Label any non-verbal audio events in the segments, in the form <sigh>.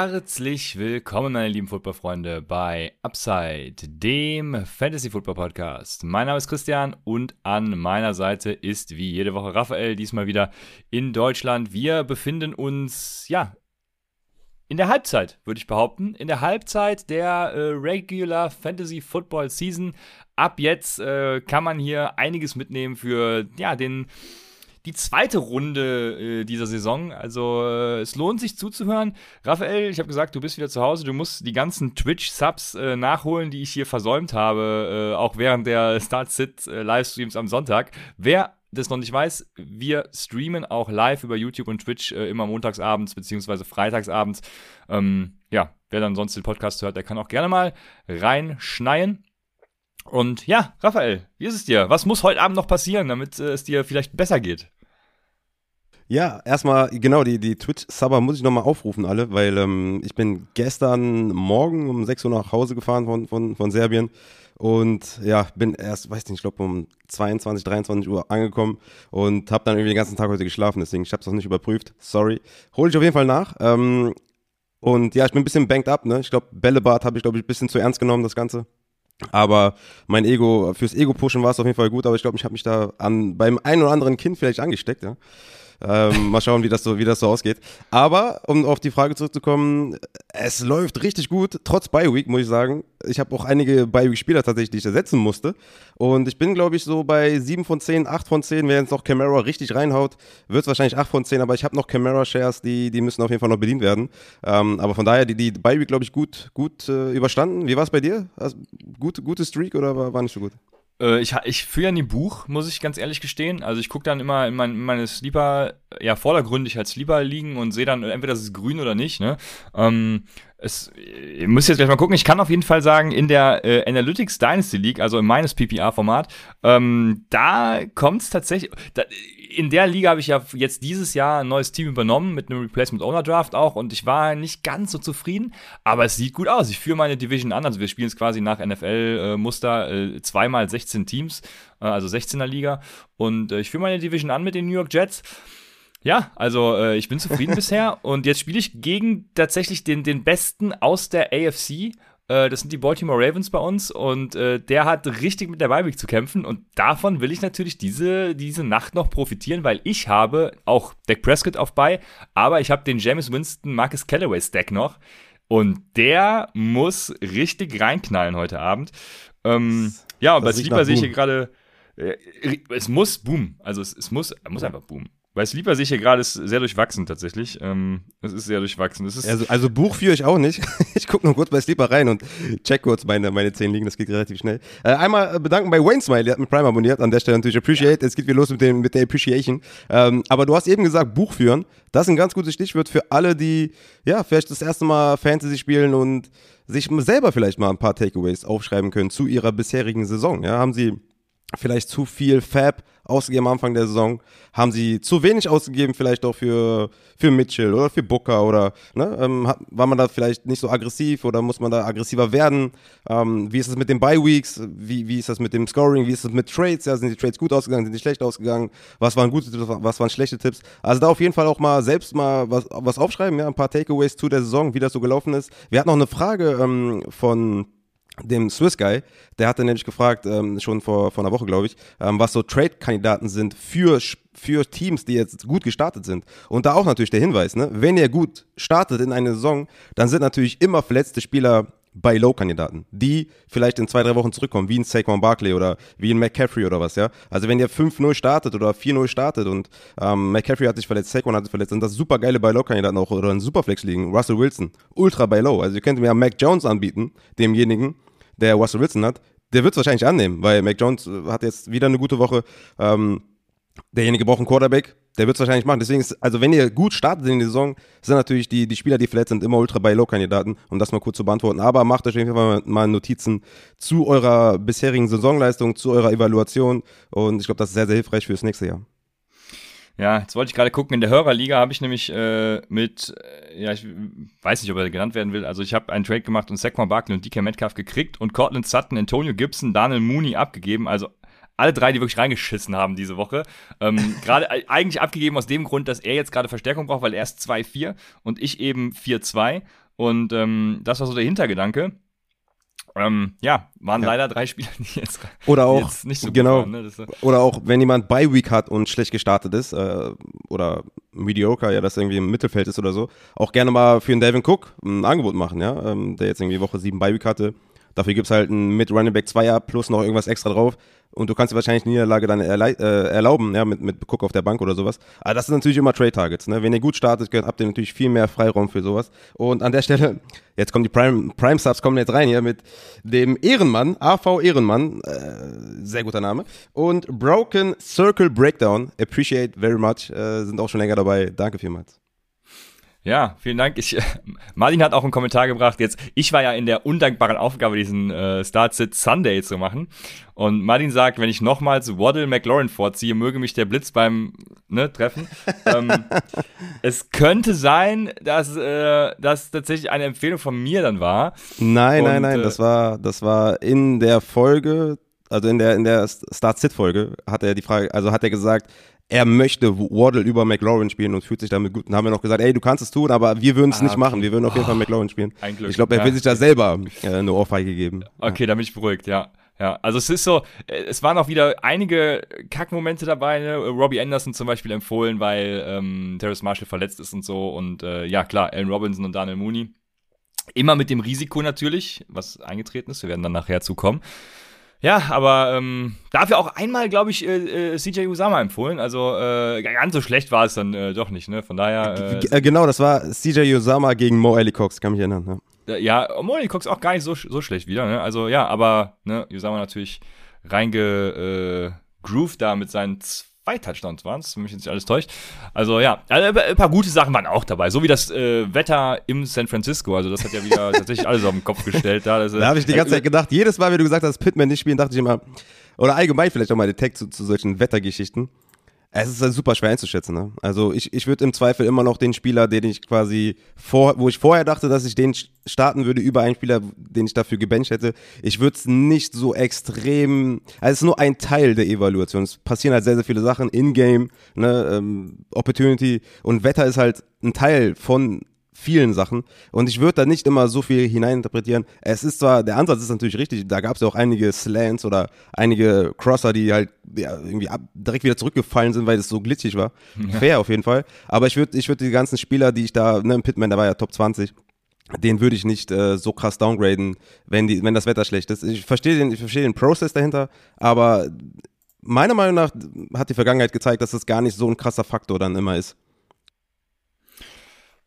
Herzlich willkommen, meine lieben Footballfreunde, bei Upside, dem Fantasy Football Podcast. Mein Name ist Christian und an meiner Seite ist wie jede Woche Raphael, diesmal wieder in Deutschland. Wir befinden uns, ja, in der Halbzeit, würde ich behaupten. In der Halbzeit der äh, Regular Fantasy Football Season. Ab jetzt äh, kann man hier einiges mitnehmen für, ja, den die zweite Runde äh, dieser Saison. Also äh, es lohnt sich zuzuhören. Raphael, ich habe gesagt, du bist wieder zu Hause. Du musst die ganzen Twitch-Subs äh, nachholen, die ich hier versäumt habe, äh, auch während der <laughs> Start-Sit-Livestreams am Sonntag. Wer das noch nicht weiß, wir streamen auch live über YouTube und Twitch äh, immer montagsabends beziehungsweise freitagsabends. Ähm, ja, wer dann sonst den Podcast hört, der kann auch gerne mal reinschneien. Und ja, Raphael, wie ist es dir? Was muss heute Abend noch passieren, damit äh, es dir vielleicht besser geht? Ja, erstmal, genau, die, die Twitch-Subber muss ich nochmal aufrufen, alle, weil ähm, ich bin gestern Morgen um 6 Uhr nach Hause gefahren von, von, von Serbien und ja, bin erst, weiß nicht, ich glaube um 22, 23 Uhr angekommen und habe dann irgendwie den ganzen Tag heute geschlafen, deswegen ich habe es noch nicht überprüft, sorry. Hole ich auf jeden Fall nach. Ähm, und ja, ich bin ein bisschen banked up, ne? Ich glaube, Bällebad habe ich, glaube ich, ein bisschen zu ernst genommen, das Ganze. Aber mein Ego, fürs Ego-Pushen war es auf jeden Fall gut, aber ich glaube, ich habe mich da an beim einen oder anderen Kind vielleicht angesteckt, ja. Ähm, mal schauen, wie das, so, wie das so ausgeht. Aber, um auf die Frage zurückzukommen, es läuft richtig gut, trotz Bi-Week, muss ich sagen. Ich habe auch einige Bi-Week-Spieler tatsächlich, die ich ersetzen musste. Und ich bin, glaube ich, so bei 7 von 10, 8 von 10. Wenn jetzt noch Camara richtig reinhaut, wird es wahrscheinlich 8 von 10. Aber ich habe noch Camara-Shares, die, die müssen auf jeden Fall noch bedient werden. Ähm, aber von daher, die, die Bi-Week, glaube ich, gut, gut äh, überstanden. Wie war es bei dir? Also, gut, gute Streak oder war, war nicht so gut? Äh, ich, ich führe ja nie Buch, muss ich ganz ehrlich gestehen. Also ich gucke dann immer in, mein, in meine Sleeper, ja, vordergründig als Sleeper liegen und sehe dann entweder das ist grün oder nicht, ne? Ähm, es, ihr müsst jetzt gleich mal gucken. Ich kann auf jeden Fall sagen, in der äh, Analytics Dynasty League, also in meines PPR-Format, ähm, da kommt es tatsächlich. Da, in der Liga habe ich ja jetzt dieses Jahr ein neues Team übernommen mit einem Replacement Owner Draft auch und ich war nicht ganz so zufrieden, aber es sieht gut aus. Ich führe meine Division an, also wir spielen es quasi nach NFL-Muster äh, zweimal 16 Teams, äh, also 16er Liga und äh, ich führe meine Division an mit den New York Jets. Ja, also äh, ich bin zufrieden <laughs> bisher und jetzt spiele ich gegen tatsächlich den, den Besten aus der AFC äh, das sind die Baltimore Ravens bei uns und äh, der hat richtig mit der Beiweg zu kämpfen und davon will ich natürlich diese, diese Nacht noch profitieren, weil ich habe auch Dak Prescott auf bei, aber ich habe den James Winston Marcus Callaway Stack noch und der muss richtig reinknallen heute Abend. Ähm, ja, und bei Sleeper sehe ich hier gerade, äh, es muss boom, also es, es muss, muss einfach boom. Bei Sleeper sehe ich hier gerade, ist sehr durchwachsen tatsächlich. Ähm, es ist sehr durchwachsen. Es ist also, also Buch führe ich auch nicht. <laughs> ich gucke nur kurz bei Sleeper rein und check kurz meine, meine 10 liegen. Das geht relativ schnell. Äh, einmal bedanken bei Wayne Smile, der hat mit Prime abonniert. An der Stelle natürlich Appreciate. Es geht wieder los mit, dem, mit der Appreciation. Ähm, aber du hast eben gesagt, Buch führen. Das ist ein ganz gutes Stichwort für alle, die ja vielleicht das erste Mal Fantasy spielen und sich selber vielleicht mal ein paar Takeaways aufschreiben können zu ihrer bisherigen Saison. Ja, haben sie vielleicht zu viel Fab ausgegeben am Anfang der Saison? Haben sie zu wenig ausgegeben, vielleicht auch für, für Mitchell oder für Booker oder ne, ähm, war man da vielleicht nicht so aggressiv oder muss man da aggressiver werden? Ähm, wie ist es mit den Bye-Weeks? Wie, wie ist das mit dem Scoring? Wie ist es mit Trades? Ja, sind die Trades gut ausgegangen? Sind die schlecht ausgegangen? Was waren gute Tipps? Was waren schlechte Tipps? Also da auf jeden Fall auch mal selbst mal was, was aufschreiben, ja, ein paar Takeaways zu der Saison, wie das so gelaufen ist. Wir hatten noch eine Frage ähm, von dem Swiss Guy, der hatte nämlich gefragt, ähm, schon vor, vor einer Woche, glaube ich, ähm, was so Trade-Kandidaten sind für, für Teams, die jetzt gut gestartet sind. Und da auch natürlich der Hinweis, ne? wenn ihr gut startet in eine Saison, dann sind natürlich immer verletzte Spieler bei Low-Kandidaten, die vielleicht in zwei, drei Wochen zurückkommen, wie ein Saquon Barkley oder wie ein McCaffrey oder was, ja. Also wenn ihr 5-0 startet oder 4-0 startet und ähm, McCaffrey hat sich verletzt, Saquon hat sich verletzt, sind das super geile bei Low-Kandidaten auch oder ein Superflex liegen. Russell Wilson, ultra bei Low. Also ihr könnt mir ja Mac Jones anbieten, demjenigen, der Russell Wilson hat, der wird es wahrscheinlich annehmen, weil Mac Jones hat jetzt wieder eine gute Woche. Ähm, derjenige braucht einen Quarterback, der wird es wahrscheinlich machen. Deswegen ist, also wenn ihr gut startet in die Saison, sind natürlich die, die Spieler, die verletzt sind, immer ultra bei Low-Kandidaten, um das mal kurz zu beantworten. Aber macht euch auf jeden Fall mal Notizen zu eurer bisherigen Saisonleistung, zu eurer Evaluation. Und ich glaube, das ist sehr, sehr hilfreich fürs nächste Jahr. Ja, jetzt wollte ich gerade gucken, in der Hörerliga habe ich nämlich äh, mit, äh, ja, ich weiß nicht, ob er genannt werden will, also ich habe einen Trade gemacht und Saquon Barkley und DK Metcalf gekriegt und Cortland Sutton, Antonio Gibson, Daniel Mooney abgegeben, also alle drei, die wirklich reingeschissen haben diese Woche. Ähm, <laughs> gerade eigentlich abgegeben aus dem Grund, dass er jetzt gerade Verstärkung braucht, weil er ist 2-4 und ich eben 4-2 und ähm, das war so der Hintergedanke. Ähm, ja, waren ja. leider drei Spieler, die jetzt, <laughs> oder auch, jetzt nicht so genau, gut waren. Ne? Oder auch, wenn jemand bei Week hat und schlecht gestartet ist, äh, oder mediocre, ja, das irgendwie im Mittelfeld ist oder so, auch gerne mal für einen Devin Cook ein Angebot machen, ja, ähm, der jetzt irgendwie Woche 7 bei Week hatte. Dafür gibt es halt ein mit Running Back 2er plus noch irgendwas extra drauf und du kannst dir wahrscheinlich die Niederlage dann äh, erlauben, ja, mit, mit Cook auf der Bank oder sowas. Aber das sind natürlich immer Trade-Targets, ne? Wenn ihr gut startet, habt ihr natürlich viel mehr Freiraum für sowas. Und an der Stelle, <laughs> jetzt kommen die Prime, Prime Subs kommen jetzt rein hier mit dem Ehrenmann, AV Ehrenmann, äh, sehr guter Name. Und Broken Circle Breakdown, appreciate very much, äh, sind auch schon länger dabei. Danke vielmals. Ja, vielen Dank. Ich, Martin hat auch einen Kommentar gebracht. Jetzt, ich war ja in der undankbaren Aufgabe, diesen äh, Start-Sit Sunday zu machen. Und Martin sagt, wenn ich nochmals Waddle McLaurin vorziehe, möge mich der Blitz beim ne, Treffen. <laughs> ähm, es könnte sein, dass äh, das tatsächlich eine Empfehlung von mir dann war. Nein, Und, nein, nein. Äh, das war, das war in der Folge also in der in der Start-Sit-Folge hat er die Frage, also hat er gesagt, er möchte Waddle über McLaurin spielen und fühlt sich damit gut. Und haben wir noch gesagt, ey, du kannst es tun, aber wir würden es ah, nicht okay. machen. Wir würden auf jeden Fall oh, McLaurin spielen. Ein Glück. Ich glaube, er ja. will sich da selber äh, eine Ohrfeige geben. Okay, ja. da bin ich beruhigt, ja. Ja, also es ist so, äh, es waren auch wieder einige Kackmomente dabei, ne? Robbie Anderson zum Beispiel empfohlen, weil ähm, Terrace Marshall verletzt ist und so. Und äh, ja, klar, Allen Robinson und Daniel Mooney. Immer mit dem Risiko natürlich, was eingetreten ist. Wir werden dann nachher zukommen. Ja, aber ähm, dafür auch einmal, glaube ich, äh, äh, CJ Usama empfohlen. Also äh, ganz so schlecht war es dann äh, doch nicht, ne? Von daher. Äh, genau, das war CJ Usama gegen Mo Ali Cox, kann mich erinnern. Ja, ja Mo Ali Cox auch gar nicht so, so schlecht wieder, ne? Also ja, aber ne, Usama natürlich reingegroovt äh, da mit seinen zwei Touchdowns waren es, wenn mich jetzt nicht alles täuscht. Also ja, also, ein paar gute Sachen waren auch dabei. So wie das äh, Wetter im San Francisco. Also das hat ja wieder <laughs> tatsächlich alles auf den Kopf gestellt. Da, da habe ich die ganze Zeit gedacht, jedes Mal, wenn du gesagt hast, Pitman nicht spielen, dachte ich immer, oder allgemein vielleicht auch mal den Tag zu, zu solchen Wettergeschichten. Es ist halt super schwer einzuschätzen. Ne? Also ich, ich würde im Zweifel immer noch den Spieler, den ich quasi vor, wo ich vorher dachte, dass ich den starten würde über einen Spieler, den ich dafür gebencht hätte. Ich würde es nicht so extrem. Also es ist nur ein Teil der Evaluation. Es passieren halt sehr sehr viele Sachen in Game, ne, ähm, Opportunity und Wetter ist halt ein Teil von vielen Sachen. Und ich würde da nicht immer so viel hineininterpretieren. Es ist zwar, der Ansatz ist natürlich richtig, da gab es ja auch einige Slants oder einige Crosser, die halt ja, irgendwie ab, direkt wieder zurückgefallen sind, weil es so glitschig war. Ja. Fair auf jeden Fall. Aber ich würde ich würd die ganzen Spieler, die ich da, ne, Pitman, der war ja Top 20, den würde ich nicht äh, so krass downgraden, wenn, die, wenn das Wetter schlecht ist. Ich verstehe den, ich verstehe den Prozess dahinter, aber meiner Meinung nach hat die Vergangenheit gezeigt, dass das gar nicht so ein krasser Faktor dann immer ist.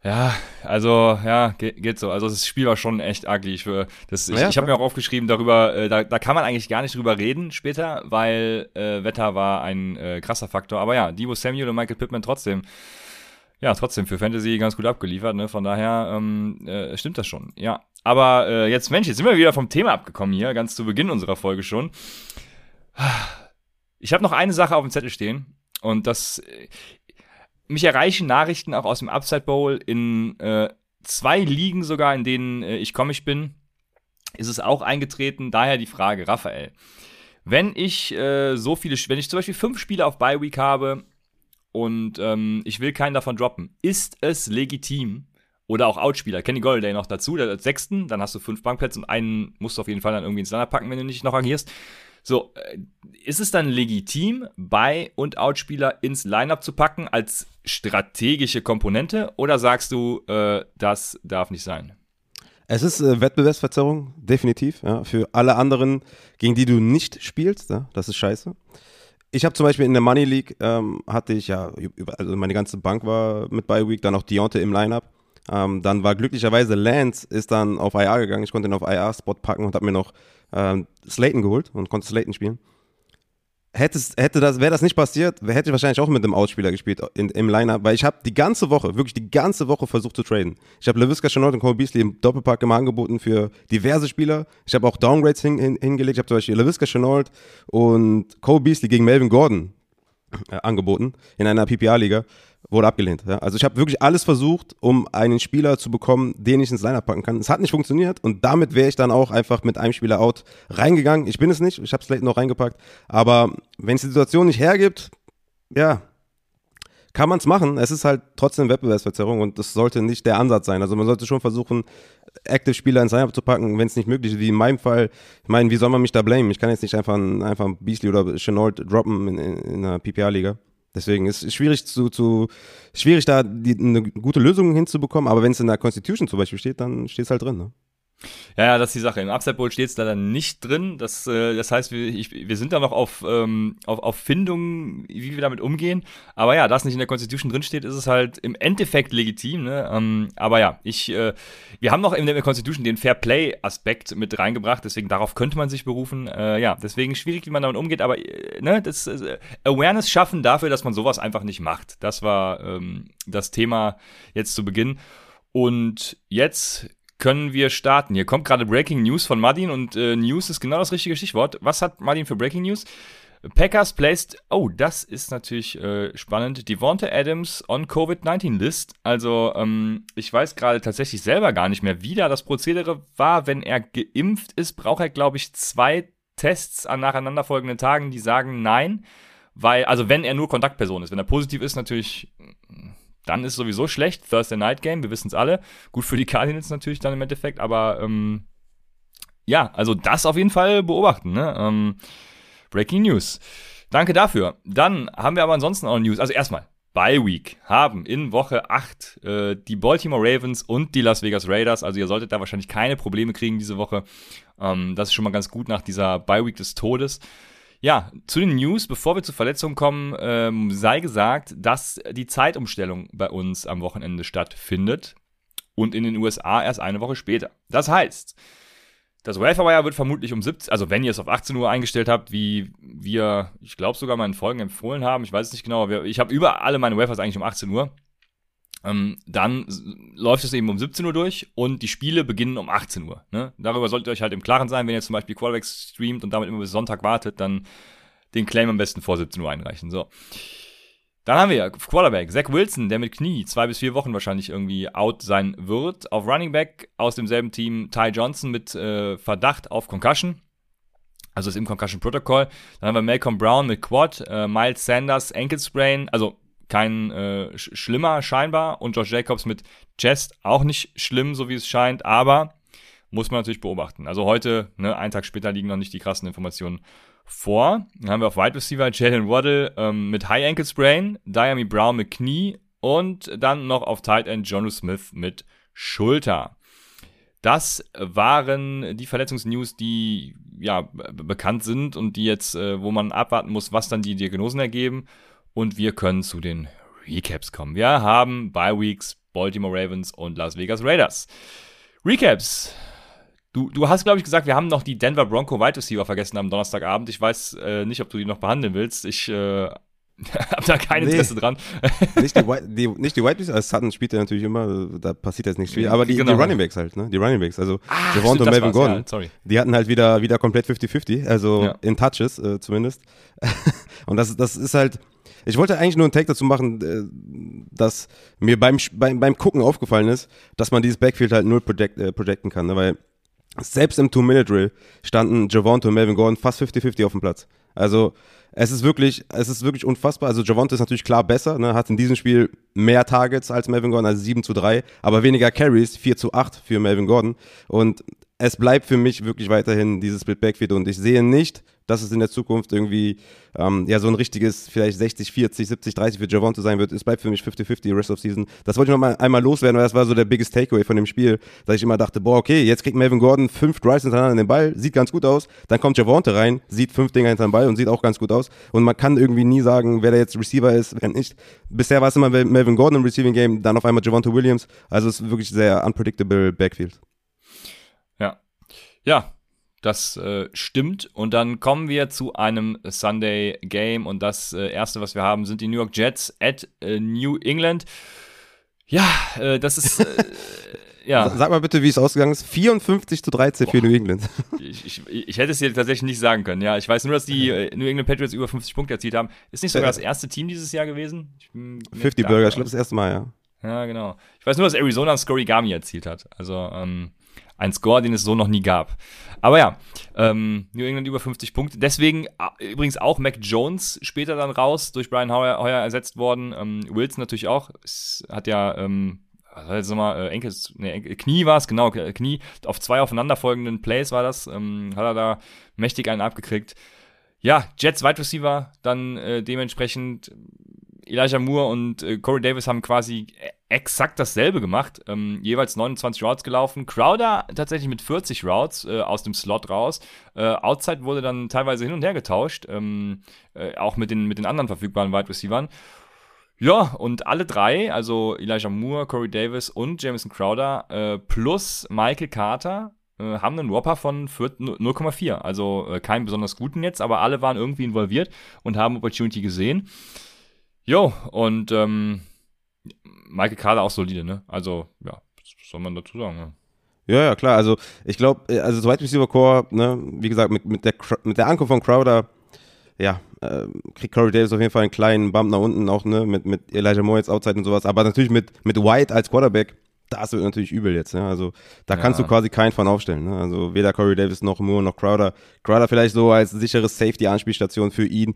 Ja, also ja, geht, geht, so. Also das Spiel war schon echt ugly. Ich, das, ich, ja, ich habe mir auch aufgeschrieben darüber, äh, da, da kann man eigentlich gar nicht drüber reden später, weil äh, Wetter war ein äh, krasser Faktor. Aber ja, Divo Samuel und Michael Pittman trotzdem, ja, trotzdem für Fantasy ganz gut abgeliefert. Ne? Von daher ähm, äh, stimmt das schon. Ja, aber äh, jetzt Mensch, jetzt sind wir wieder vom Thema abgekommen hier, ganz zu Beginn unserer Folge schon. Ich habe noch eine Sache auf dem Zettel stehen und das mich erreichen Nachrichten auch aus dem Upside Bowl in äh, zwei Ligen sogar, in denen äh, ich komisch bin, ist es auch eingetreten. Daher die Frage, Raphael. Wenn ich äh, so viele, wenn ich zum Beispiel fünf Spiele auf Bye Week habe und ähm, ich will keinen davon droppen, ist es legitim, oder auch Outspieler, Kenny Golladay noch dazu, der als Sechsten, dann hast du fünf Bankplätze und einen musst du auf jeden Fall dann irgendwie ins Lander packen, wenn du nicht noch agierst. So, äh, ist es dann legitim, Bei- und Outspieler ins Lineup zu packen als strategische Komponente oder sagst du, äh, das darf nicht sein? Es ist äh, Wettbewerbsverzerrung, definitiv. Ja, für alle anderen, gegen die du nicht spielst, ja, das ist scheiße. Ich habe zum Beispiel in der Money League, ähm, hatte ich ja, also meine ganze Bank war mit Bye Week, dann auch Deontay im Lineup. Ähm, dann war glücklicherweise Lance ist dann auf IR gegangen. Ich konnte ihn auf IR-Spot packen und habe mir noch ähm, Slayton geholt und konnte Slayton spielen. hätte das, wäre das nicht passiert, hätte ich wahrscheinlich auch mit einem Outspieler gespielt in, im Lineup, weil ich habe die ganze Woche, wirklich die ganze Woche versucht zu traden. Ich habe LaVisca Chenault und Cole Beasley im Doppelpack immer angeboten für diverse Spieler. Ich habe auch Downgrades hin, hin, hingelegt. Ich habe zum Beispiel LaVisca Chenault und Cole Beasley gegen Melvin Gordon äh, angeboten in einer PPA-Liga wurde abgelehnt. Ja? Also ich habe wirklich alles versucht, um einen Spieler zu bekommen, den ich ins Lineup packen kann. Es hat nicht funktioniert und damit wäre ich dann auch einfach mit einem Spieler out reingegangen. Ich bin es nicht, ich habe es noch reingepackt. Aber wenn es die Situation nicht hergibt, ja, kann man es machen. Es ist halt trotzdem Wettbewerbsverzerrung und das sollte nicht der Ansatz sein. Also man sollte schon versuchen, Active-Spieler ins Lineup zu packen, wenn es nicht möglich ist, wie in meinem Fall. Ich meine, wie soll man mich da blamen? Ich kann jetzt nicht einfach, einfach Beasley oder Chenault droppen in, in, in einer PPA-Liga. Deswegen ist es schwierig zu, zu schwierig da die, eine gute Lösung hinzubekommen, aber wenn es in der Constitution zum Beispiel steht, dann steht es halt drin. Ne? Ja, ja, das ist die Sache. Im Upside Bowl steht es leider nicht drin. Das, äh, das heißt, wir, ich, wir sind da noch auf, ähm, auf, auf Findung, wie wir damit umgehen. Aber ja, da es nicht in der Constitution drin steht, ist es halt im Endeffekt legitim. Ne? Ähm, aber ja, ich, äh, wir haben noch in der Constitution den Fair Play-Aspekt mit reingebracht. Deswegen darauf könnte man sich berufen. Äh, ja, deswegen schwierig, wie man damit umgeht. Aber äh, ne, das äh, Awareness schaffen dafür, dass man sowas einfach nicht macht. Das war ähm, das Thema jetzt zu Beginn. Und jetzt können wir starten. Hier kommt gerade Breaking News von Martin und äh, News ist genau das richtige Stichwort. Was hat Martin für Breaking News? Packers placed, oh, das ist natürlich äh, spannend, Devonta Adams on Covid-19 List. Also, ähm, ich weiß gerade tatsächlich selber gar nicht mehr, wie da das Prozedere war. Wenn er geimpft ist, braucht er, glaube ich, zwei Tests an nacheinanderfolgenden Tagen, die sagen nein. Weil, also wenn er nur Kontaktperson ist, wenn er positiv ist, natürlich dann ist sowieso schlecht. Thursday Night Game, wir wissen es alle. Gut für die Cardinals natürlich dann im Endeffekt, aber ähm, ja, also das auf jeden Fall beobachten. Ne? Ähm, Breaking News. Danke dafür. Dann haben wir aber ansonsten auch News. Also erstmal, Bye Week haben in Woche 8 äh, die Baltimore Ravens und die Las Vegas Raiders. Also ihr solltet da wahrscheinlich keine Probleme kriegen diese Woche. Ähm, das ist schon mal ganz gut nach dieser Bye Week des Todes. Ja, zu den News, bevor wir zu Verletzungen kommen, ähm, sei gesagt, dass die Zeitumstellung bei uns am Wochenende stattfindet und in den USA erst eine Woche später. Das heißt, das Wire wird vermutlich um 17, also wenn ihr es auf 18 Uhr eingestellt habt, wie wir, ich glaube sogar meinen Folgen empfohlen haben, ich weiß es nicht genau, ich habe über alle meine Wafers eigentlich um 18 Uhr. Ähm, dann läuft es eben um 17 Uhr durch und die Spiele beginnen um 18 Uhr. Ne? Darüber solltet ihr euch halt im Klaren sein, wenn ihr zum Beispiel Quarterbacks streamt und damit immer bis Sonntag wartet, dann den Claim am besten vor 17 Uhr einreichen. So. Dann haben wir Quarterback, Zach Wilson, der mit Knie zwei bis vier Wochen wahrscheinlich irgendwie out sein wird. Auf Running Back aus demselben Team Ty Johnson mit äh, Verdacht auf Concussion. Also ist im Concussion Protocol. Dann haben wir Malcolm Brown mit Quad, äh, Miles Sanders Ankle Sprain, also kein äh, sch schlimmer scheinbar. Und Josh Jacobs mit Chest auch nicht schlimm, so wie es scheint, aber muss man natürlich beobachten. Also heute, ne, einen Tag später liegen noch nicht die krassen Informationen vor. Dann haben wir auf Wide Receiver Jalen Waddle ähm, mit High Ankle Sprain, Diami Brown mit Knie und dann noch auf Tight End Jonu Smith mit Schulter. Das waren die Verletzungsnews, die ja bekannt sind und die jetzt, äh, wo man abwarten muss, was dann die Diagnosen ergeben und wir können zu den Recaps kommen. Wir haben Bye Weeks, Baltimore Ravens und Las Vegas Raiders. Recaps. Du, du hast, glaube ich, gesagt, wir haben noch die Denver Bronco Wide Receiver vergessen am Donnerstagabend. Ich weiß äh, nicht, ob du die noch behandeln willst. Ich äh, <laughs> habe da kein Interesse nee, dran. <laughs> nicht, die, die, nicht die Wide Receiver, also Sutton spielt ja natürlich immer, da passiert jetzt nichts viel. Aber die, genau. die Running Backs halt, ne? Die Running Backs, also ah, Javon und Melvin Gordon. Ja, sorry. Die hatten halt wieder, wieder komplett 50-50, also ja. in Touches äh, zumindest. <laughs> und das, das ist halt, ich wollte eigentlich nur einen Take dazu machen, äh, dass mir beim, beim, beim Gucken aufgefallen ist, dass man dieses Backfield halt null project, äh, projecten kann, ne? weil selbst im Two-Minute-Drill standen Javonte und Melvin Gordon fast 50-50 auf dem Platz. Also es ist wirklich, es ist wirklich unfassbar. Also Javonte ist natürlich klar besser, ne? hat in diesem Spiel mehr Targets als Melvin Gordon, also 7 zu 3, aber weniger Carries, 4 zu 8 für Melvin Gordon. Und es bleibt für mich wirklich weiterhin dieses Split Backfield und ich sehe nicht, dass es in der Zukunft irgendwie ähm, ja so ein richtiges vielleicht 60, 40, 70, 30 für Javonte sein wird. Es bleibt für mich 50-50 Rest of Season. Das wollte ich noch mal einmal loswerden, weil das war so der biggest Takeaway von dem Spiel, dass ich immer dachte, boah, okay, jetzt kriegt Melvin Gordon fünf Drives hintereinander in den Ball, sieht ganz gut aus. Dann kommt Javonte rein, sieht fünf Dinger hinter den Ball und sieht auch ganz gut aus. Und man kann irgendwie nie sagen, wer da jetzt Receiver ist, wer nicht. Bisher war es immer Melvin Gordon im Receiving Game, dann auf einmal Javonte Williams. Also es ist wirklich sehr unpredictable Backfield. Ja, Das äh, stimmt. Und dann kommen wir zu einem Sunday Game. Und das äh, erste, was wir haben, sind die New York Jets at äh, New England. Ja, äh, das ist. Äh, <laughs> ja. Sag mal bitte, wie es ausgegangen ist. 54 zu 13 Boah. für New England. <laughs> Ich, ich, ich, hätte es dir tatsächlich nicht sagen können. Ja, ich weiß nur, dass die äh, New England Patriots über 50 Punkte erzielt haben. Ist nicht sogar das erste Team dieses Jahr gewesen? 50 Burger, ich glaube das erste Mal, ja. Ja, genau. Ich weiß nur, dass Arizona ein Scorigami erzielt hat. Also ähm, ein Score, den es so noch nie gab. Aber ja, ähm, New England über 50 Punkte. Deswegen äh, übrigens auch Mac Jones später dann raus, durch Brian Hoyer, Hoyer ersetzt worden. Ähm, Wilson natürlich auch. Es hat ja, ähm, was war nochmal, äh, Enkels, nee, Enkel, Knie war es, genau, Knie. Auf zwei aufeinanderfolgenden Plays war das. Ähm, hat er da mächtig einen abgekriegt. Ja, Jets Wide Receiver dann äh, dementsprechend Elijah Moore und äh, Corey Davis haben quasi exakt dasselbe gemacht, ähm, jeweils 29 Routes gelaufen. Crowder tatsächlich mit 40 Routes äh, aus dem Slot raus. Äh, Outside wurde dann teilweise hin und her getauscht, ähm, äh, auch mit den, mit den anderen verfügbaren Wide Receivers. Ja, und alle drei, also Elijah Moore, Corey Davis und Jameson Crowder äh, plus Michael Carter, äh, haben einen Whopper von 0,4. Also äh, keinen besonders guten jetzt, aber alle waren irgendwie involviert und haben Opportunity gesehen. Jo, und ähm, Michael Kader auch solide, ne? Also, ja, was soll man dazu sagen, ne? Ja, ja, klar. Also, ich glaube, äh, also, so Wide Receiver Core, ne, wie gesagt, mit, mit, der, mit der Ankunft von Crowder, ja, äh, kriegt Corey Davis auf jeden Fall einen kleinen Bump nach unten, auch, ne, mit, mit Elijah Moore jetzt Outside und sowas. Aber natürlich mit, mit White als Quarterback, das wird natürlich übel jetzt, ne? Also, da ja. kannst du quasi keinen von aufstellen, ne? Also, weder Corey Davis noch Moore noch Crowder. Crowder vielleicht so als sicheres Safety-Anspielstation für ihn.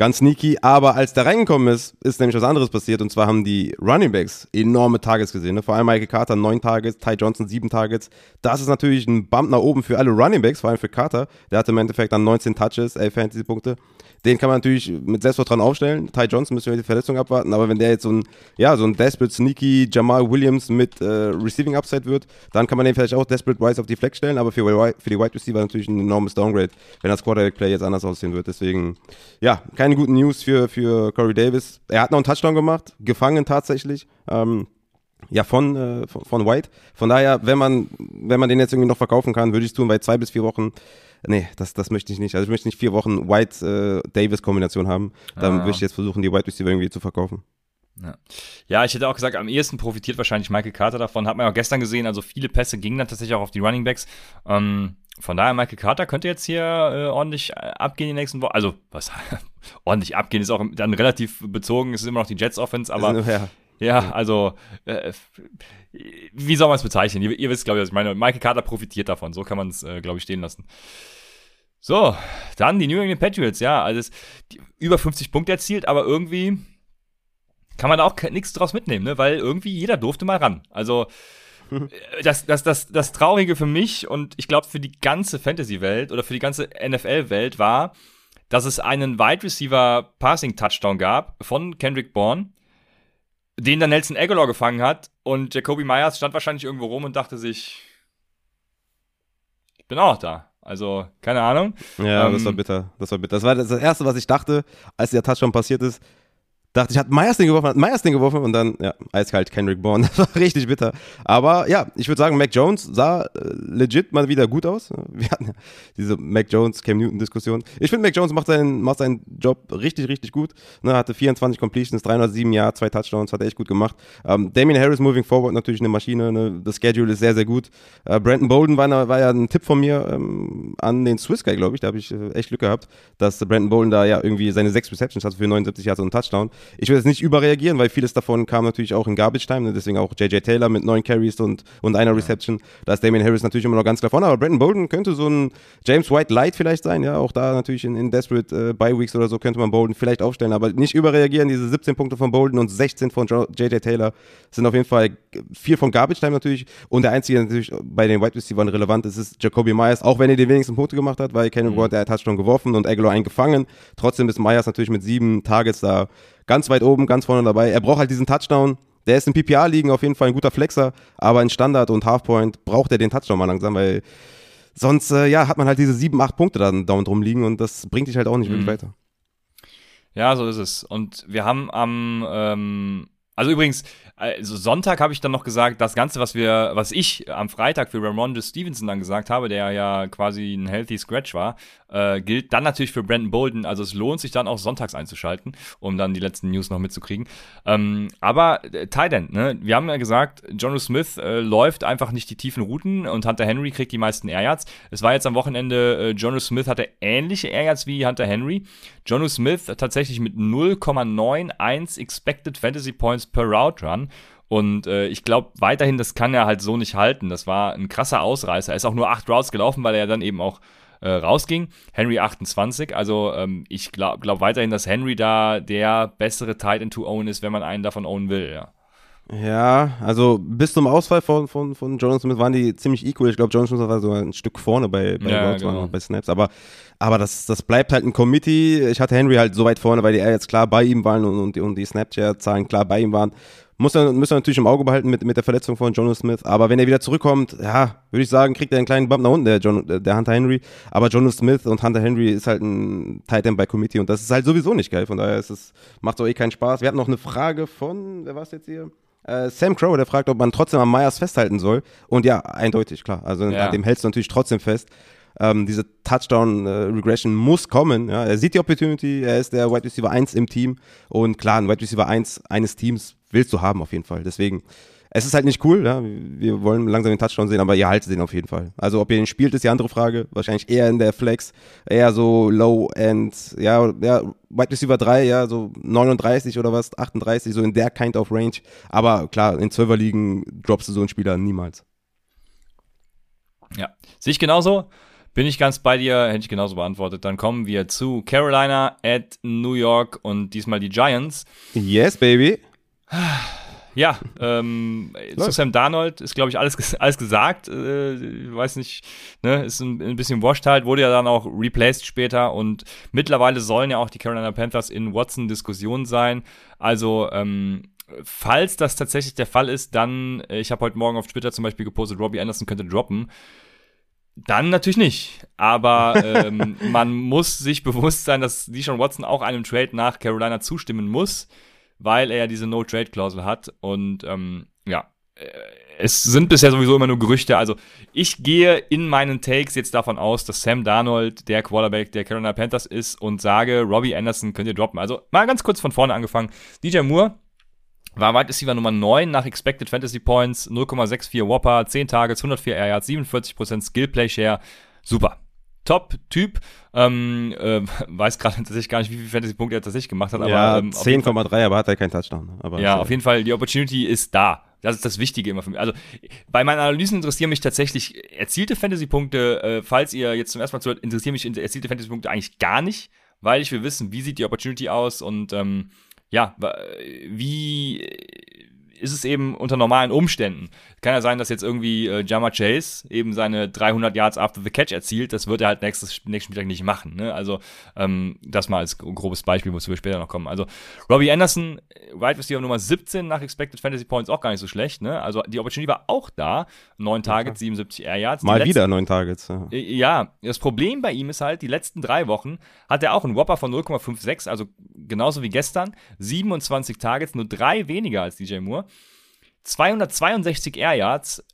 Ganz sneaky, aber als der reingekommen ist, ist nämlich was anderes passiert und zwar haben die Running Backs enorme Targets gesehen. Ne? Vor allem Michael Carter neun Targets, Ty Johnson sieben Targets. Das ist natürlich ein Bump nach oben für alle Running Backs, vor allem für Carter. Der hatte im Endeffekt dann 19 Touches, 11 Fantasy-Punkte. Den kann man natürlich mit Selbstvertrauen aufstellen. Ty Johnson müssen wir die Verletzung abwarten, aber wenn der jetzt so ein, ja, so ein Desperate Sneaky Jamal Williams mit äh, Receiving Upside wird, dann kann man den vielleicht auch Desperate Wise auf die Flex stellen, aber für, für die Wide Receiver natürlich ein enormes Downgrade, wenn das Quarterback-Play jetzt anders aussehen wird. Deswegen, ja, keine guten News für, für Corey Davis. Er hat noch einen Touchdown gemacht, gefangen tatsächlich. Ähm, ja, von, äh, von White. Von daher, wenn man, wenn man den jetzt irgendwie noch verkaufen kann, würde ich es tun, weil zwei bis vier Wochen nee, das, das möchte ich nicht. Also ich möchte nicht vier Wochen White-Davis-Kombination äh, haben. Dann ah. würde ich jetzt versuchen, die White Receiver irgendwie zu verkaufen. Ja. ja. ich hätte auch gesagt, am ehesten profitiert wahrscheinlich Michael Carter davon. Hat man ja auch gestern gesehen, also viele Pässe gingen dann tatsächlich auch auf die Running Backs. Ähm, von daher, Michael Carter könnte jetzt hier äh, ordentlich äh, abgehen die nächsten Wochen. Also, was <laughs> ordentlich abgehen ist auch dann relativ bezogen. Es ist immer noch die Jets Offense, aber ja. Ja. also äh, wie soll man es bezeichnen? Ihr, ihr wisst, glaube ich, was ich meine. Michael Carter profitiert davon. So kann man es, äh, glaube ich, stehen lassen. So, dann die New England Patriots, ja, also es, die, über 50 Punkte erzielt, aber irgendwie kann man da auch nichts draus mitnehmen, ne? weil irgendwie jeder durfte mal ran. Also <laughs> das, das, das, das Traurige für mich und ich glaube für die ganze Fantasy-Welt oder für die ganze NFL-Welt war, dass es einen Wide Receiver Passing Touchdown gab von Kendrick Bourne, den dann Nelson Aguilar gefangen hat und Jacoby Myers stand wahrscheinlich irgendwo rum und dachte sich, ich bin auch da. Also, keine Ahnung. Ja, ähm, das war bitter. Das war bitter. Das war das Erste, was ich dachte, als der Touchdown passiert ist dachte ich, hat Meyers den geworfen, hat Meyers den geworfen und dann, ja, eiskalt Kendrick Bourne. <laughs> Das war richtig bitter. Aber ja, ich würde sagen, Mac Jones sah äh, legit mal wieder gut aus. Wir hatten ja diese Mac Jones, Cam Newton-Diskussion. Ich finde, Mac Jones macht seinen, macht seinen Job richtig, richtig gut. Ne, hatte 24 Completions, 307 Jahre, zwei Touchdowns, hat er echt gut gemacht. Ähm, Damien Harris moving forward natürlich eine Maschine. Ne? Das Schedule ist sehr, sehr gut. Äh, Brandon Bolden war, war, ja ein Tipp von mir ähm, an den Swiss Guy, glaube ich. Da habe ich äh, echt Glück gehabt, dass Brandon Bolden da ja irgendwie seine sechs Receptions hatte für 79 Jahre und einen Touchdown. Ich will jetzt nicht überreagieren, weil vieles davon kam natürlich auch in Garbage Time, ne? deswegen auch JJ Taylor mit neun Carries und, und einer Reception. Da ist Damian Harris natürlich immer noch ganz klar vorne, aber Brandon Bolden könnte so ein James White Light vielleicht sein, ja, auch da natürlich in, in Desperate äh, Bye Weeks oder so könnte man Bolden vielleicht aufstellen, aber nicht überreagieren. Diese 17 Punkte von Bolden und 16 von JJ Taylor sind auf jeden Fall viel von Garbage Time natürlich und der einzige, der natürlich bei den Wide Receivers relevant ist, ist Jacoby Myers, auch wenn er die wenigsten Punkte gemacht hat, weil Kenny mhm. Ward, der hat schon geworfen und Aguilar eingefangen. Trotzdem ist Myers natürlich mit sieben Targets da ganz weit oben, ganz vorne dabei. Er braucht halt diesen Touchdown. Der ist in PPA-Ligen auf jeden Fall ein guter Flexer, aber in Standard und Halfpoint braucht er den Touchdown mal langsam, weil sonst äh, ja, hat man halt diese sieben, acht Punkte dann dauernd rumliegen und das bringt dich halt auch nicht mhm. wirklich weiter. Ja, so ist es. Und wir haben am, ähm, Also übrigens, also Sonntag habe ich dann noch gesagt, das Ganze, was wir, was ich am Freitag für Ramondre Stevenson dann gesagt habe, der ja quasi ein healthy Scratch war, äh, gilt dann natürlich für Brandon Bolden. Also es lohnt sich dann auch sonntags einzuschalten, um dann die letzten News noch mitzukriegen. Ähm, aber äh, Tight ne? Wir haben ja gesagt, Jono Smith äh, läuft einfach nicht die tiefen Routen und Hunter Henry kriegt die meisten Air. Es war jetzt am Wochenende, äh, Jono Smith hatte ähnliche Air wie Hunter Henry. Jono Smith tatsächlich mit 0,91 Expected Fantasy Points per Route Run. Und äh, ich glaube weiterhin, das kann er halt so nicht halten. Das war ein krasser Ausreißer. Er ist auch nur acht Routes gelaufen, weil er dann eben auch äh, rausging. Henry 28. Also ähm, ich glaube glaub weiterhin, dass Henry da der bessere Tight End to own ist, wenn man einen davon own will, ja. Ja, also bis zum Ausfall von, von, von Jonas Smith waren die ziemlich equal. Ich glaube, Jonas Smith war so ein Stück vorne bei, bei, ja, genau. bei Snaps, aber, aber das, das bleibt halt ein Committee. Ich hatte Henry halt so weit vorne, weil die jetzt klar bei ihm waren und, und, und die Snapchat-Zahlen klar bei ihm waren. Muss er, müssen wir natürlich im Auge behalten mit, mit der Verletzung von Jonas Smith. Aber wenn er wieder zurückkommt, ja, würde ich sagen, kriegt er einen kleinen Bump nach unten, der, John, der Hunter Henry. Aber Jonas Smith und Hunter Henry ist halt ein Tight End bei Committee und das ist halt sowieso nicht geil. Von daher ist es, macht doch eh keinen Spaß. Wir hatten noch eine Frage von, wer war es jetzt hier? Äh, Sam Crow, der fragt, ob man trotzdem am Myers festhalten soll. Und ja, eindeutig, klar. Also Ja. an dem hältst du natürlich trotzdem fest. Ähm, diese Touchdown-Regression muss kommen. Ja. Er sieht die Opportunity, er ist der Wide Receiver 1 im Team. Und klar, ein Wide Receiver 1 eines Teams willst du haben auf jeden Fall. Deswegen, es ist halt nicht cool. Ja. Wir wollen langsam den Touchdown sehen, aber ihr haltet den auf jeden Fall. Also ob ihr den spielt, ist die andere Frage. Wahrscheinlich eher in der Flex, eher so Low-End, ja, ja, Wide Receiver 3, ja, so 39 oder was, 38, so in der kind of Range. Aber klar, in 12er Ligen droppst du so einen Spieler niemals. Ja, sehe ich genauso. Bin ich ganz bei dir, hätte ich genauso beantwortet. Dann kommen wir zu Carolina at New York und diesmal die Giants. Yes, baby. Ja, ähm, zu. Sam Darnold ist, glaube ich, alles, alles gesagt. Äh, ich weiß nicht, ne, ist ein, ein bisschen washed halt, wurde ja dann auch replaced später und mittlerweile sollen ja auch die Carolina Panthers in Watson-Diskussion sein. Also, ähm, falls das tatsächlich der Fall ist, dann, äh, ich habe heute Morgen auf Twitter zum Beispiel gepostet, Robbie Anderson könnte droppen. Dann natürlich nicht. Aber ähm, <laughs> man muss sich bewusst sein, dass Deshaun Watson auch einem Trade nach Carolina zustimmen muss, weil er ja diese No-Trade-Klausel hat. Und ähm, ja, äh, es sind bisher sowieso immer nur Gerüchte. Also ich gehe in meinen Takes jetzt davon aus, dass Sam Darnold der Quarterback der Carolina Panthers ist und sage, Robbie Anderson könnt ihr droppen. Also mal ganz kurz von vorne angefangen. DJ Moore war Wide Receiver Nummer 9 nach Expected Fantasy Points, 0,64 Whopper, 10 Targets, 104 Air Yards, 47% Skill Play Share. Super. Top-Typ. Ähm, äh, <laughs> weiß gerade tatsächlich gar nicht, wie viele Fantasy-Punkte er tatsächlich gemacht hat, aber ja, ähm, auf jeden Fall- 10,3, aber hat er keinen Touchdown. Aber ja, auf jeden Fall, die Opportunity ist da. Das ist das Wichtige immer für mich. Also bei meinen Analysen interessieren mich tatsächlich erzielte Fantasy-Punkte. Äh, falls ihr jetzt zum ersten Mal zuhört, interessieren mich erzielte Fantasy-Punkte eigentlich gar nicht, weil ich will wissen, wie sieht die Opportunity aus und ähm, ja, wie ist es eben unter normalen Umständen. Kann ja sein, dass jetzt irgendwie äh, Jama Chase eben seine 300 Yards after the catch erzielt. Das wird er halt nächstes, nächsten Spieltag nicht machen. Ne? Also ähm, das mal als grobes Beispiel, wozu wir später noch kommen. Also Robbie Anderson, Wide Receiver Nummer 17 nach Expected Fantasy Points auch gar nicht so schlecht. Ne? Also die Opportunity war auch da. 9 Targets, 77 Air Yards. Mal letzten- wieder neun Targets. Ja. äh, Ja, das Problem bei ihm ist halt, die letzten drei Wochen hat er auch einen Whopper von 0,56, also genauso wie gestern. 27 Targets, nur drei weniger als DJ Moore. 262 Air Yards,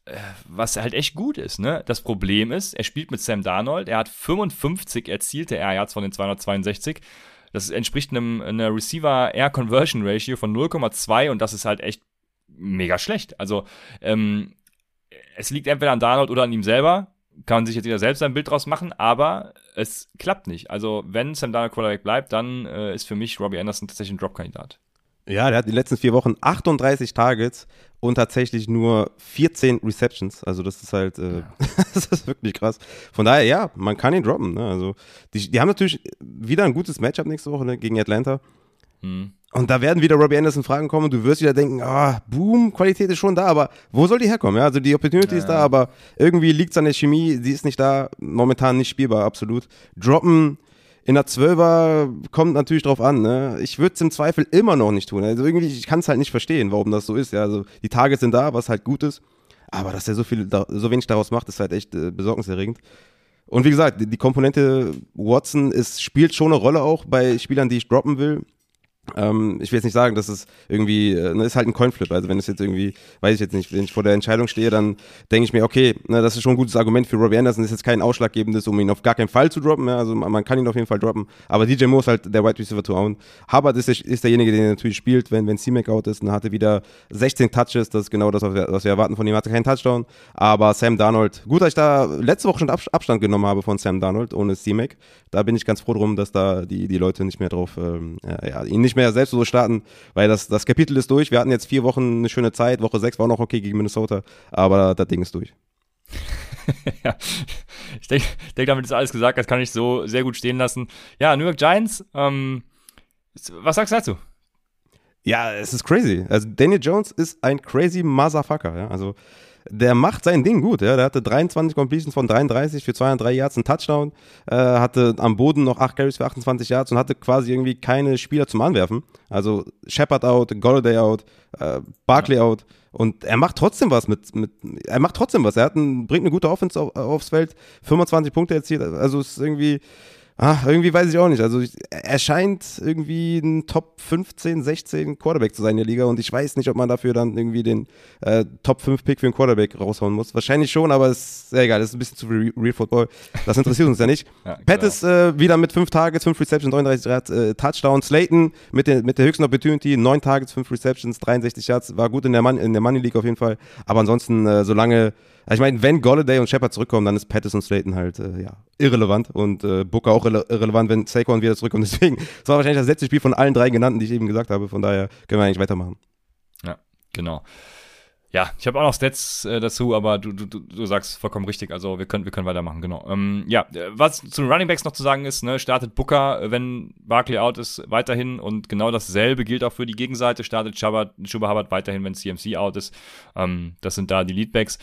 was halt echt gut ist. Ne? Das Problem ist, er spielt mit Sam Darnold, er hat 55 erzielte Air Yards von den 262. Das entspricht einem einer Receiver Air Conversion Ratio von 0,2 und das ist halt echt mega schlecht. Also ähm, es liegt entweder an Darnold oder an ihm selber. Kann man sich jetzt wieder selbst ein Bild draus machen, aber es klappt nicht. Also, wenn Sam Darnold Quarterback bleibt, dann äh, ist für mich Robbie Anderson tatsächlich ein Drop-Kandidat. Ja, der hat die letzten vier Wochen 38 Targets und tatsächlich nur 14 Receptions. Also das ist halt, äh, <laughs> das ist wirklich krass. Von daher, ja, man kann ihn droppen. Ne? Also die, die haben natürlich wieder ein gutes Matchup nächste Woche ne, gegen Atlanta. Hm. Und da werden wieder Robbie Anderson Fragen kommen und du wirst wieder denken, ah, boom, Qualität ist schon da, aber wo soll die herkommen? Ja, also die Opportunity ist da, aber irgendwie liegt es an der Chemie, die ist nicht da, momentan nicht spielbar, absolut. Droppen in der Zwölfer kommt natürlich drauf an, ne? Ich würde es im Zweifel immer noch nicht tun. Also irgendwie, ich kann es halt nicht verstehen, warum das so ist. Ja, also die Targets sind da, was halt gut ist. Aber dass er so viel, so wenig daraus macht, ist halt echt äh, besorgniserregend. Und wie gesagt, die, die Komponente Watson ist, spielt schon eine Rolle auch bei Spielern, die ich droppen will. Ähm, ich will jetzt nicht sagen, dass es irgendwie, äh, ne, ist halt ein Coinflip. Also wenn es jetzt irgendwie, weiß ich jetzt nicht, wenn ich vor der Entscheidung stehe, dann denke ich mir, okay, ne, das ist schon ein gutes Argument für Robbie Anderson, ist jetzt kein ausschlaggebendes, um ihn auf gar keinen Fall zu droppen. Ja, also man kann ihn auf jeden Fall droppen. Aber DJ Moore ist halt der Wide Receiver to own. Hubbard ist, ist derjenige, der natürlich spielt, wenn, wenn C-Mac out ist. Dann hatte wieder 16 Touches, das ist genau das, was wir, was wir erwarten von ihm. Hatte keinen Touchdown. Aber Sam Darnold, gut, dass ich da letzte Woche schon Abstand genommen habe von Sam Darnold ohne C-Mac. Da bin ich ganz froh drum, dass da die, die Leute nicht mehr drauf, ähm, ja, ihn nicht mehr selbst so starten weil das, das Kapitel ist durch. Wir hatten jetzt vier Wochen eine schöne Zeit. Woche sechs war noch okay gegen Minnesota, aber das Ding ist durch. <laughs> ja, ich denke, denk, damit ist alles gesagt. Das kann ich so sehr gut stehen lassen. Ja, New York Giants, ähm, was sagst du dazu? Ja, es ist crazy. Also Daniel Jones ist ein crazy Motherfucker. Ja? Also der macht sein Ding gut. Ja. Der hatte 23 Completions von 33 für 203 Yards, einen Touchdown, äh, hatte am Boden noch 8 Carries für 28 Yards und hatte quasi irgendwie keine Spieler zum Anwerfen. Also Shepard out, Golladay out, äh, Barkley ja. out. Und er macht trotzdem was mit, mit er macht trotzdem was. Er hat ein, bringt eine gute Offense auf, aufs Feld, 25 Punkte erzielt. Also es ist irgendwie, Ah, irgendwie weiß ich auch nicht. Also er scheint irgendwie ein Top 15, 16 Quarterback zu sein in der Liga und ich weiß nicht, ob man dafür dann irgendwie den äh, Top 5 Pick für einen Quarterback raushauen muss. Wahrscheinlich schon, aber es ist sehr egal. Das ist ein bisschen zu viel Real Football. Das interessiert uns ja nicht. <laughs> ja, Pat ist äh, wieder mit 5 Targets, 5 Receptions, 39 Yards, äh, Touchdown. Slayton mit, den, mit der höchsten Opportunity, 9 Targets, 5 Receptions, 63 Yards. War gut in der, Mon in der Money League auf jeden Fall. Aber ansonsten, äh, solange ich meine, wenn Golladay und Shepard zurückkommen, dann ist Patterson Slayton halt äh, ja, irrelevant und äh, Booker auch irre irrelevant, wenn Saquon wieder zurückkommt. <laughs> Deswegen, das war wahrscheinlich das letzte Spiel von allen drei genannten, die ich eben gesagt habe. Von daher können wir eigentlich weitermachen. Ja, genau. Ja, ich habe auch noch Stats äh, dazu, aber du, du, du sagst vollkommen richtig. Also wir können, wir können weitermachen, genau. Ähm, ja, was zu den Running Backs noch zu sagen ist, ne, startet Booker, wenn Barkley out ist, weiterhin und genau dasselbe gilt auch für die Gegenseite. Startet Chuba Hubbard weiterhin, wenn CMC out ist. Ähm, das sind da die Leadbacks.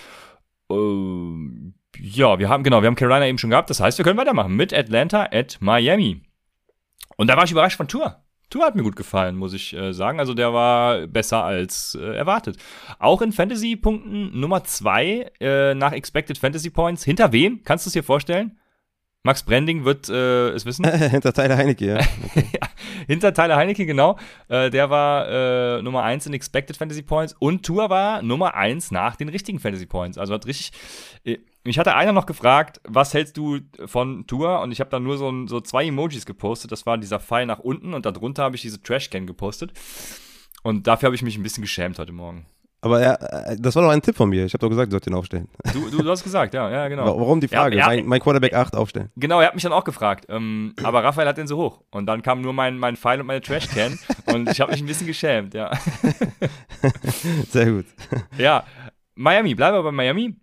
Äh, ja, wir haben, genau, wir haben Carolina eben schon gehabt. Das heißt, wir können weitermachen mit Atlanta at Miami. Und da war ich überrascht von Tour. Tour hat mir gut gefallen, muss ich äh, sagen. Also der war besser als äh, erwartet. Auch in Fantasy-Punkten Nummer 2 äh, nach Expected Fantasy Points. Hinter wem? Kannst du es dir vorstellen? Max Branding wird äh, es wissen. <laughs> Hinter Tyler Heinecke, ja. <laughs> Okay. ja. <laughs> Hinter Tyler Heinecke, genau. Äh, der war äh, Nummer 1 in Expected Fantasy Points und Tour war Nummer 1 nach den richtigen Fantasy Points. Also hat richtig. Äh, mich hatte einer noch gefragt, was hältst du von Tour? Und ich habe dann nur so, so zwei Emojis gepostet. Das war dieser Pfeil nach unten und darunter habe ich diese Trashcan gepostet. Und dafür habe ich mich ein bisschen geschämt heute Morgen. Aber ja, äh, das war doch ein Tipp von mir. Ich habe doch gesagt, du sollst ihn aufstellen. Du, du, du, hast gesagt, ja, ja, genau. Warum die Frage? Ja, mein, mein, Quarterback 8 aufstellen. Genau, er hat mich dann auch gefragt. Ähm, aber Raphael hat den so hoch. Und dann kam nur mein, mein Pfeil und meine Trashcan. und ich habe mich ein bisschen geschämt, ja. <laughs> Sehr gut. Ja, Miami, bleiben wir bei Miami.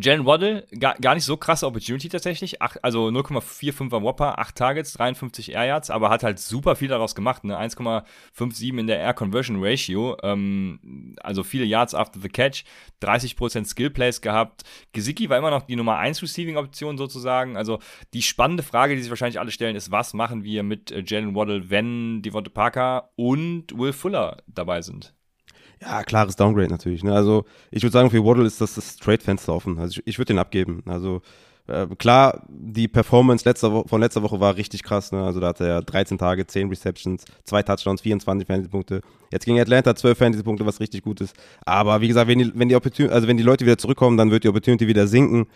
Jalen Waddle, gar, gar nicht so krasse Opportunity tatsächlich. Ach, also 0,45er Whopper, 8 Targets, 53 Air Yards, aber hat halt super viel daraus gemacht. Ne? 1,57 in der Air Conversion Ratio. Ähm, also viele Yards after the catch, 30% Skill Plays gehabt. Gesicki war immer noch die Nummer 1 Receiving Option sozusagen. Also die spannende Frage, die sich wahrscheinlich alle stellen, ist, was machen wir mit äh, Jalen Waddle, wenn Devonta Parker und Will Fuller dabei sind? Ja, klares Downgrade natürlich. Ne? Also ich würde sagen, für Waddle ist das das Trade-Fenster offen. Also ich, ich würde den abgeben. Also äh, klar, die Performance letzter Wo von letzter Woche war richtig krass. Ne? Also da hatte er 13 Tage, 10 Receptions, 2 Touchdowns, 24 Fantasy-Punkte. Jetzt gegen Atlanta 12 Fantasy-Punkte, was richtig gut ist. Aber wie gesagt, wenn die, wenn die, also wenn die Leute wieder zurückkommen, dann wird die Opportunity wieder sinken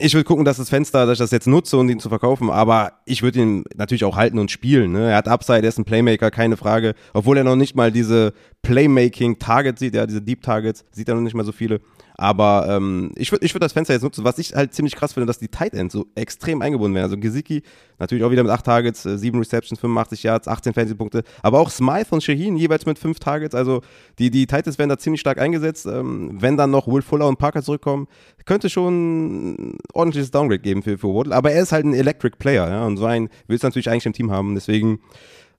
ich würde gucken, dass das Fenster, dass ich das jetzt nutze, um ihn zu verkaufen, aber ich würde ihn natürlich auch halten und spielen. Ne? Er hat Upside, er ist ein Playmaker, keine Frage. Obwohl er noch nicht mal diese Playmaking-Targets sieht, ja, diese Deep Targets, sieht er noch nicht mal so viele. Aber ähm, ich würde ich würd das Fenster jetzt nutzen. Was ich halt ziemlich krass finde, dass die Tight Ends so extrem eingebunden werden. Also Gesicki natürlich auch wieder mit 8 Targets, 7 äh, Receptions, 85 Yards, 18 Fantasy-Punkte. Aber auch Smythe und Shaheen jeweils mit 5 Targets. Also die, die Tight Ends werden da ziemlich stark eingesetzt. Ähm, wenn dann noch Will Fuller und Parker zurückkommen, könnte schon ein ordentliches Downgrade geben für, für Waddle. Aber er ist halt ein Electric Player. Ja? Und so einen willst du natürlich eigentlich im Team haben. Deswegen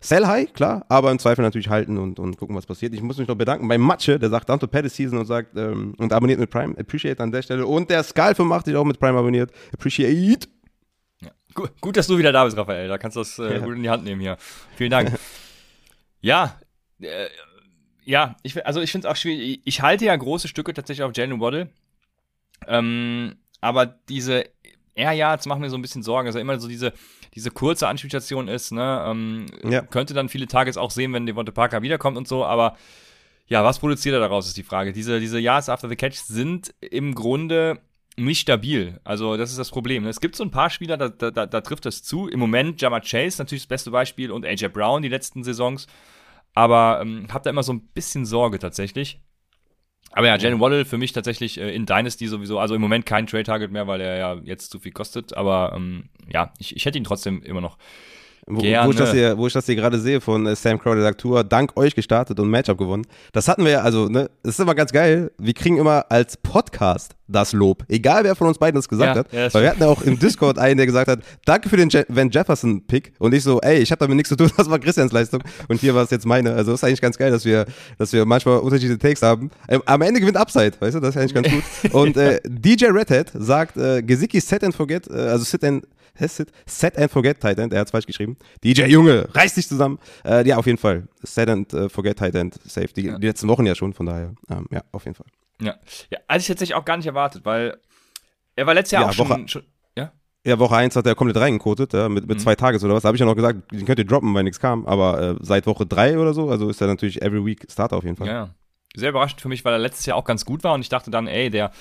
Sell high, klar, aber im Zweifel natürlich halten und, und gucken, was passiert. Ich muss mich noch bedanken bei Matsche, der sagt Down to Paddy Season und sagt ähm, und abonniert mit Prime. Appreciate an der Stelle. Und der Skal85 auch mit Prime abonniert. Appreciate. Ja. Gut, gut, dass du wieder da bist, Raphael. Da kannst du das äh, ja. gut in die Hand nehmen hier. Vielen Dank. <laughs> ja, äh, ja, ich, also ich finde es auch schwierig. Ich halte ja große Stücke tatsächlich auf Jalen Waddle. Ähm, aber diese Air Yards machen mir so ein bisschen Sorgen. Also immer so diese, diese kurze Anspielstation ist, ne, ähm, Ja. könnte dann viele Tages auch sehen, wenn Devonta Parker wiederkommt und so, aber ja, was produziert er daraus, ist die Frage. Diese, diese Yards after the catch sind im Grunde nicht stabil. Also, das ist das Problem. Es gibt so ein paar Spieler, da, da, da, trifft das zu. Im Moment Jammer Chase natürlich das beste Beispiel und AJ Brown die letzten Saisons. Aber ähm, hab da immer so ein bisschen Sorge tatsächlich. Aber ja, Jalen Waddle für mich tatsächlich äh, in Dynasty sowieso, also im Moment kein Trade-Target mehr, weil er ja jetzt zu viel kostet. Aber ähm, ja, ich, ich hätte ihn trotzdem immer noch Wo, wo, ich das hier, wo ich das hier gerade sehe von äh, Sam Crowder, der sagt, Tour, dank euch gestartet und Matchup gewonnen. Das hatten wir ja, also, ne, das ist immer ganz geil. Wir kriegen immer als Podcast das Lob. Egal, wer von uns beiden das gesagt Ja, hat. ja, das Weil wir hatten ja auch im Discord einen, der gesagt hat, danke für den Je Van Jefferson-Pick. Und ich so, ey, ich habe damit nichts zu tun, <laughs> das war Christians Leistung. Und hier war es jetzt meine. Also, ist eigentlich ganz geil, dass wir, dass wir manchmal unterschiedliche Takes haben. Ähm, am Ende gewinnt Upside, weißt du, das ist eigentlich ganz gut. <laughs> Und äh, DJ Redhead sagt, äh, Gesicki set and forget, äh, also sit and Set, set and Forget Tight End, er hat falsch geschrieben. DJ Junge, reiß dich zusammen. Äh, ja, auf jeden Fall. Set and äh, Forget Tight End, safe. Die, die letzten Wochen ja schon, von daher. Ähm, ja, auf jeden Fall. Ja. ja, also ich tatsächlich auch gar nicht erwartet, weil er war letztes Jahr Ja, auch schon, Woche- schon. Ja? Ja, Woche 1 hat er komplett reingekotet, ja, mit, mit Mhm. zwei Tages oder was. Da habe ich ja noch gesagt, den könnt ihr droppen, weil nichts kam. Aber äh, seit Woche 3 oder so, also ist er natürlich every week Starter auf jeden Fall. Ja, ja. Sehr überraschend für mich, weil er letztes Jahr auch ganz gut war und ich dachte dann, ey, der,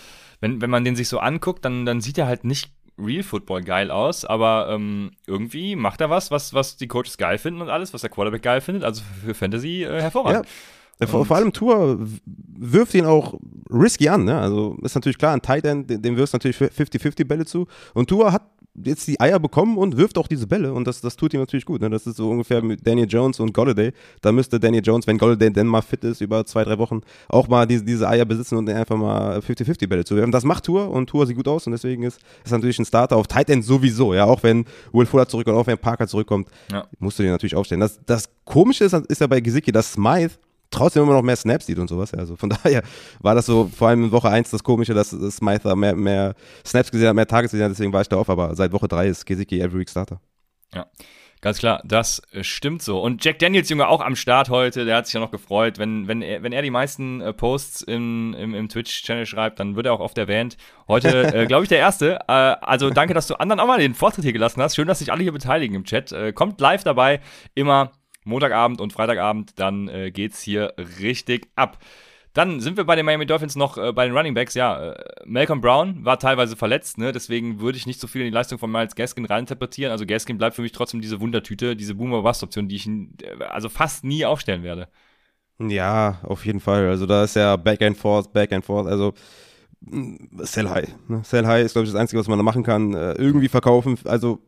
wenn, wenn man den sich so anguckt, dann, dann sieht er halt nicht Real Football geil aus, aber ähm, irgendwie macht er was, was, was die Coaches geil finden und alles, was der Quarterback geil findet. Also für Fantasy äh, hervorragend. Ja, vor, vor allem Tour wirft ihn auch risky an, ne? Also ist natürlich klar, ein Tight End, dem wirfst du natürlich 50-50 Bälle zu. Und Tour hat jetzt die Eier bekommen und wirft auch diese Bälle und das, das tut ihm natürlich gut. Ne? Das ist so ungefähr mit Daniel Jones und Golladay. Da müsste Daniel Jones, wenn Golladay denn mal fit ist, über zwei, drei Wochen auch mal diese, diese Eier besitzen und einfach mal 50-50 Bälle zu werfen. Das macht Tour und Tour sieht gut aus und deswegen ist, ist natürlich ein Starter auf Tight End sowieso. Ja, auch wenn Will Fuller zurückkommt, auch wenn Parker zurückkommt, Ja. musst du den natürlich aufstellen. Das, das Komische ist, ist ja bei Gesicki, dass Smythe trotzdem immer noch mehr Snaps sieht und sowas. Ja, Also von <laughs> daher war das so, vor allem in Woche 1 das Komische, dass Smythe da mehr, mehr Snaps gesehen hat, mehr Tages gesehen hat, deswegen war ich da auf, aber seit Woche 3 ist Gesicki every week Starter. Ganz klar, das äh, stimmt so. Und Jack Daniels Junge auch am Start heute, der hat sich ja noch gefreut. Wenn, wenn, er, wenn er die meisten äh, Posts im, im, im Twitch-Channel schreibt, dann wird er auch oft erwähnt. Heute, <laughs> äh, glaube ich, der Erste. Äh, also danke, dass du anderen auch mal den Vortritt hier gelassen hast. Schön, dass sich alle hier beteiligen im Chat. Äh, kommt live dabei, immer Montagabend und Freitagabend, dann äh, geht's hier richtig ab. Dann sind wir bei den Miami Dolphins noch äh, bei den Running Backs. Ja, äh, Malcolm Brown war teilweise verletzt, ne? deswegen würde ich nicht so viel in die Leistung von Miles Gaskin reininterpretieren. Also Gaskin bleibt für mich trotzdem diese Wundertüte, diese Boomer-Bust-Option, die ich äh, also fast nie aufstellen werde. Ja, auf jeden Fall. Also da ist ja Back and Forth, Back and Forth. Also Sell High. Ne? Sell High ist, glaube ich, das Einzige, was man da machen kann. Äh, irgendwie verkaufen. Also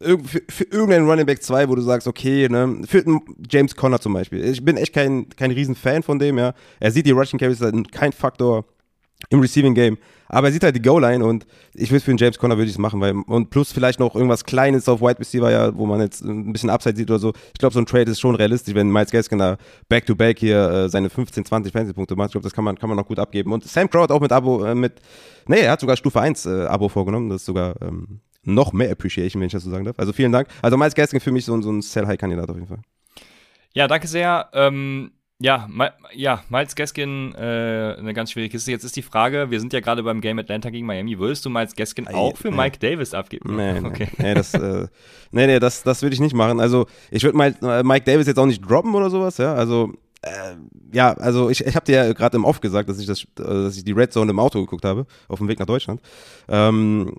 irg für, für irgendeinen Running Back 2, wo du sagst, okay, ne, für James Conner zum Beispiel. Ich bin echt kein, kein Riesenfan von dem, ja. Er sieht die Rushing Carries halt kein Faktor im Receiving Game. Aber er sieht halt die Goal-Line und ich würde für einen James Conner würde ich es machen, weil und plus vielleicht noch irgendwas Kleines auf Wide Receiver, ja, wo man jetzt ein bisschen Upside sieht oder so. Ich glaube, so ein Trade ist schon realistisch, wenn Miles Gaskin da Back-to-Back hier äh, seine 15, 20 Fantasy-Punkte macht. Ich glaube, das kann man, kann man noch gut abgeben. Und Sam Crowd auch mit Abo, äh, mit, nee, er hat sogar Stufe 1 äh, Abo vorgenommen. Das ist sogar ähm, noch mehr Appreciation, wenn ich das so sagen darf. Also vielen Dank. Also Miles Gaskin für mich so, ein- so ein Sell-High-Kandidat auf jeden Fall. Ja, danke sehr. Ähm, ja, Ma ja, Miles Gaskin, äh, eine ganz schwierige Kiste. Jetzt ist die Frage, wir sind ja gerade beim Game Atlanta gegen Miami. Würdest du Miles Gaskin auch für nee. Mike Davis abgeben? Nee, nee, okay. nee, das, äh, nee, nee, das, das würde ich nicht machen. Also ich würde äh, Mike Davis jetzt auch nicht droppen oder sowas, ja. Also äh, ja, also ich, ich habe dir ja gerade im Off gesagt, dass ich das, äh, dass ich die Red Zone im Auto geguckt habe auf dem Weg nach Deutschland. Ähm,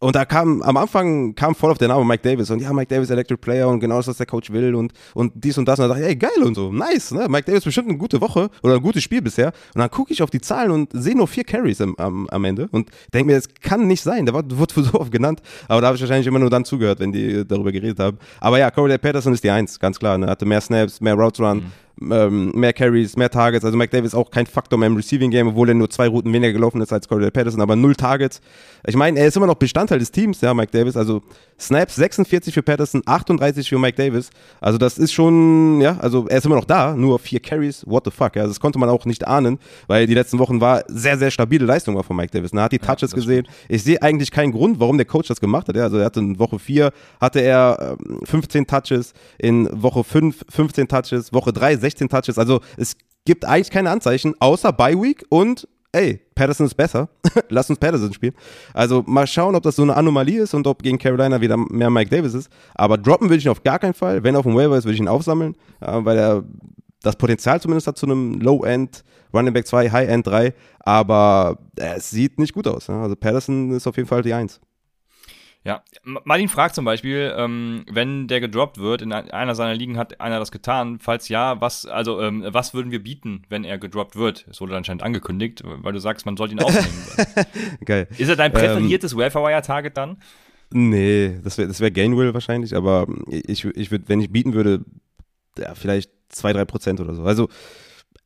und da kam, am Anfang kam voll auf der Name Mike Davis und ja, Mike Davis Electric Player und genau das, was der Coach will und, und dies und das. Und da dachte ich, ey, geil und so, nice, ne? Mike Davis bestimmt eine gute Woche oder ein gutes Spiel bisher. Und dann gucke ich auf die Zahlen und sehe nur vier Carries am, am, am Ende und denke mir, das kann nicht sein. Der war- wurde so oft genannt, aber da habe ich wahrscheinlich immer nur dann zugehört, wenn die darüber geredet haben. Aber ja, Corey Patterson ist die Eins, ganz klar. Ne? Hatte mehr Snaps, mehr Routes Run. Ähm, mehr Carries, mehr Targets. Also Mike Davis auch kein Faktor mehr im Receiving Game, obwohl er nur zwei Routen weniger gelaufen ist als Corey Patterson, aber null Targets. Ich meine, er ist immer noch Bestandteil des Teams, ja, Mike Davis. Also Snaps 46 für Patterson, 38 für Mike Davis. Also das ist schon, ja, also er ist immer noch da, nur vier Carries, what the fuck. Ja, also das konnte man auch nicht ahnen, weil die letzten Wochen war sehr, sehr stabile Leistung war von Mike Davis. Er hat die Touches das gesehen. Ich sehe eigentlich keinen Grund, warum der Coach das gemacht hat. Ja, also er hatte in Woche 4 hatte er ähm, 15 Touches, in Woche 5 15 Touches, Woche 3 16 Touches. Also es gibt eigentlich keine Anzeichen, außer Bye Week und ey, Patterson ist besser, <laughs> lass uns Patterson spielen. Also mal schauen, ob das so eine Anomalie ist und ob gegen Carolina wieder mehr Mike Davis ist. Aber droppen würde ich ihn auf gar keinen Fall. Wenn er auf dem Waiver ist, würde ich ihn aufsammeln, weil er das Potenzial zumindest hat zu einem Low-End Running Back 2, High-End 3, aber es sieht nicht gut aus. Also Patterson ist auf jeden Fall die Eins. Ja, Martin fragt zum Beispiel, ähm, wenn der gedroppt wird, in einer seiner Ligen hat einer das getan. Falls ja, was, also, ähm, was würden wir bieten, wenn er gedroppt wird? Es wurde anscheinend angekündigt, weil du sagst, man sollte ihn aufnehmen. <laughs> Geil. Ist er dein ähm, präferiertes ähm, Welfare-Wire-Target dann? Nee, das wäre das wär Gainwell wahrscheinlich, aber ich, ich würde, wenn ich bieten würde, ja, vielleicht 2, 3 Prozent oder so. Also,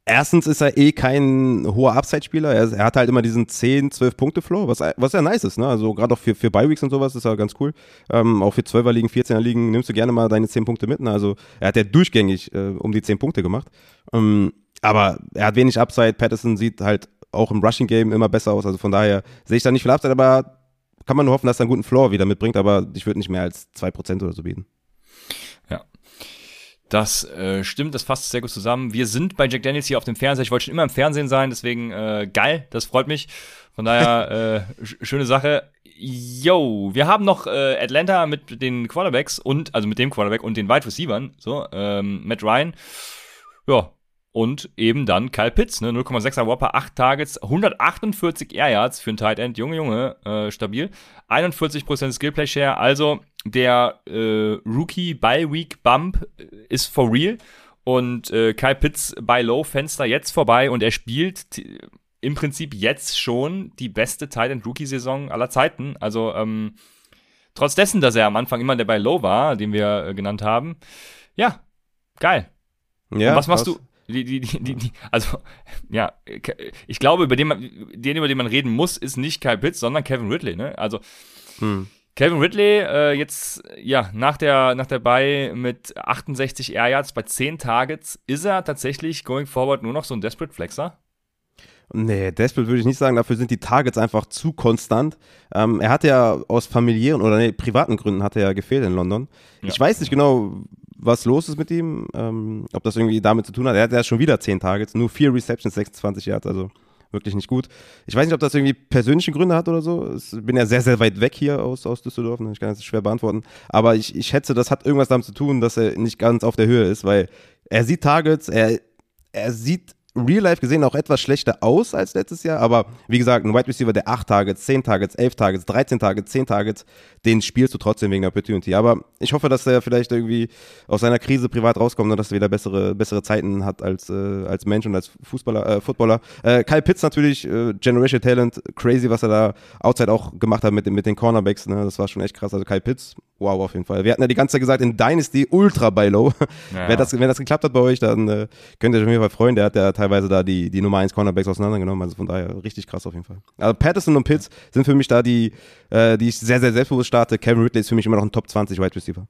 Erstens ist er eh kein hoher Upside-Spieler. Er, er, hat halt immer diesen 10, 12 Punkte Flow, was, was ja nice ist. Ne? Also gerade auch für, für Bi-Weeks und sowas ist er ganz cool. Ähm, auch für 12er-Ligen, 14er-Ligen nimmst du gerne mal deine 10 Punkte mit. Ne? Also er hat ja durchgängig äh, um die 10 Punkte gemacht. Ähm, aber er hat wenig Upside. Patterson sieht halt auch im Rushing-Game immer besser aus. Also von daher sehe ich da nicht viel Upside, aber kann man nur hoffen, dass er einen guten Floor wieder mitbringt. Aber ich würde nicht mehr als 2% oder so bieten. Das äh, stimmt, das fasst sehr gut zusammen. Wir sind bei Jack Daniels hier auf dem Fernseher. Ich wollte schon immer im Fernsehen sein, deswegen äh, geil, das freut mich. Von daher <laughs> äh, schöne Sache. Yo, wir haben noch äh, Atlanta mit den Quarterbacks und also mit dem Quarterback und den Wide Receivers, so ähm, Matt Ryan. Ja, und eben dann Kyle Pitts, ne, 0,6er Whopper, 8 Targets, 148 Air Yards für ein Tight End, Junge, Junge, äh, stabil. 41% Skillplay Share, also der äh, Rookie by Week Bump ist for real und äh, Kyle Pitts by Low Fenster jetzt vorbei und er spielt im Prinzip jetzt schon die beste Tight End Rookie Saison aller Zeiten. Also ähm, trotz dessen, dass er am Anfang immer der by Low war, den wir äh, genannt haben, ja, geil. Ja, und was machst was? du? Die, die, die, die, also, ja, ich glaube, über den, man, den, über den man reden muss, ist nicht Kyle Pitts, sondern Kevin Ridley, ne? Also, hm. Kevin Ridley, äh, jetzt, ja, nach der, nach der Bay mit 68 Air Yards bei 10 Targets, ist er tatsächlich going forward nur noch so ein Desperate Flexer? Nee, Desperate würde ich nicht sagen, dafür sind die Targets einfach zu konstant. Ähm, er hat ja aus familiären oder nee, privaten Gründen hat er ja gefehlt in London. Ja. Ich weiß nicht genau, was los ist mit ihm, ähm, ob das irgendwie damit zu tun hat. Er hat ja schon wieder 10 Targets, nur 4 Receptions, 26 Yards, also wirklich nicht gut. Ich weiß nicht, ob das irgendwie persönliche Gründe hat oder so. Ich bin ja sehr, sehr weit weg hier aus, aus Düsseldorf. Ne? Ich kann das schwer beantworten. Aber ich, ich schätze, das hat irgendwas damit zu tun, dass er nicht ganz auf der Höhe ist, weil er sieht Targets, er, er sieht real life gesehen auch etwas schlechter aus als letztes Jahr, aber wie gesagt, ein Wide Receiver, der 8 Targets, 10 Targets, 11 Targets, 13 Targets, 10 Targets, den spielst du trotzdem wegen der Opportunity. Aber ich hoffe, dass er vielleicht irgendwie aus seiner Krise privat rauskommt und dass er wieder bessere, bessere Zeiten hat als, äh, als Mensch und als Fußballer, äh, Footballer. Äh, Kyle Pitts natürlich, äh, Generation Talent, crazy, was er da outside auch gemacht hat mit, mit den Cornerbacks, ne? das war schon echt krass. Also Kyle Pitts, wow, auf jeden Fall. Wir hatten ja die ganze Zeit gesagt, in Dynasty ultra bei Low. <laughs> Ja. wenn, das, wenn das geklappt hat bei euch, dann äh, könnt ihr euch auf jeden Fall freuen. Der hat ja teilweise da die, die Nummer 1 Cornerbacks auseinandergenommen. Also von daher richtig krass auf jeden Fall. Also Patterson und Pitts sind für mich da die, äh, die ich sehr, sehr selbstbewusst starte. Kevin Ridley ist für mich immer noch ein Top 20 Wide Receiver.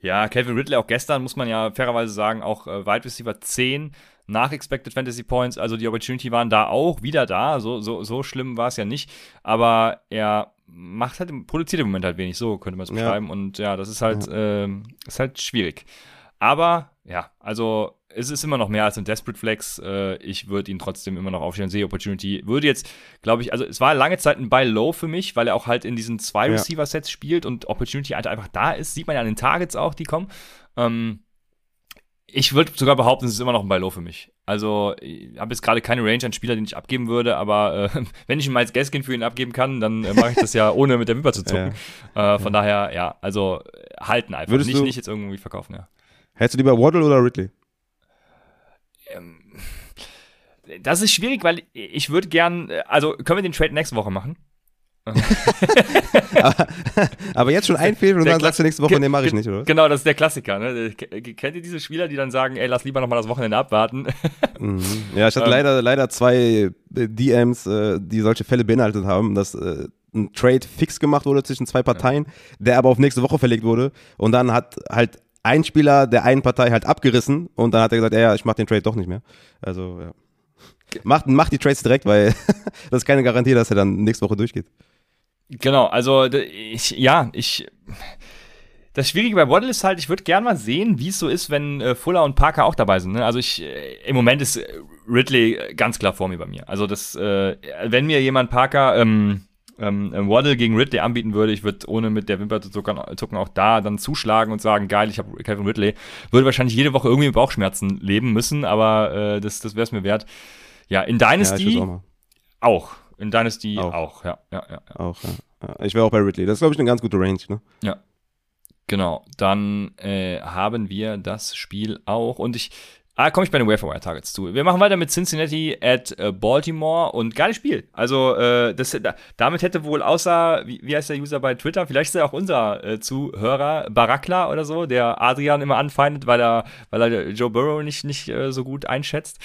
Ja, Kevin Ridley auch gestern, muss man ja fairerweise sagen, auch äh, Wide Receiver 10 nach Expected Fantasy Points. Also die Opportunity waren da auch wieder da. So, so, so schlimm war es ja nicht. Aber er macht halt, produziert im Moment halt wenig, so könnte man es beschreiben. Ja. Und ja, das ist halt, ja. äh, ist halt schwierig. Aber ja, also es ist immer noch mehr als ein Desperate Flex. Äh, ich würde ihn trotzdem immer noch aufstellen. Sehe Opportunity. Würde jetzt, glaube ich, also es war lange Zeit ein Buy Low für mich, weil er auch halt in diesen zwei Receiver-Sets spielt und Opportunity halt einfach da ist. Sieht man ja an den Targets auch, die kommen. Ähm, ich würde sogar behaupten, es ist immer noch ein Buy Low für mich. Also, ich habe jetzt gerade keine Range an Spieler, den ich abgeben würde, aber äh, <laughs> wenn ich mal als Gaskin für ihn abgeben kann, dann äh, mache ich das ja <laughs> ohne mit der Wimper zu zucken. Ja. Äh, von ja. daher, ja, also halten einfach. Würdest nicht, nicht jetzt irgendwie verkaufen, ja. Hättest du lieber Waddle oder Ridley? Ähm, das ist schwierig, weil ich würde gern, also können wir den Trade nächste Woche machen? aber, aber, jetzt schon einfehlen und der dann sagst du nächste Woche, nee, mache ich nicht, oder? Genau, das ist der Klassiker. Ne? Kennt ihr diese Spieler, die dann sagen, ey, lass lieber nochmal das Wochenende abwarten? <laughs> Mhm. Ja, ich hatte ähm. leider, leider zwei äh, DMs, äh, die solche Fälle beinhaltet haben, dass äh, ein Trade fix gemacht wurde zwischen zwei Parteien, ja. der aber auf nächste Woche verlegt wurde. Und dann hat halt ein Spieler der einen Partei halt abgerissen und dann hat er gesagt, ja, ich mach den Trade doch nicht mehr. Also, ja. Macht, macht die Trades direkt, weil <laughs> das ist keine Garantie, dass er dann nächste Woche durchgeht. Genau, also ich, ja, ich das Schwierige bei Waddle ist halt, ich würde gerne mal sehen, wie es so ist, wenn äh, Fuller und Parker auch dabei sind. Ne? Also ich, äh, im Moment ist Ridley ganz klar vor mir bei mir. Also das, äh, wenn mir jemand Parker, ähm, ähm, Waddle gegen Ridley anbieten würde, ich würde ohne mit der Wimper zu zucken, zucken auch da dann zuschlagen und sagen, geil, ich habe Kevin Ridley. Würde wahrscheinlich jede Woche irgendwie mit Bauchschmerzen leben müssen, aber äh, das, das wäre es mir wert. Ja, in Dynasty ja, auch, auch, In Dynasty auch, auch ja, ja, ja. Auch, ja. Ich wäre auch bei Ridley. Das ist, glaube ich, eine ganz gute Range, ne? Ja. Genau, dann äh, haben wir das Spiel auch und ich Ah, komme ich bei den Waferwire Targets zu. Wir machen weiter mit Cincinnati at äh, Baltimore und geiles Spiel. Also, äh, das, da, damit hätte wohl außer, wie, wie, heißt der User bei Twitter, vielleicht ist er auch unser äh, Zuhörer, Barakla oder so, der Adrian immer anfeindet, weil er, weil er Joe Burrow nicht, nicht äh, so gut einschätzt.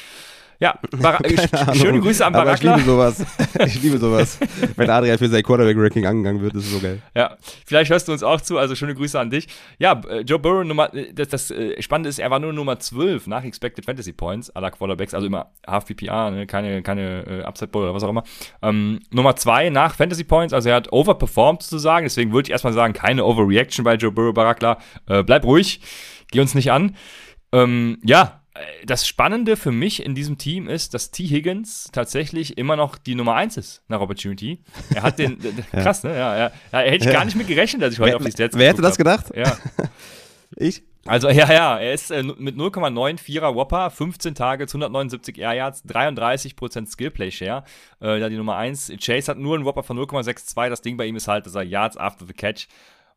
Ja, Bar <laughs> schöne Grüße an Barakla. ich liebe sowas. <laughs> Ich liebe sowas. Wenn Adrian für sein Quarterback-Ranking angegangen wird, ist es so geil. Ja, vielleicht hörst du uns auch zu, also schöne Grüße an dich. Ja, äh, Joe Burrow, Nummer, äh, das, das äh, Spannende ist, er war nur Nummer 12 nach Expected Fantasy Points aller Quarterbacks, also immer Half PPA, ne? keine, keine äh, Upside Bowl oder was auch immer. Ähm, Nummer 2 nach Fantasy Points, also er hat overperformed sozusagen, deswegen würde ich erstmal sagen, keine Overreaction bei Joe Burrow, Barakla. Äh, bleib ruhig, geh uns nicht an. Ähm, ja, das Spannende für mich in diesem Team ist, dass T. Higgins tatsächlich immer noch die Nummer 1 ist nach Opportunity. Er hat den, <laughs> krass, ne? Ja, ja, ja hätte ich gar nicht mit gerechnet, dass ich heute wer, auf die Stats Wer hätte das gedacht? Ja. <laughs> ich? Also, ja, ja, er ist äh, mit 0,94er Whopper, 15 Tage, 179 Air Yards, 33% Skillplay Share. Äh, da die Nummer 1. Chase hat nur einen Whopper von 0,62. Das Ding bei ihm ist halt, dass er Yards after the Catch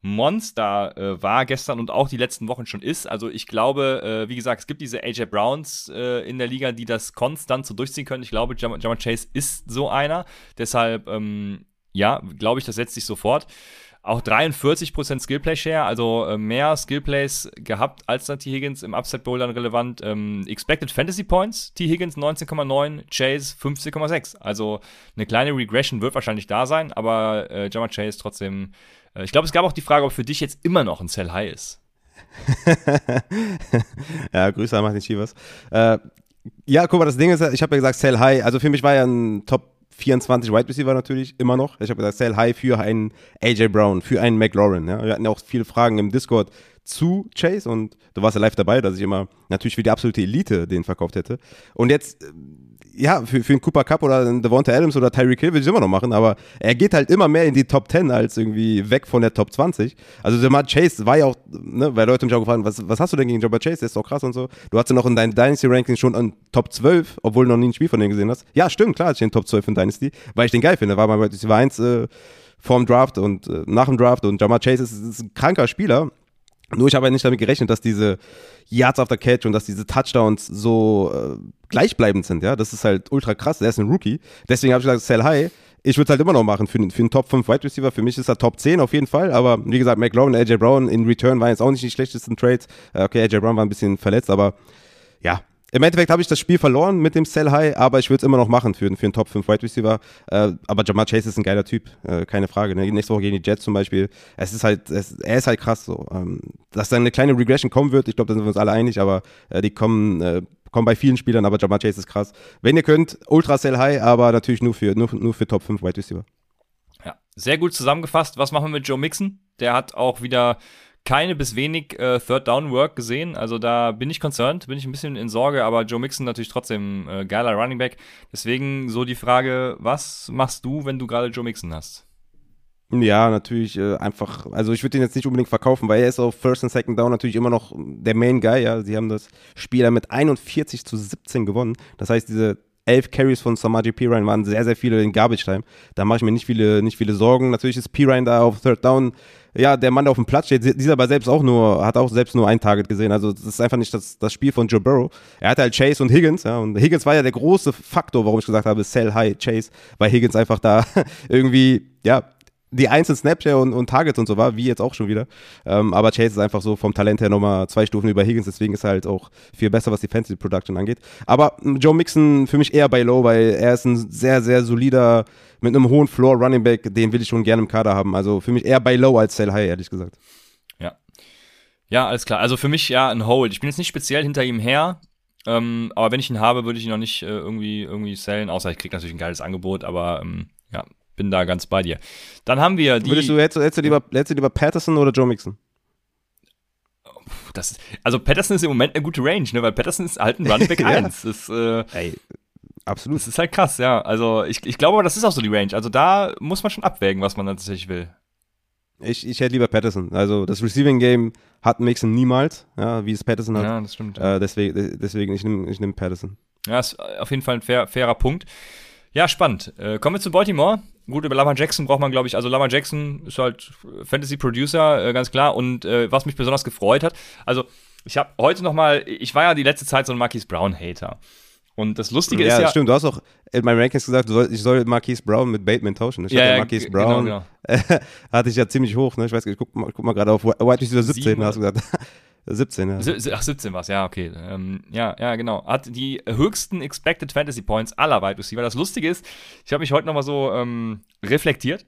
Monster äh, war gestern und auch die letzten Wochen schon ist. Also ich glaube, äh, wie gesagt, es gibt diese AJ Browns äh, in der Liga, die das konstant so durchziehen können. Ich glaube, Jammer Chase ist so einer. Deshalb, ähm, ja, glaube ich, das setzt sich sofort. Auch 43% Skillplay Share, also äh, mehr Skillplays gehabt als der T. Higgins im Upset Bowl dann relevant. Ähm, expected Fantasy Points, T. Higgins 19,9, Chase 15,6. Also eine kleine Regression wird wahrscheinlich da sein, aber äh, Jammer Chase trotzdem ich glaube, es gab auch die Frage, ob für dich jetzt immer noch ein Sell High ist. <laughs> ja, Grüße an Martin Chivas. Äh, ja, guck mal, das Ding ist, ich habe ja gesagt, Sell High. Also für mich war ja ein Top 24 Wide Receiver natürlich immer noch. Ich habe gesagt, Sell High für einen AJ Brown, für einen McLaurin. Ja. Wir hatten ja auch viele Fragen im Discord zu Chase und du warst ja live dabei, dass ich immer natürlich wie die absolute Elite den verkauft hätte. Und jetzt ja, für, für einen Cooper Cup oder einen Devonta Adams oder Tyreek Hill will ich immer noch machen, aber er geht halt immer mehr in die Top 10 als irgendwie weg von der Top 20. Also Jamar Chase war ja auch, ne, weil Leute mich auch gefragt haben, was, was hast du denn gegen Jamar Chase? Der ist doch krass und so. Du hast ja noch in deinen Dynasty-Rankings schon an Top 12, obwohl du noch nie ein Spiel von dem gesehen hast. Ja, stimmt, klar, ich den Top 12 in Dynasty, weil ich den geil finde. War mal bei war eins äh, vorm Draft und äh, nach dem Draft und Jamar Chase ist, ist ein kranker Spieler. Nur ich habe ja nicht damit gerechnet, dass diese Yards after Catch und dass diese Touchdowns so äh, gleichbleibend sind. Ja, das ist halt ultra krass. Der ist ein Rookie. Deswegen habe ich gesagt, sell high. Ich würde es halt immer noch machen für, für einen Top 5 Wide Receiver. Für mich ist er Top 10 auf jeden Fall. Aber wie gesagt, McLaurin, AJ Brown in Return waren jetzt auch nicht die schlechtesten Trades. Äh, okay, AJ Brown war ein bisschen verletzt, aber ja, im Endeffekt habe ich das Spiel verloren mit dem Sell High, aber ich würde es immer noch machen für, für einen Top 5 Wide Receiver. Äh, aber Jamar Chase ist ein geiler Typ, äh, keine Frage. Ne? Nächste Woche gegen die Jets zum Beispiel. Es ist halt, es, er ist halt krass so. Ähm, dass da eine kleine Regression kommen wird, ich glaube, da sind wir uns alle einig, aber äh, die kommen, äh, kommen bei vielen Spielern, aber Jamar Chase ist krass. Wenn ihr könnt, Ultra Sell High, aber natürlich nur für, nur, nur für Top 5 Wide Receiver. Ja, sehr gut zusammengefasst. Was machen wir mit Joe Mixon? Der hat auch wieder keine bis wenig äh, Third Down Work gesehen. Also da bin ich concerned, bin ich ein bisschen in Sorge, aber Joe Mixon natürlich trotzdem äh, geiler Running Back. Deswegen so die Frage, was machst du, wenn du gerade Joe Mixon hast? Ja, natürlich äh, einfach, also ich würde den jetzt nicht unbedingt verkaufen, weil er ist auf First und Second Down natürlich immer noch der Main Guy, ja. Sie haben das Spiel mit 41 zu 17 gewonnen. Das heißt, diese elf Carries von Samaji Pirine waren sehr, sehr viele in Garbage Time. Da mache ich mir nicht viele, nicht viele Sorgen. Natürlich ist Pirine da auf Third Down ja, der Mann, der auf dem Platz steht, dieser aber selbst auch nur, hat auch selbst nur ein Target gesehen. Also das ist einfach nicht das, das Spiel von Joe Burrow. Er hatte halt Chase und Higgins, ja, und Higgins war ja der große Faktor, warum ich gesagt habe, sell high Chase, weil Higgins einfach da <laughs> irgendwie, ja, die einzelnen Snapshare und, und Targets und so war, wie jetzt auch schon wieder. Ähm, aber Chase ist einfach so vom Talent her nochmal zwei Stufen über Higgins, deswegen ist er halt auch viel besser, was die Fantasy Production angeht. Aber Joe Mixon für mich eher bei Low, weil er ist ein sehr, sehr solider, mit einem hohen Floor Running Back, den will ich schon gerne im Kader haben. Also für mich eher bei Low als Sell High, ehrlich gesagt. Ja. Ja, alles klar. Also für mich ja ein Hold. Ich bin jetzt nicht speziell hinter ihm her. Ähm, aber wenn ich ihn habe, würde ich ihn noch nicht äh, irgendwie, irgendwie sellen, außer ich kriege natürlich ein geiles Angebot, aber ähm, ja, bin da ganz bei dir. Dann haben wir die. Würdest du, hättest, hättest, du lieber, hättest du lieber Patterson oder Joe Mixon? das also Patterson ist im Moment eine gute Range, ne? Weil Patterson ist halt ein Running Back <laughs> Ja. 1. Das, äh, Ey, absolut. das ist halt krass, ja. Also ich, ich glaube das ist auch so die Range. Also da muss man schon abwägen, was man tatsächlich will. Ich, ich hätte lieber Patterson. Also das Receiving Game hat Mixon niemals, ja, wie es Patterson hat. Ja, das stimmt. Äh, deswegen, deswegen, ich nehme ich nehm Patterson. Ja, ist auf jeden Fall ein fair, fairer Punkt. Ja, spannend. Äh, kommen wir zu Baltimore. Gut, über Lamar Jackson braucht man, glaube ich, also Lamar Jackson ist halt Fantasy-Producer, äh, ganz klar. Und äh, was mich besonders gefreut hat, also ich habe heute noch mal, ich war ja die letzte Zeit so ein Marquise Brown-Hater. Und das Lustige Ja, ist ja, stimmt. Du hast auch in meinen Rankings gesagt, soll, ich soll Marquise Brown mit Bateman tauschen. Ich Ja, hatte ja, Marquise g- Brown, genau, <laughs> hatte ich ja ziemlich hoch. Ne? Ich weiß nicht, ich guck mal, guck mal gerade auf White Receiver 17, Sieben, hast du gesagt. 17, ja. Ach, 17 war's, ja, okay. Ähm, ja, ja, genau. Hat die höchsten Expected Fantasy Points aller Wide Receiver. Das Lustige ist, ich habe mich heute nochmal so ähm, reflektiert.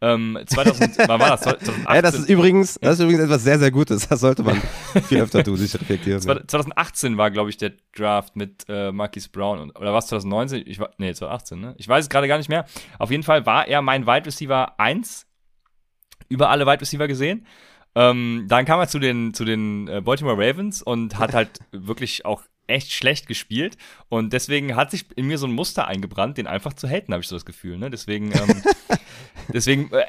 Ähm, 2000, <laughs> wann war das? 2018, Ey, das ist übrigens, das ist übrigens etwas sehr, sehr Gutes. Das sollte man <laughs> viel öfter tun, sich reflektieren. Ja. 2018 war, glaube ich, der Draft mit äh, Marquise Brown. Und, oder was 2019? Ich, nee, 2018, ne? Ich weiß es gerade gar nicht mehr. Auf jeden Fall war er mein Wide Receiver 1 über alle Wide Receiver gesehen. Ähm, dann kam er zu den, zu den äh, Baltimore Ravens und hat halt <laughs> wirklich auch echt schlecht gespielt. Und deswegen hat sich in mir so ein Muster eingebrannt, den einfach zu haten, habe ich so das Gefühl. Ne? Deswegen, ähm, <laughs> deswegen, äh,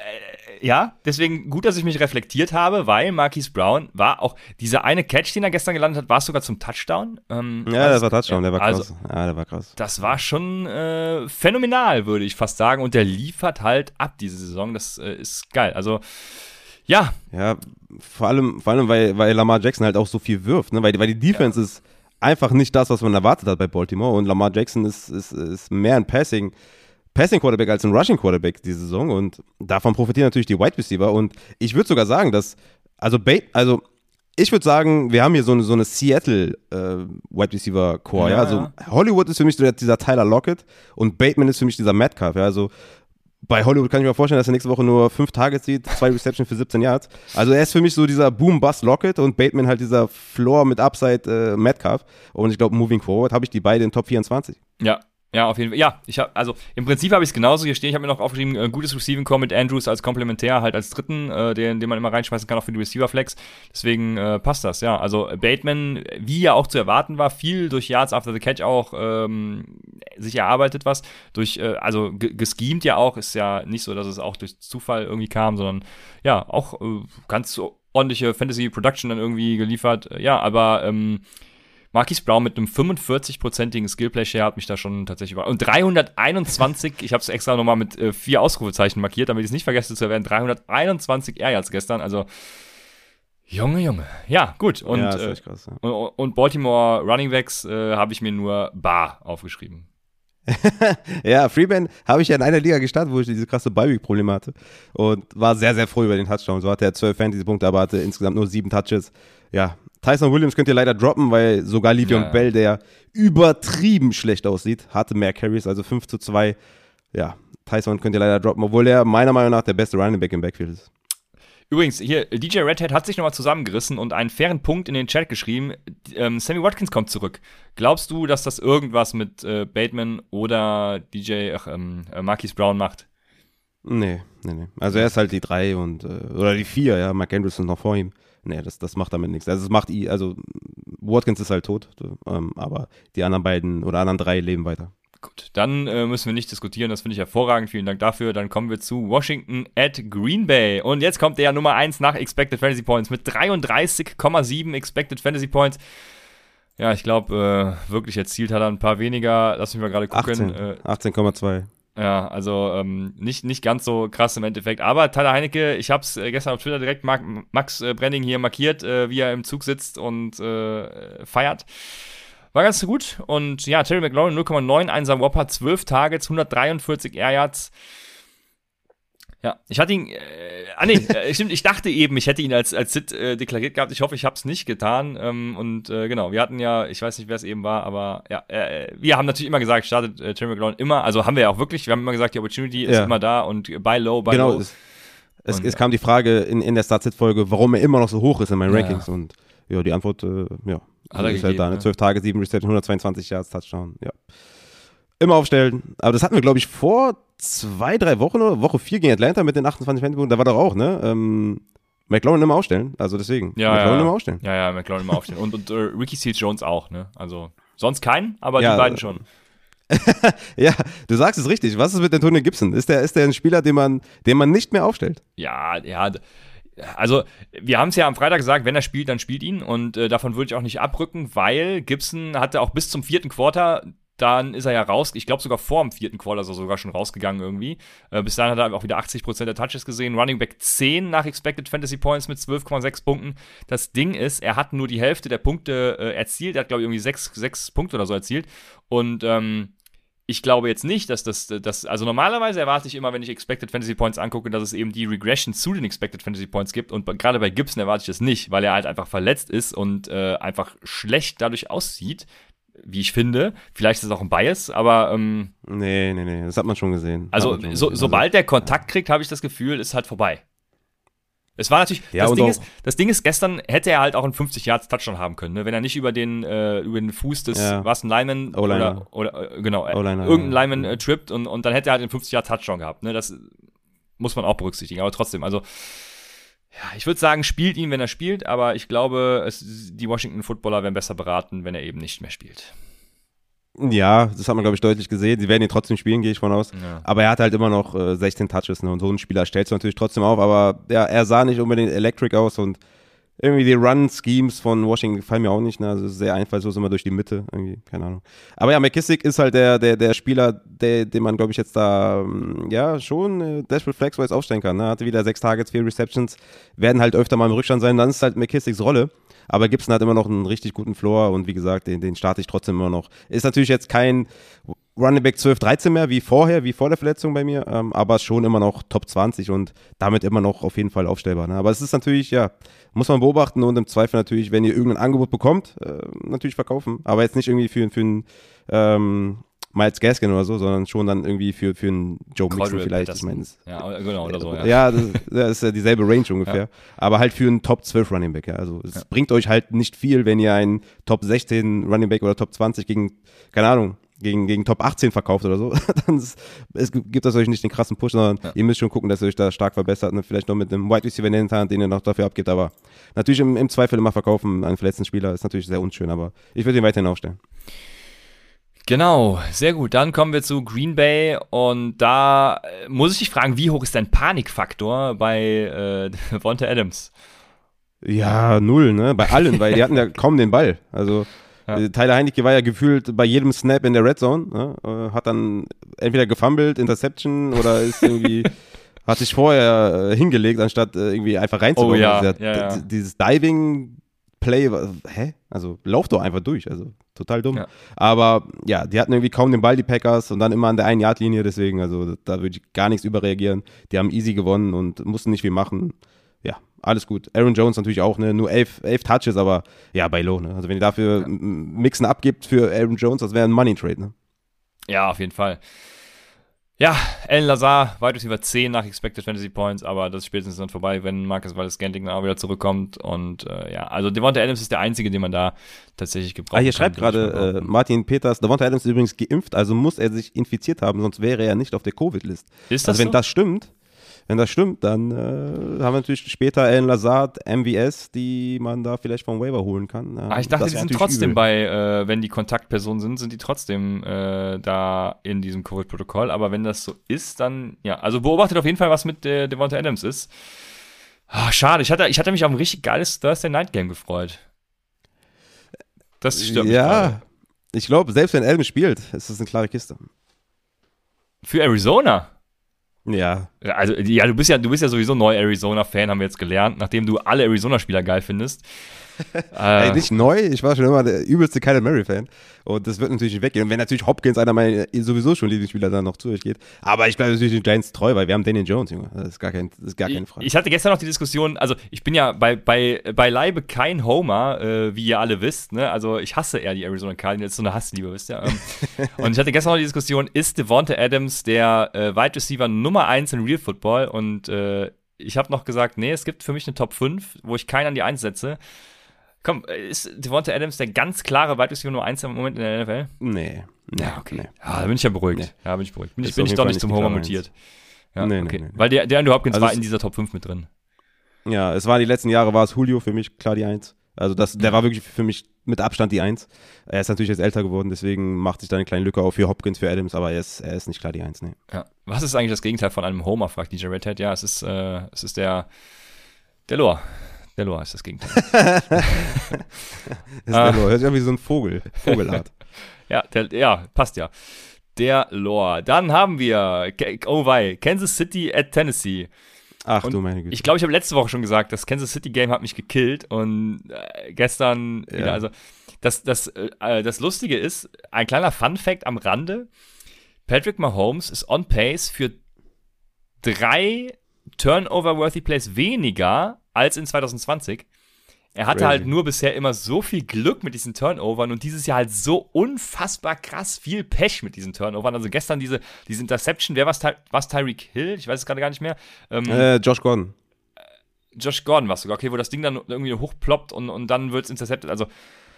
ja, deswegen gut, dass ich mich reflektiert habe, weil Marquise Brown war auch dieser eine Catch, den er gestern gelandet hat, war es sogar zum Touchdown. Ähm, Ja, das war Touchdown, der war also, krass. Ja, der war krass. das war schon äh, phänomenal, würde ich fast sagen. Und der liefert halt ab diese Saison. Das äh, ist geil. Also, ja, Ja, vor allem, vor allem weil, weil Lamar Jackson halt auch so viel wirft, ne? weil, die- weil die Defense ist einfach nicht das, was man erwartet hat bei Baltimore. Und Lamar Jackson ist, ist, ist mehr ein Passing, Passing Quarterback als ein Rushing Quarterback diese Saison. Und davon profitieren natürlich die Wide Receiver. Und ich würde sogar sagen, dass, also, Bait, also ich würde sagen, wir haben hier so eine, so eine Seattle äh, Wide Receiver Core, ja, Ja, also Hollywood ist für mich dieser Tyler Lockett und Bateman ist für mich dieser Metcalf, ja, also bei Hollywood kann ich mir vorstellen, dass er nächste Woche nur fünf Targets sieht, zwei Receptions für 17 Yards. Also er ist für mich so dieser Boom-Bust-Locket und Bateman halt dieser Floor mit Upside äh, Metcalf. Und ich glaube, moving forward habe ich die beide in Top 24. Ja, ja, auf jeden Fall. Ja, ich habe, also im Prinzip habe ich es genauso hier stehen. Ich habe mir noch aufgeschrieben, äh, gutes Receiving Core mit Andrews als Komplementär, halt als dritten, äh, den, den man immer reinschmeißen kann, auch für die Receiver Flex. Deswegen äh, passt das, ja. Also Bateman, wie ja auch zu erwarten war, viel durch Yards after the Catch auch ähm, sich erarbeitet was. Durch, äh, also ge- geschemt ja auch, ist ja nicht so, dass es auch durch Zufall irgendwie kam, sondern ja, auch äh, ganz ordentliche Fantasy Production dann irgendwie geliefert. Ja, aber ähm, Marquis Brown mit einem 45-prozentigen Skillplay-Share hat mich da schon tatsächlich über. Und 321, <laughs> ich habe es extra nochmal mit äh, vier Ausrufezeichen markiert, damit ich es nicht vergesse zu erwähnen, 321 Air Yards gestern, also Junge, Junge. Ja, gut. Und, ja, äh, krass. Ja. und, und Baltimore Running Backs äh, habe ich mir nur Bar aufgeschrieben. <laughs> Ja, Freeman habe ich ja in einer Liga gestartet, wo ich diese krasse Bye-Week-Probleme hatte. Und war sehr, sehr froh über den Touchdown. So hatte er 12 Fantasy-Punkte, aber hatte insgesamt nur sieben Touches. Ja, Tyson Williams könnt ihr leider droppen, weil sogar Livion Ja. Bell, der übertrieben schlecht aussieht, hatte mehr Carries, also 5 zu 2. Ja, Tyson könnt ihr leider droppen, obwohl er meiner Meinung nach der beste Running Back im Backfield ist. Übrigens, hier, DJ Redhead hat sich nochmal zusammengerissen und einen fairen Punkt in den Chat geschrieben. Ähm, Sammy Watkins kommt zurück. Glaubst du, dass das irgendwas mit äh, Bateman oder DJ, ach, ähm, äh, Marquise Brown macht? Nee, nee, nee. Also er ist halt die 3 und, äh, oder die 4, ja, Mark Andrews ist noch vor ihm. Nee, das, das macht damit nichts. Also es macht also Watkins ist halt tot, ähm, aber die anderen beiden oder anderen drei leben weiter. Gut, dann äh, müssen wir nicht diskutieren. Das finde ich hervorragend. Vielen Dank dafür. Dann kommen wir zu Washington at Green Bay. Und jetzt kommt der Nummer 1 nach Expected Fantasy Points mit 33,7 Expected Fantasy Points. Ja, ich glaube, äh, wirklich erzielt hat er ein paar weniger. Lass mich mal gerade gucken. 18, Äh, 18,2. Ja, also ähm, nicht, nicht ganz so krass im Endeffekt. Aber Tyler Heinecke, ich habe es äh, gestern auf Twitter direkt Mark, Max äh, Brenning hier markiert, äh, wie er im Zug sitzt und äh, feiert. War ganz gut. Und ja, Terry McLaurin 0,9, einsam Whopper, 12 Targets, 143 Air Yards. Ja, ich hatte ihn, äh, ah nee, äh, <laughs> stimmt, ich dachte eben, ich hätte ihn als, als Sit äh, deklariert gehabt. Ich hoffe, ich habe es nicht getan. Ähm, und äh, genau, wir hatten ja, ich weiß nicht, wer es eben war, aber ja, äh, wir haben natürlich immer gesagt, startet äh, Terry McLaurin immer, also haben wir ja auch wirklich, wir haben immer gesagt, die Opportunity ist Ja. immer da und buy low, buy Genau, low. es, es, Und, es kam die Frage in, in der Start-Sit-Folge, warum er immer noch so hoch ist in meinen Ja. Rankings. Und ja, die Antwort, äh, ja, Hat er ist gegeben, halt da. Ne? ja. 12 Tage, 7 Reception, 122 Yards, Touchdown. Ja. Immer aufstellen. Aber das hatten wir, glaube ich, vor zwei, drei Wochen oder Woche 4 gegen Atlanta mit den 28 Fanpunkten. Da war doch auch, ne? Ähm, McLaurin immer aufstellen, also deswegen. Ja, McLaurin ja. immer aufstellen. Ja, ja, McLaurin immer aufstellen. Und, und äh, Ricky Seals Jones auch, ne? Also sonst keinen, aber Ja, die beiden äh, schon. <laughs> Ja, du sagst es richtig. Was ist mit Antonio Gibson? Ist der, ist der ein Spieler, den man, den man nicht mehr aufstellt? Ja, ja. Also, wir haben es ja am Freitag gesagt, wenn er spielt, dann spielt ihn. Und äh, davon würde ich auch nicht abrücken, weil Gibson hatte auch bis zum vierten Quarter, dann ist er ja raus. Ich glaube sogar vor dem vierten Quarter ist er sogar schon rausgegangen irgendwie. Äh, bis dahin hat er auch wieder 80% der Touches gesehen. Running Back 10 nach Expected Fantasy Points mit 12,6 Punkten. Das Ding ist, er hat nur die Hälfte der Punkte äh, erzielt. Er hat, glaube ich, irgendwie 6, 6 Punkte oder so erzielt. Und ähm, ich glaube jetzt nicht, dass das, das, also normalerweise erwarte ich immer, wenn ich Expected Fantasy Points angucke, dass es eben die Regression zu den Expected Fantasy Points gibt. Und gerade bei Gibson erwarte ich das nicht, weil er halt einfach verletzt ist und äh, einfach schlecht dadurch aussieht, wie ich finde. Vielleicht ist es auch ein Bias, aber ähm, Nee, nee, nee, das hat man schon gesehen. also schon so, gesehen. sobald der Kontakt kriegt, habe ich das Gefühl, ist halt vorbei. Es war natürlich, Ja, das, Ding ist, das Ding ist, gestern hätte er halt auch einen 50 Yards Touchdown haben können, ne? wenn er nicht über den, äh, über den Fuß des, Ja. was ein O-Liner. oder, oder äh, genau, äh, irgendein ja. Lineman äh, trippt und, und dann hätte er halt einen 50 Yard Touchdown gehabt, ne? Das muss man auch berücksichtigen, aber trotzdem, also ja, ich würde sagen, spielt ihn, wenn er spielt, aber ich glaube, es, die Washington Footballer wären besser beraten, wenn er eben nicht mehr spielt. Ja, das hat man, glaube ich, deutlich gesehen. Sie werden ihn trotzdem spielen, gehe ich von aus. Ja. Aber er hat halt immer noch äh, 16 Touches ne? und so einen Spieler stellst du natürlich trotzdem auf. Aber ja, er sah nicht unbedingt electric aus und irgendwie die Run-Schemes von Washington gefallen mir auch nicht. Ne? Also sehr einfallslos immer durch die Mitte, irgendwie, keine Ahnung. Aber ja, McKissick ist halt der, der, der Spieler, der, den man, glaube ich, jetzt da ähm, ja schon äh, Dashboard Flex-wise aufstellen kann. Ne? Hatte wieder sechs Targets, vier Receptions, werden halt öfter mal im Rückstand sein. Dann ist halt McKissicks Rolle. Aber Gibson hat immer noch einen richtig guten Floor und wie gesagt, den, den starte ich trotzdem immer noch. Ist natürlich jetzt kein Running Back 12, 13 mehr, wie vorher, wie vor der Verletzung bei mir, ähm, aber schon immer noch Top 20 und damit immer noch auf jeden Fall aufstellbar. Ne? Aber es ist natürlich, ja, muss man beobachten und im Zweifel natürlich, wenn ihr irgendein Angebot bekommt, äh, natürlich verkaufen. Aber jetzt nicht irgendwie für, für einen ähm, Miles Gaskin oder so, sondern schon dann irgendwie für, für einen Joe Mixon Cordell vielleicht. Ich meine, Ja, genau, oder so, ja. ja, das, das ist ja dieselbe Range ungefähr. Aber halt für einen Top 12 Running Back. Ja. Also es Ja. bringt euch halt nicht viel, wenn ihr einen Top 16 Running Back oder Top 20 gegen, keine Ahnung, gegen, gegen Top 18 verkauft oder so. <laughs> Dann ist, es gibt das euch nicht den krassen Push, sondern Ja. ihr müsst schon gucken, dass ihr euch da stark verbessert. Ne? Vielleicht noch mit einem Wide Receiver in der Hinterhand, den ihr noch dafür abgebt. Aber natürlich im, im Zweifel immer verkaufen, einen verletzten Spieler ist natürlich sehr unschön. Aber ich würde ihn weiterhin aufstellen. Genau, sehr gut. Dann kommen wir zu Green Bay und da äh, muss ich dich fragen, wie hoch ist dein Panikfaktor bei äh, <laughs> Devonta Adams? Ja, null, ne? Bei allen, weil die hatten ja <laughs> kaum den Ball. Also Ja. äh, Tyler Heinecke war ja gefühlt bei jedem Snap in der Red Zone, ne? äh, hat dann entweder gefumbled, Interception oder ist irgendwie <laughs> hat sich vorher äh, hingelegt, anstatt äh, irgendwie einfach reinzukommen. Oh ja, Also, ja, ja. Dieses Diving Play, hä? Also lauf doch einfach durch, also total dumm. Ja. Aber ja, die hatten irgendwie kaum den Ball, die Packers, und dann immer an der einen Yard Linie, deswegen, also da würde ich gar nichts überreagieren. Die haben easy gewonnen und mussten nicht viel machen. Ja, alles gut. Aaron Jones natürlich auch, ne? Nur elf, elf Touches, aber ja, bei Low, ne? Also wenn ihr dafür Ja. Mixen abgibt für Aaron Jones, das wäre ein Money Trade, ne? Ja, auf jeden Fall. Ja, Alan Lazar, weit über 10 nach Expected Fantasy Points, aber das ist spätestens dann vorbei, wenn Marcus Wallace Scantling auch wieder zurückkommt. Und äh, ja, also Devonta Adams ist der Einzige, den man da tatsächlich gebraucht Ah, hier schreibt gerade äh, Martin Peters, Davonta Adams ist übrigens geimpft, also muss er sich infiziert haben, sonst wäre er nicht auf der Covid-List. Ist das Also wenn so? das stimmt, wenn das stimmt, dann äh, haben wir natürlich später Alan Lazard, MVS, die man da vielleicht vom Waiver holen kann. Ah, ich dachte, die sind trotzdem übel. bei, äh, wenn die Kontaktpersonen sind, sind die trotzdem äh, da in diesem Covid-Protokoll. Aber wenn das so ist, dann, ja. Also beobachtet auf jeden Fall, was mit äh, Devonta Adams ist. Ah, schade, ich hatte, ich hatte mich auf ein richtig geiles Thursday Night Game gefreut. Das mich Ja, ich glaube, selbst wenn Elm spielt, ist das eine klare Kiste. Für Arizona. Ja, Also, ja, du bist ja, du bist ja sowieso neu Arizona-Fan, haben wir jetzt gelernt, nachdem du alle Arizona-Spieler geil findest. <laughs> Ey, äh, nicht neu, ich war schon immer der übelste Kyler Murray-Fan. Und das wird natürlich nicht weggehen. Und wenn natürlich Hopkins, einer meiner sowieso schon Lieblingsspieler, dann noch zu euch geht. Aber ich bleibe natürlich den Giants treu, weil wir haben Daniel Jones, Junge. Das ist gar, kein, das ist gar keine Frage. Ich hatte gestern noch die Diskussion, also ich bin ja bei, bei, beileibe kein Homer, äh, wie ihr alle wisst, ne? Also ich hasse eher die Arizona Cardinals, ist so eine Hassliebe, wisst ihr? Ähm, <laughs> und ich hatte gestern noch die Diskussion, ist Devonta Adams der äh, Wide Receiver Nummer 1 in Real Football? Und äh, ich habe noch gesagt, nee, es gibt für mich eine Top 5, wo ich keinen an die 1 setze. Komm, äh, ist Devonta Adams der ganz klare Wide Receiver Nummer 1 im Moment in der NFL? nee. nee. Ja, okay. Nee. Ja, da bin ich ja beruhigt. Nee. Ja, bin ich beruhigt. Bin ich, bin ich doch nicht zum Homer mutiert. Ja, Nee, okay. nee. Weil der, der Andrew Hopkins Also war in dieser Top 5 mit drin. Ja, es war die letzten Jahre, war es Julio für mich klar die Eins. Also das, der war wirklich für mich mit Abstand die Eins. Er ist natürlich jetzt älter geworden, deswegen macht sich da eine kleine Lücke auf für Hopkins, für Adams, aber er ist, er ist nicht klar die Eins. Nee. Ja. Was ist eigentlich das Gegenteil von einem Homer, fragt DJ Redhead. Ja, es ist, äh, es ist der, der Lore. Der Lore ist das Gegenteil. das <laughs> ist ah. Hört sich wie so ein Vogel. Vogelart. <laughs> ja, der, ja, passt ja. Der Lore. Dann haben wir, oh wei, Kansas City at Tennessee. Ach und du meine Güte. Ich glaube, ich habe letzte Woche schon gesagt, das Kansas City Game hat mich gekillt und äh, gestern ja. wieder, also das, das, äh, das Lustige ist, ein kleiner Fun Fact am Rande, Patrick Mahomes ist on pace für drei Turnover-worthy Plays weniger als in 2020. Er hatte halt Crazy. halt nur bisher immer so viel Glück mit diesen Turnovern und dieses Jahr halt so unfassbar krass viel Pech mit diesen Turnovern. Also gestern diese, diese Interception, wer war es? Tyreek Hill? Ich weiß es gerade gar nicht mehr. Ähm, äh, Josh Gordon. Josh Gordon war es sogar, okay, wo das Ding dann irgendwie hochploppt und, und dann wird es intercepted. Also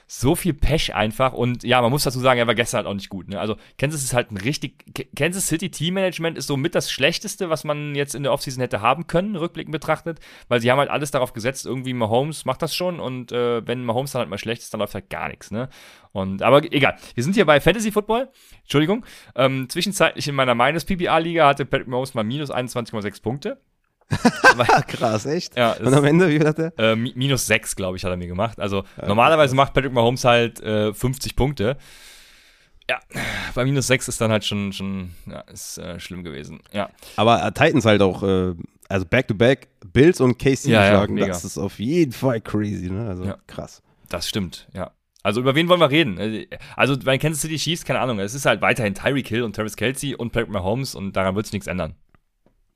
so viel Pech einfach. Und ja, man muss dazu sagen, er war gestern halt auch nicht gut. Ne? Also Kansas ist halt ein richtig. Kansas City Teammanagement ist so mit das Schlechteste, was man jetzt in der Offseason hätte haben können, rückblickend betrachtet. Weil sie haben halt alles darauf gesetzt, irgendwie Mahomes macht das schon. Und äh, wenn Mahomes dann halt mal schlecht ist, dann läuft halt gar nichts. Ne? Und, aber egal. Wir sind hier bei Fantasy Football. Entschuldigung. Ähm, zwischenzeitlich in meiner Minus PPA-Liga hatte Patrick Mahomes mal minus 21,6 Punkte. <laughs> Krass, echt? Ja, Und am Ende, wie hat er? Äh, minus 6, glaube ich, hat er mir gemacht. Also ja, normalerweise macht Patrick Mahomes halt äh, 50 Punkte. Ja, bei minus 6 ist dann halt schon, schon ja, ist äh, schlimm gewesen. Ja. Aber äh, Titans halt auch, äh, also back-to-back, -back, Bills und KC ja, schlagen, das ist auf jeden Fall crazy, ne? Also krass. Das stimmt, ja. Also über wen wollen wir reden? Äh, also bei Kansas City Chiefs, keine Ahnung, es ist halt weiterhin Tyreek Hill und Travis Kelsey und Patrick Mahomes und daran wird sich nichts ändern.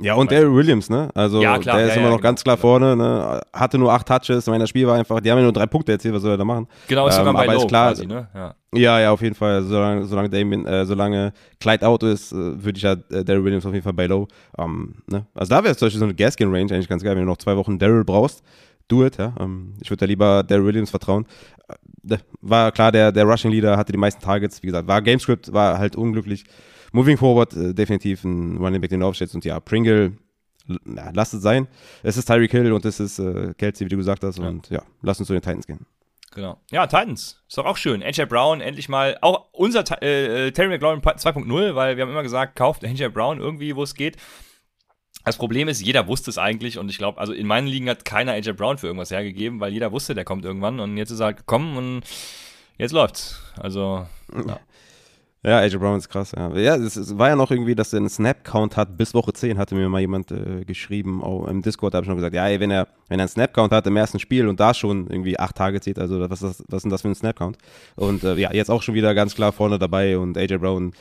Ja, und Daryl Williams, ne? Also ja, klar, der ist ja, immer noch ganz klar vorne, ne? Hatte nur acht Touches, mein Spiel war einfach, die haben ja nur drei Punkte erzielt, was soll er da machen? Genau, ist ähm, sogar bei Low klar, quasi, ne? Ja. ja, ja, auf jeden Fall. Solange, solange Damien, äh, solange Clyde out ist, äh, würde ich ja äh, Daryl Williams auf jeden Fall bei Low. Ähm, ne? Also da wäre es zum Beispiel so eine Gaskin-Range eigentlich ganz geil, wenn du noch zwei Wochen Daryl brauchst. Do it, ja. Ähm, ich würde da lieber Daryl Williams vertrauen. Äh, war klar, der, der Rushing Leader hatte die meisten Targets, wie gesagt, war Gamescript, war halt unglücklich. Moving forward, äh, definitiv ein Running Back, den du aufstellst. Und ja, Pringle na, lass es sein. Es ist Tyreek Hill und es ist äh, Kelsey, wie du gesagt hast. Ja. Und ja, lass uns zu den Titans gehen. Genau. Ja, Titans. Ist doch auch schön. AJ Brown endlich mal, auch unser äh, äh, Terry McLaurin 2.0, weil wir haben immer gesagt, kauft AJ Brown irgendwie, wo es geht. Das Problem ist, jeder wusste es eigentlich und ich glaube, also in meinen Ligen hat keiner AJ Brown für irgendwas hergegeben, weil jeder wusste, der kommt irgendwann und jetzt ist er halt gekommen und jetzt läuft's. Also, ja. Ja, AJ Brown ist krass, ja. Ja, es, es, war ja noch irgendwie, dass er einen Snap-Count hat, bis Woche 10 hatte mir mal jemand äh, geschrieben, auch im Discord habe ich schon gesagt, ja, ey, wenn er, wenn er einen Snap-Count hat im ersten Spiel und da schon irgendwie acht Tage zieht, also was, ist, was ist denn das für ein Snap-Count? Und äh, ja, jetzt auch schon wieder ganz klar vorne dabei und AJ Brown.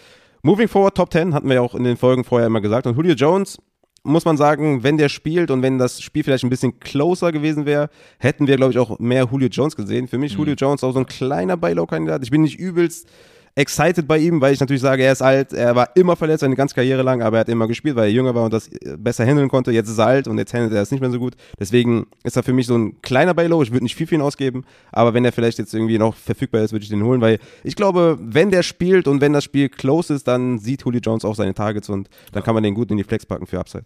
Moving forward, Top 10, hatten wir ja auch in den Folgen vorher immer gesagt. Und Julio Jones, muss man sagen, wenn der spielt und wenn das Spiel vielleicht ein bisschen closer gewesen wäre, hätten wir, glaube ich, auch mehr Julio Jones gesehen. Für mich mhm. Julio Jones auch so ein kleiner Buy-Low-Kandidat. Ich bin nicht übelst excited bei ihm, weil ich natürlich sage, er ist alt, er war immer verletzt, seine ganze Karriere lang, aber er hat immer gespielt, weil er jünger war und das besser handeln konnte. Jetzt ist er alt und jetzt handelt er es nicht mehr so gut. Deswegen ist er für mich so ein kleiner Baylow. Ich würde nicht viel für ihn ausgeben, aber wenn er vielleicht jetzt irgendwie noch verfügbar ist, würde ich den holen, weil ich glaube, wenn der spielt und wenn das Spiel close ist, dann sieht Julio Jones auch seine Targets und dann kann man den gut in die Flex packen für Upside.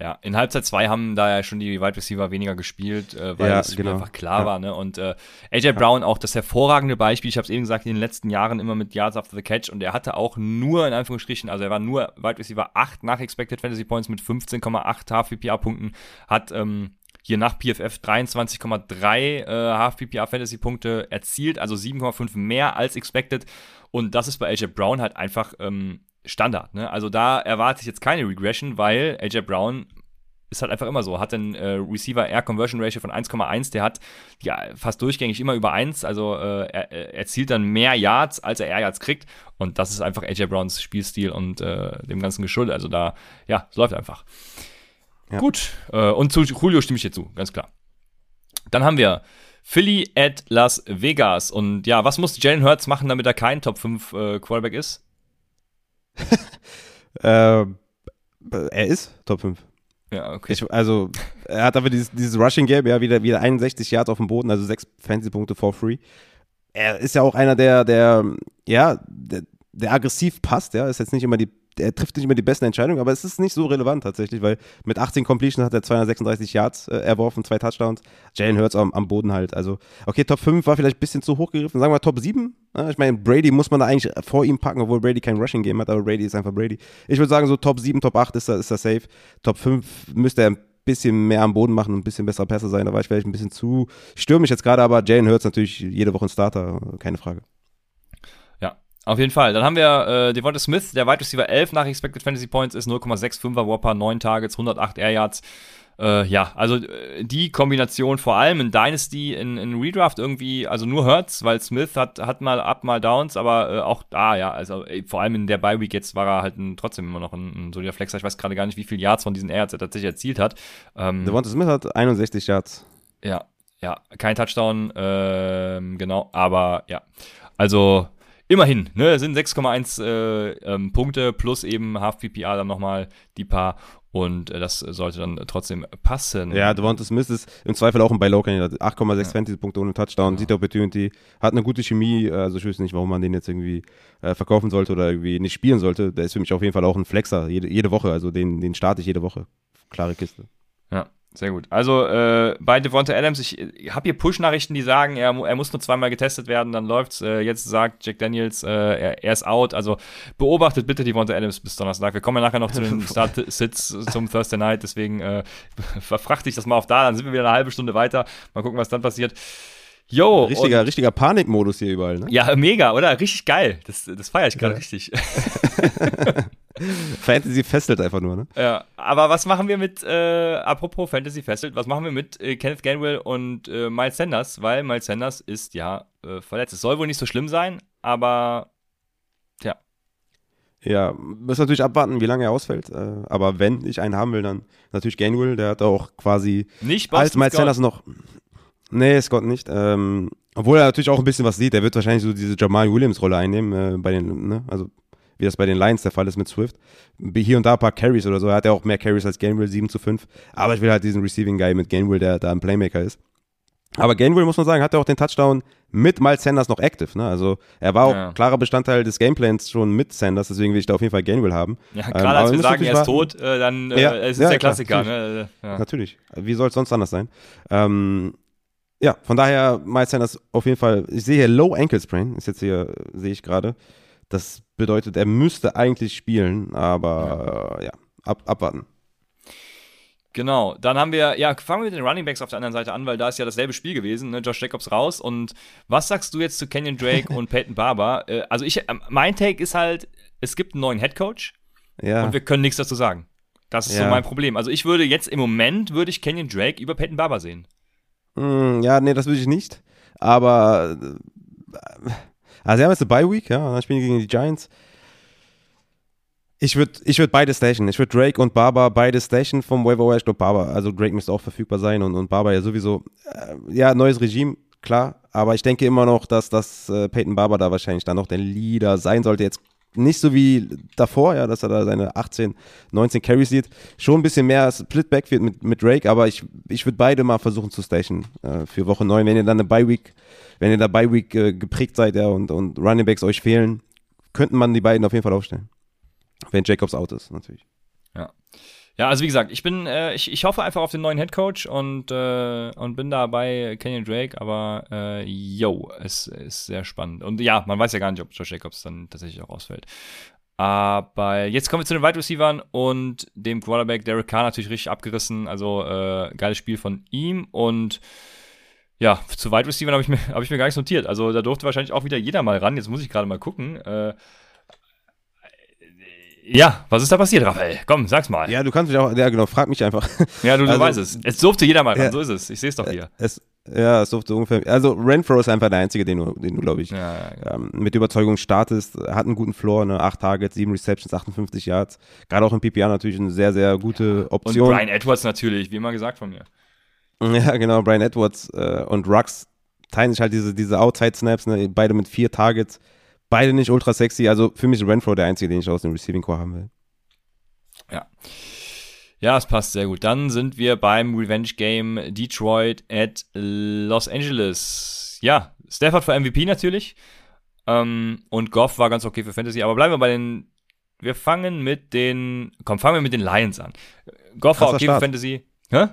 Ja, in Halbzeit 2 haben da ja schon die Wide Receiver weniger gespielt, äh, weil ja, es genau. einfach klar ja. war. Ne? Und äh, AJ Brown auch das hervorragende Beispiel, ich habe es eben gesagt, in den letzten Jahren immer mit Yards after the Catch und er hatte auch nur, in Anführungsstrichen, also er war nur Wide Receiver 8 nach Expected Fantasy Points mit 15,8 HFPPA-Punkten, hat ähm, hier nach PFF 23,3 äh, HFPPA Fantasy Punkte erzielt, also 7,5 mehr als expected. Und das ist bei AJ Brown halt einfach ähm, Standard. Ne? Also da erwarte ich jetzt keine Regression, weil AJ Brown ist halt einfach immer so. Hat ein äh, Receiver Air Conversion Ratio von 1,1, der hat ja fast durchgängig immer über 1, also äh, er, er zielt dann mehr Yards, als er Air Yards kriegt. Und das ist einfach AJ Browns Spielstil und äh, dem Ganzen geschuldet. Also da, ja, es läuft einfach. Ja. Gut. Äh, und zu Julio stimme ich dir zu, ganz klar. Dann haben wir Philly at Las Vegas. Und ja, was muss Jalen Hurts machen, damit er kein Top 5 äh, Quarterback ist? <laughs> ähm, er ist Top 5. Ja, okay. Ich, also, er hat aber dieses, dieses Rushing Game, ja, wieder, wieder 61 Yards auf dem Boden, also 6 Fantasy-Punkte for free. Er ist ja auch einer, der, der, ja, der, der aggressiv passt, ja, ist jetzt nicht immer die er trifft nicht mehr die besten Entscheidungen, aber es ist nicht so relevant tatsächlich, weil mit 18 Completion hat er 236 Yards äh, erworfen, zwei Touchdowns. Jalen Hurts am, am Boden halt. Also, okay, Top 5 war vielleicht ein bisschen zu hoch gegriffen. Sagen wir Top 7. Ja, ich meine, Brady muss man da eigentlich vor ihm packen, obwohl Brady kein Rushing-Game hat, aber Brady ist einfach Brady. Ich würde sagen, so Top 7, Top 8 ist er, ist er safe. Top 5 müsste er ein bisschen mehr am Boden machen und ein bisschen besser Pässe sein. Da war ich vielleicht ein bisschen zu stürmisch jetzt gerade, aber Jalen Hurts natürlich jede Woche ein Starter, keine Frage. Auf jeden Fall. Dann haben wir äh, Devonta Smith, der Wide Receiver 11 nach Expected Fantasy Points ist 0,65er Whopper, 9 Targets, 108 Air Yards. Äh, ja, also äh, die Kombination vor allem in Dynasty, in, in Redraft irgendwie, also nur Hurts, weil Smith hat, hat mal Up, mal Downs, aber äh, auch da, ja, also ey, vor allem in der Bye Week jetzt war er halt ein, trotzdem immer noch ein, ein solider Flexer. Ich weiß gerade gar nicht, wie viele Yards von diesen Air Yards er tatsächlich erzielt hat. Ähm, Devonta Smith hat 61 Yards. Ja, ja, kein Touchdown, ähm, genau, aber ja, also immerhin, ne, sind 6,1 äh, ähm, Punkte plus eben Half PPA dann nochmal die paar und äh, das sollte dann trotzdem passen. Ja, Devonta Smith ist im Zweifel auch ein Buy-Low-Kandidat. 8,6 ja. Fantasy-Punkte ohne Touchdown, ja. sieht Opportunity, hat eine gute Chemie. Also ich wüsste nicht, warum man den jetzt irgendwie äh, verkaufen sollte oder irgendwie nicht spielen sollte. Der ist für mich auf jeden Fall auch ein Flexer, jede, jede Woche. Also den, den starte ich jede Woche. Klare Kiste. Ja. Sehr gut. Also äh, bei Devonta Adams, ich, ich habe hier Push-Nachrichten, die sagen, er, er muss nur zweimal getestet werden, dann läuft's. Äh, jetzt sagt Jack Daniels, äh, er, er, ist out. Also beobachtet bitte Devonta Adams bis Donnerstag. Wir kommen ja nachher noch zu den <laughs> Start-Sits zum Thursday Night, deswegen äh, <laughs> verfrachte ich das mal auf da. Dann sind wir wieder eine halbe Stunde weiter. Mal gucken, was dann passiert. Yo, richtiger, richtiger Panikmodus hier überall, ne? Ja, mega, oder? Richtig geil. Das, das feiere ich gerade ja. richtig. <laughs> <laughs> Fantasy fesselt einfach nur, ne? Ja, aber was machen wir mit, äh, apropos Fantasy fesselt, was machen wir mit äh, Kenneth Ganwell und äh, Miles Sanders? Weil Miles Sanders ist ja äh, verletzt. Es soll wohl nicht so schlimm sein, aber ja. Ja, müssen natürlich abwarten, wie lange er ausfällt. Äh, aber wenn ich einen haben will, dann natürlich Gainwell, der hat auch quasi nicht als Miles Sanders noch. Nee, Scott nicht. Ähm, obwohl er natürlich auch ein bisschen was sieht. Er wird wahrscheinlich so diese Jamal Williams-Rolle einnehmen äh, bei den, ne? Also wie das bei den Lions der Fall ist mit Swift. Hier und da ein paar Carries oder so. Er hat ja auch mehr Carries als Gainwell, 7 zu 5. Aber ich will halt diesen Receiving Guy mit Gainwell, der da ein Playmaker ist. Aber Gainwell, muss man sagen, hat ja auch den Touchdown mit Miles Sanders noch active. Ne? Also er war auch ja. klarer Bestandteil des Gameplans schon mit Sanders, deswegen will ich da auf jeden Fall Gainwell haben. Ja, gerade ähm, als wir sagen, er ist tot, äh, dann äh, ja, es ist ja, der Klassiker. Klar, natürlich. Ne? Ja. natürlich. Wie soll es sonst anders sein? Ähm, ja, von daher Miles Sanders auf jeden Fall, ich sehe hier Low Ankle Sprain, ist jetzt hier, sehe ich gerade. Das bedeutet, er müsste eigentlich spielen, aber ja, äh, ja ab, abwarten. Genau, dann haben wir, ja, fangen wir mit den Running Backs auf der anderen Seite an, weil da ist ja dasselbe Spiel gewesen, ne? Josh Jacobs raus. Und was sagst du jetzt zu Kenyon Drake und <laughs> Peyton Barber? Äh, also ich, äh, mein Take ist halt, es gibt einen neuen Head Coach ja. und wir können nichts dazu sagen. Das ist ja. so mein Problem. Also ich würde jetzt im Moment, würde ich Kenyon Drake über Peyton Barber sehen. Mm, ja, nee, das würde ich nicht. Aber äh, also sie haben jetzt eine Bye-Week, ja, dann spielen die gegen die Giants. Ich würde ich würd beide station. Ich würde Drake und Barber beide station vom Waiver Wire. Ich glaube, Barber, also Drake müsste auch verfügbar sein und, und Barber ja sowieso. Äh, ja, neues Regime, klar. Aber ich denke immer noch, dass das äh, Peyton Barber da wahrscheinlich dann noch der Leader sein sollte. Jetzt nicht so wie davor, ja, dass er da seine 18, 19 Carries sieht. Schon ein bisschen mehr Split wird mit, mit Drake, aber ich, ich würde beide mal versuchen zu station äh, für Woche 9. Wenn ihr dann eine Bye-Week wenn ihr da bei Week äh, geprägt seid ja, und, und Running Backs euch fehlen, könnten man die beiden auf jeden Fall aufstellen. Wenn Jacobs out ist, natürlich. Ja. Ja, also wie gesagt, ich bin, äh, ich, ich hoffe einfach auf den neuen Head Coach und, äh, und bin da bei Kenyon Drake, aber äh, yo, es ist sehr spannend. Und ja, man weiß ja gar nicht, ob Josh Jacobs dann tatsächlich auch ausfällt. Aber jetzt kommen wir zu den Wide Receivers und dem Quarterback Derek Carr natürlich richtig abgerissen. Also äh, geiles Spiel von ihm und ja, zu Wide Receiver habe ich, mir, <laughs> hab ich mir gar nichts notiert. Also da durfte wahrscheinlich auch wieder jeder mal ran. Jetzt muss ich gerade mal gucken. Äh, ja, was ist da passiert, Raphael? Komm, sag's mal. Ja, du kannst mich auch, ja genau, frag mich einfach. <laughs> Ja, du, du also, weißt es. Es durfte jeder mal ran, ja, so ist es. Ich sehe es doch hier. Es, ja, es durfte ungefähr. Also Renfro ist einfach der Einzige, den du, den du glaube ich, ja, ja, genau. ähm, mit Überzeugung startest. Hat einen guten Floor, ne? acht Targets, sieben Receptions, 58 Yards. Gerade auch im PPR natürlich eine sehr, sehr gute Option. Und Brian Edwards natürlich, wie immer gesagt von mir. <laughs> Ja, genau, Brian Edwards äh, und Rux teilen sich halt diese, diese Outside-Snaps, ne? beide mit vier Targets, beide nicht ultra sexy. Also für mich ist Renfro der einzige, den ich aus dem Receiving Core haben will. Ja. Ja, es passt sehr gut. Dann sind wir beim Revenge Game Detroit at Los Angeles. Ja, Stafford für MVP natürlich. Ähm, und Goff war ganz okay für Fantasy. Aber bleiben wir bei den wir fangen mit den, komm, fangen wir mit den Lions an. Goff war Krasser okay Start. für Fantasy. Hä?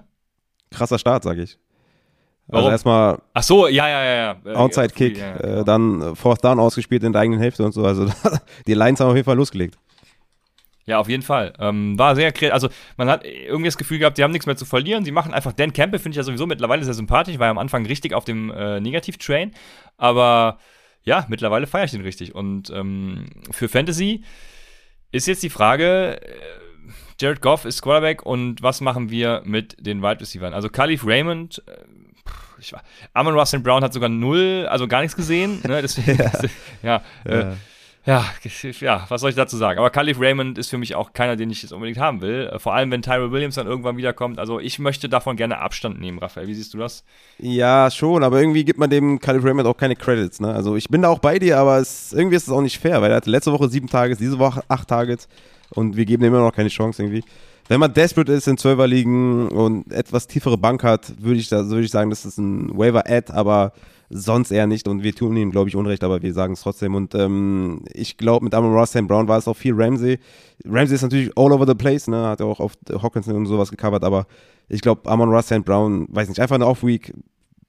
Krasser Start, sag ich. Warum? Also erstmal Ach so, ja, ja, ja. ja. Äh, Outside Kick, ja, ja, äh, genau. dann äh, Fourth Down ausgespielt in der eigenen Hälfte und so. Also <laughs> die Lions haben auf jeden Fall losgelegt. Ja, auf jeden Fall. Ähm, war sehr kreativ. Also, man hat irgendwie das Gefühl gehabt, die haben nichts mehr zu verlieren. Sie machen einfach Dan Campbell, finde ich ja sowieso mittlerweile sehr sympathisch, war ja am Anfang richtig auf dem äh, Negativ-Train. Aber ja, mittlerweile feiere ich den richtig. Und ähm, für Fantasy ist jetzt die Frage: äh, Jared Goff ist Quarterback und was machen wir mit den Wide Receivers? Also, Khalif Raymond. Äh, ich war, Amon Russell Brown hat sogar null, also gar nichts gesehen. Ne? <laughs> Deswegen, ja, äh, Ja. ja, ja, was soll ich dazu sagen? Aber Khalif Raymond ist für mich auch keiner, den ich jetzt unbedingt haben will. Äh, Vor allem, wenn Tyrell Williams dann irgendwann wiederkommt. Also ich möchte davon gerne Abstand nehmen, Raphael. Wie siehst du das? Ja, schon, aber irgendwie gibt man dem Caleb Raymond auch keine Credits. Ne? Also ich bin da auch bei dir, aber es, irgendwie ist es auch nicht fair, weil er hatte letzte Woche sieben Targets, diese Woche acht Targets und wir geben ihm immer noch keine Chance irgendwie. Wenn man desperate ist in Zwölferligen und etwas tiefere Bank hat, würde ich, da, würde ich sagen, das ist ein Waiver-Ad, aber sonst eher nicht und wir tun ihm, glaube ich, Unrecht, aber wir sagen es trotzdem und ähm, ich glaube, mit Amon Ross St. Brown war es auch viel Ramsey. Ramsey ist natürlich all over the place, ne? hat ja auch auf Hawkinson und sowas gecovert, aber ich glaube, Amon Ross St. Brown, weiß nicht, einfach eine Off-Week,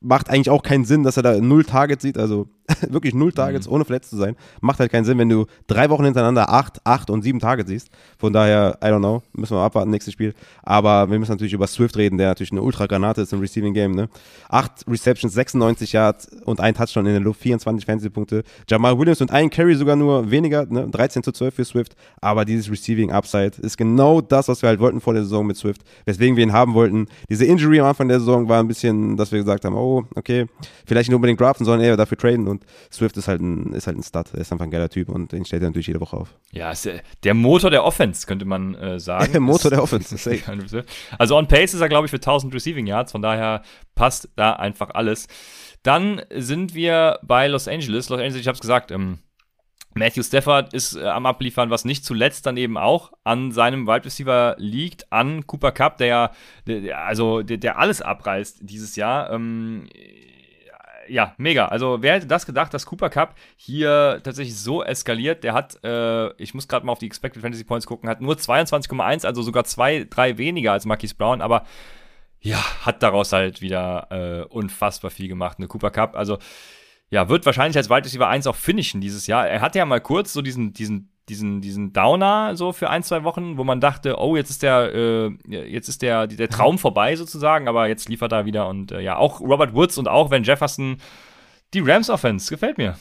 macht eigentlich auch keinen Sinn, dass er da null Targets sieht, also <laughs> wirklich null Targets, ohne verletzt zu sein. Macht halt keinen Sinn, wenn du drei Wochen hintereinander acht, acht und sieben Targets siehst. Von daher, I don't know, müssen wir abwarten, nächstes Spiel. Aber wir müssen natürlich über Swift reden, der natürlich eine Ultra-Granate ist im Receiving Game, ne? Acht Receptions, 96 Yards und ein Touchdown in der Luft, 24 Fantasy-Punkte. Jamal Williams und ein Carry sogar nur weniger, ne? 13 zu 12 für Swift. Aber dieses Receiving Upside ist genau das, was wir halt wollten vor der Saison mit Swift, weswegen wir ihn haben wollten. Diese Injury am Anfang der Saison war ein bisschen, dass wir gesagt haben, oh, okay, vielleicht nicht unbedingt draften, sondern eher dafür traden und Swift ist halt ein, ist halt ein Stud, er ist einfach ein geiler Typ und den stellt er natürlich jede Woche auf. Ja, ist der, der Motor der Offense, könnte man äh, sagen. <laughs> Motor Das- der Offense, safe. <laughs> Also on Pace ist er, glaube ich, für 1000 Receiving Yards. Von daher passt da einfach alles. Dann sind wir bei Los Angeles. Los Angeles, ich habe es gesagt, ähm, Matthew Stafford ist äh, am Abliefern, was nicht zuletzt dann eben auch an seinem Wide Receiver liegt, an Cooper Cup, der ja, also der, der alles abreißt dieses Jahr. Ähm, ja, mega. Also wer hätte das gedacht, dass Cooper Cup hier tatsächlich so eskaliert? Der hat, äh, ich muss gerade mal auf die Expected Fantasy Points gucken, hat nur 22,1, also sogar zwei, drei weniger als Marquis Brown, aber ja, hat daraus halt wieder äh, unfassbar viel gemacht, eine Cooper Cup. Also ja, wird wahrscheinlich als Wide Receiver 1 auch finishen dieses Jahr. Er hatte ja mal kurz so diesen, diesen, diesen, diesen Downer so für ein, zwei Wochen, wo man dachte, oh, jetzt ist der, äh, jetzt ist der, der Traum <laughs> vorbei sozusagen, aber jetzt liefert er wieder und äh, ja, auch Robert Woods und auch Van Jefferson, die Rams Offense, gefällt mir.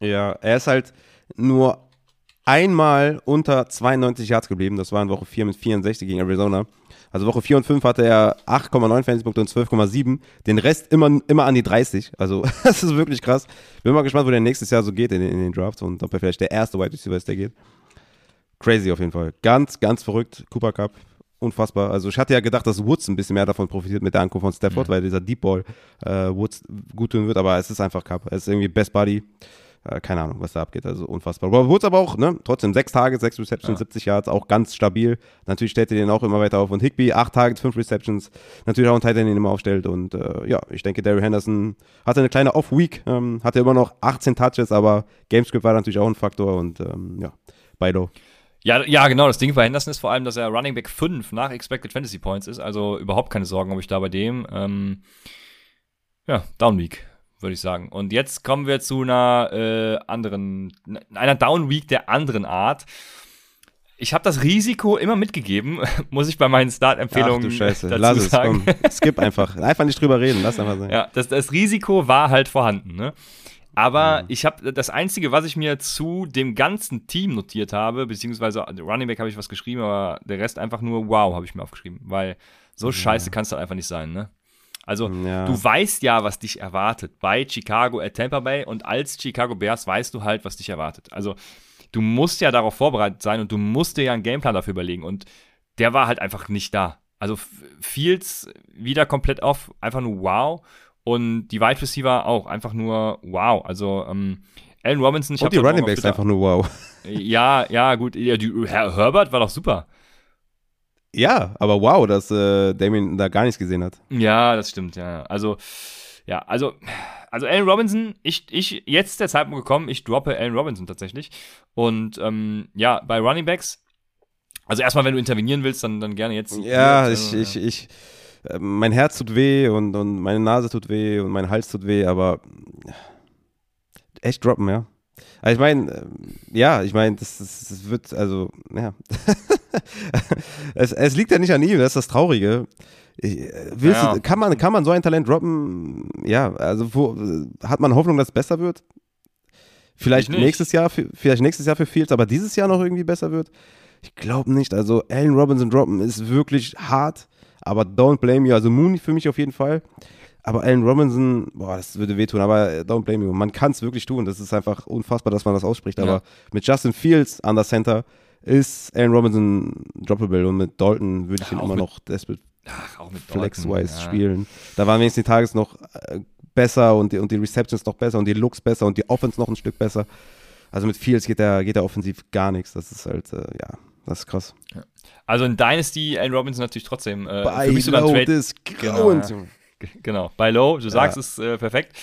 Ja, er ist halt nur einmal unter 92 Yards geblieben. Das war in Woche 4 mit 64 gegen Arizona. Also Woche 4 und 5 hatte er 8,9 Fantasy-Punkte und 12,7. Den Rest immer, immer an die 30. Also <laughs> das ist wirklich krass. Bin mal gespannt, wo der nächstes Jahr so geht in, den- in den Drafts und ob er vielleicht der erste Wide Receiver ist, der geht. Crazy auf jeden Fall. Ganz, ganz verrückt. Cooper Cup. Unfassbar. Also ich hatte ja gedacht, dass Woods ein bisschen mehr davon profitiert mit der Ankunft von Stafford, weil dieser Deep Ball äh, Woods gut tun wird, aber es ist einfach Cup. Es ist irgendwie Best Buddy. Äh, keine Ahnung, was da abgeht. Also unfassbar. Robert Woods aber auch, ne? Trotzdem sechs Targets, sechs Receptions, 70 Yards, auch ganz stabil. Natürlich stellt er den auch immer weiter auf. Und Higby, acht Targets, fünf Receptions. Natürlich auch ein Tight End, den er immer aufstellt. Und äh, ja, ich denke, Darry Henderson hatte eine kleine Off-Week, ähm, hatte immer noch 18 Touches, aber Gamescript war natürlich auch ein Faktor. Und ähm, ja, Bido. Ja, ja, genau. Das Ding bei Henderson ist vor allem, dass er Running Back 5 nach Expected Fantasy Points ist. Also überhaupt keine Sorgen habe ich da bei dem. Ähm, ja, Down Week, würde ich sagen. Und jetzt kommen wir zu einer äh, anderen, einer Down Week der anderen Art. Ich habe das Risiko immer mitgegeben, <laughs> muss ich bei meinen Start-Empfehlungen du Scheiße, dazu lass es, sagen. komm. <laughs> Skip einfach. Einfach nicht drüber reden, lass einfach sein. Ja, das, das Risiko war halt vorhanden, ne? Aber Mhm. ich habe das Einzige, was ich mir zu dem ganzen Team notiert habe, beziehungsweise Running Back habe ich was geschrieben, aber der Rest einfach nur wow habe ich mir aufgeschrieben, weil so scheiße kann es halt einfach nicht sein, ne? Also Ja. du weißt ja, was dich erwartet bei Chicago at Tampa Bay und als Chicago Bears weißt du halt, was dich erwartet. Also du musst ja darauf vorbereitet sein und du musst dir ja einen Gameplan dafür überlegen und der war halt einfach nicht da. Also Fields wieder komplett off, einfach nur wow. Und die Wide Receiver auch, einfach nur wow. Also ähm, Allen Robinson, ich Und hab die Running Backs einfach nur wow. Ja, ja, gut. Ja, die, Her Herbert war doch super. Ja, aber wow, dass äh, Damien da gar nichts gesehen hat. Ja, das stimmt, ja. Also, ja, also, also Allen Robinson, ich, ich, jetzt ist der Zeitpunkt gekommen, ich droppe Allen Robinson tatsächlich. Und ähm, ja, bei Running Backs, also erstmal, wenn du intervenieren willst, dann, dann gerne jetzt. Ja, jetzt, ich, ich, ich, äh, mein Herz tut weh und, und meine Nase tut weh und mein Hals tut weh, aber echt droppen, ja. Also ich meine, äh, ja, ich meine, das, das, das, wird, also, ja. <laughs> es, es liegt ja nicht an ihm, das ist das Traurige. Äh, willst Ja. kann, man, kann man so ein Talent droppen? Ja, also wo, hat man Hoffnung, dass es besser wird? Vielleicht nächstes Jahr, für, vielleicht nächstes Jahr für Fields, aber dieses Jahr noch irgendwie besser wird? Ich glaube nicht. Also Allen Robinson droppen ist wirklich hart, aber don't blame you. Also Mooney für mich auf jeden Fall. Aber Allen Robinson, boah, das würde wehtun, aber äh, don't blame you. Man kann es wirklich tun. Das ist einfach unfassbar, dass man das ausspricht. Ja. Aber mit Justin Fields an der Center ist Allen Robinson droppable und mit Dalton würde ich Ja, ihn immer mit noch desperate Ach, auch mit flex-wise ja. spielen. Da waren wenigstens die Tages noch äh, besser und die, und die Receptions noch besser und die Looks besser und die Offense noch ein Stück besser. Also mit Fields geht der, geht der offensiv gar nichts. Das ist halt, äh, ja, das ist krass. Also in Dynasty, Allen Robinson natürlich trotzdem. Äh, Bei für mich sogar ein Trade. des Genau, Grauens. Genau, bei Low, du sagst Ja. es äh, perfekt.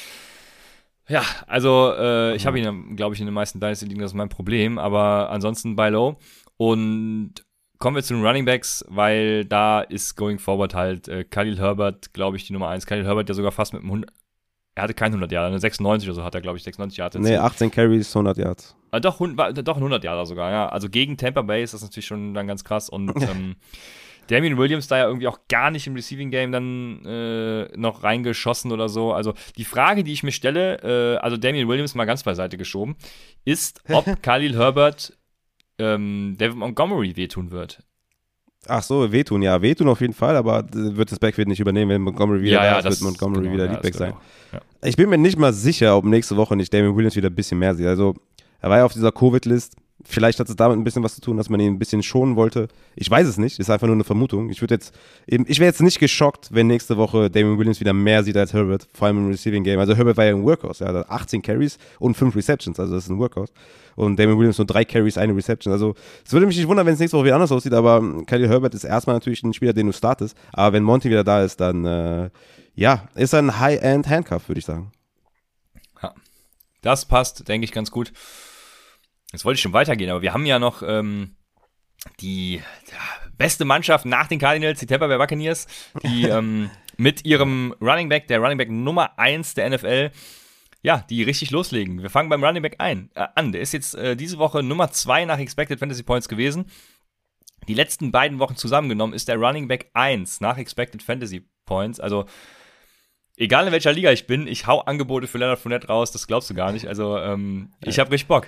Ja, also äh, ich habe ihn, glaube ich, in den meisten Dynasty-Ligen, das ist mein Problem, aber ansonsten bei Low. Und kommen wir zu den Running Backs, weil da ist going forward halt äh, Khalil Herbert, glaube ich, die Nummer 1. Khalil Herbert ja sogar fast mit einem 100, er hatte kein 100 Jahre, eine 96 oder so hat er, glaube ich, 96 Jahre. Nee, 18 Carries, 100 Yards. Ah, doch, doch ein 100 Jahre sogar, ja. Also gegen Tampa Bay ist das natürlich schon dann ganz krass. Und <laughs> ähm, Damian Williams da ja irgendwie auch gar nicht im Receiving Game dann äh, noch reingeschossen oder so. Also die Frage, die ich mir stelle, äh, also Damian Williams mal ganz beiseite geschoben, ist, ob <laughs> Khalil Herbert ähm, David Montgomery wehtun wird. Ach so, wehtun, ja, wehtun auf jeden Fall, aber äh, wird das Backfield nicht übernehmen, wenn Montgomery wieder da ist, wird Montgomery genau, wieder ja, Leadback das sein. genau, Ja. Ich bin mir nicht mal sicher, ob nächste Woche nicht Damian Williams wieder ein bisschen mehr sieht. Also, er war ja auf dieser Covid-List. Vielleicht hat es damit ein bisschen was zu tun, dass man ihn ein bisschen schonen wollte. Ich weiß es nicht, ist einfach nur eine Vermutung. Ich würde jetzt, eben, ich wäre jetzt nicht geschockt, wenn nächste Woche Damian Williams wieder mehr sieht als Herbert, vor allem im Receiving Game. Also Herbert war ja ein Workhorse, er hat 18 Carries und 5 Receptions, also das ist ein Workhorse. Und Damian Williams nur drei Carries, eine Reception. Also es würde mich nicht wundern, wenn es nächste Woche wieder anders aussieht, aber ähm, Khalil Herbert ist erstmal natürlich ein Spieler, den du startest. Aber wenn Monty wieder da ist, dann äh, ja, ist er ein High-End-Handcuff, würde ich sagen. Das passt, denke ich, ganz gut. Jetzt wollte ich schon weitergehen, aber wir haben ja noch ähm, die ja, beste Mannschaft nach den Cardinals, die Tampa Bay Buccaneers, die <laughs> ähm, mit ihrem Running Back, der Running Back Nummer 1 der NFL, ja, die richtig loslegen. Wir fangen beim Running Back ein, äh, an. Der ist jetzt äh, diese Woche Nummer 2 nach Expected Fantasy Points gewesen. Die letzten beiden Wochen zusammengenommen ist der Running Back 1 nach Expected Fantasy Points. Also egal in welcher Liga ich bin, ich hau Angebote für Leonard Fournette raus, das glaubst du gar nicht. Also ähm, ich habe richtig Bock.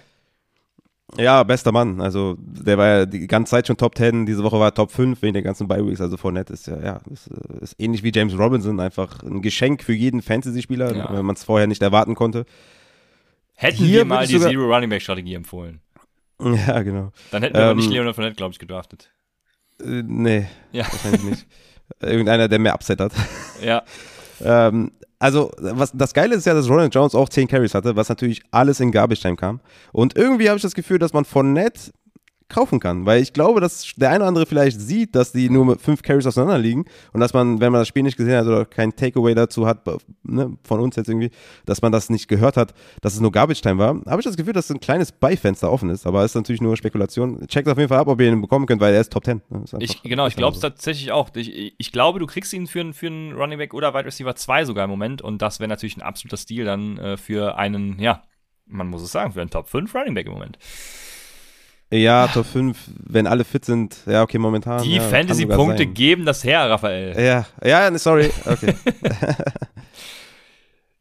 Ja, bester Mann. Also, der war ja die ganze Zeit schon Top 10. Diese Woche war er Top 5 wegen der ganzen Bye-Weeks. Also, Fournette ist ja, ja, ist, äh, ist ähnlich wie James Robinson. Einfach ein Geschenk für jeden Fantasy-Spieler, Ja. wenn man es vorher nicht erwarten konnte. Hätten Hier wir mal die sogar- Zero Running Back Strategie empfohlen. Ja, genau. Dann hätten wir aber Ähm, nicht Leonard Fournette, glaube ich, gedraftet. Äh, nee, Ja, wahrscheinlich nicht. <laughs> Irgendeiner, der mehr Upset hat. ja. Ähm, also, was, das Geile ist ja, dass Ronald Jones auch 10 Carries hatte, was natürlich alles in Garbage Time kam. Und irgendwie habe ich das Gefühl, dass man Fournette kaufen kann, weil ich glaube, dass der eine oder andere vielleicht sieht, dass die nur mit 5 Carries auseinander liegen und dass man, wenn man das Spiel nicht gesehen hat oder kein Takeaway dazu hat, ne, von uns jetzt irgendwie, dass man das nicht gehört hat, dass es nur Garbage Time war, habe ich das Gefühl, dass ein kleines Beifenster offen ist, aber ist natürlich nur Spekulation. Checkt auf jeden Fall ab, ob ihr ihn bekommen könnt, weil er ist Top 10. ne, ist Ich, genau, ich glaube es einfach tatsächlich auch. Ich, ich glaube, du kriegst ihn für, einen- für einen Running Back oder Wide Receiver 2 sogar im Moment und das wäre natürlich ein absoluter Stil dann äh, für einen, ja, man muss es sagen, für einen Top 5 Running Back im Moment. Ja, Top 5, wenn alle fit sind, ja, okay, momentan. Die ja, Fantasy-Punkte geben das her, Raphael. Ja, ja, sorry. Okay. <laughs> <laughs>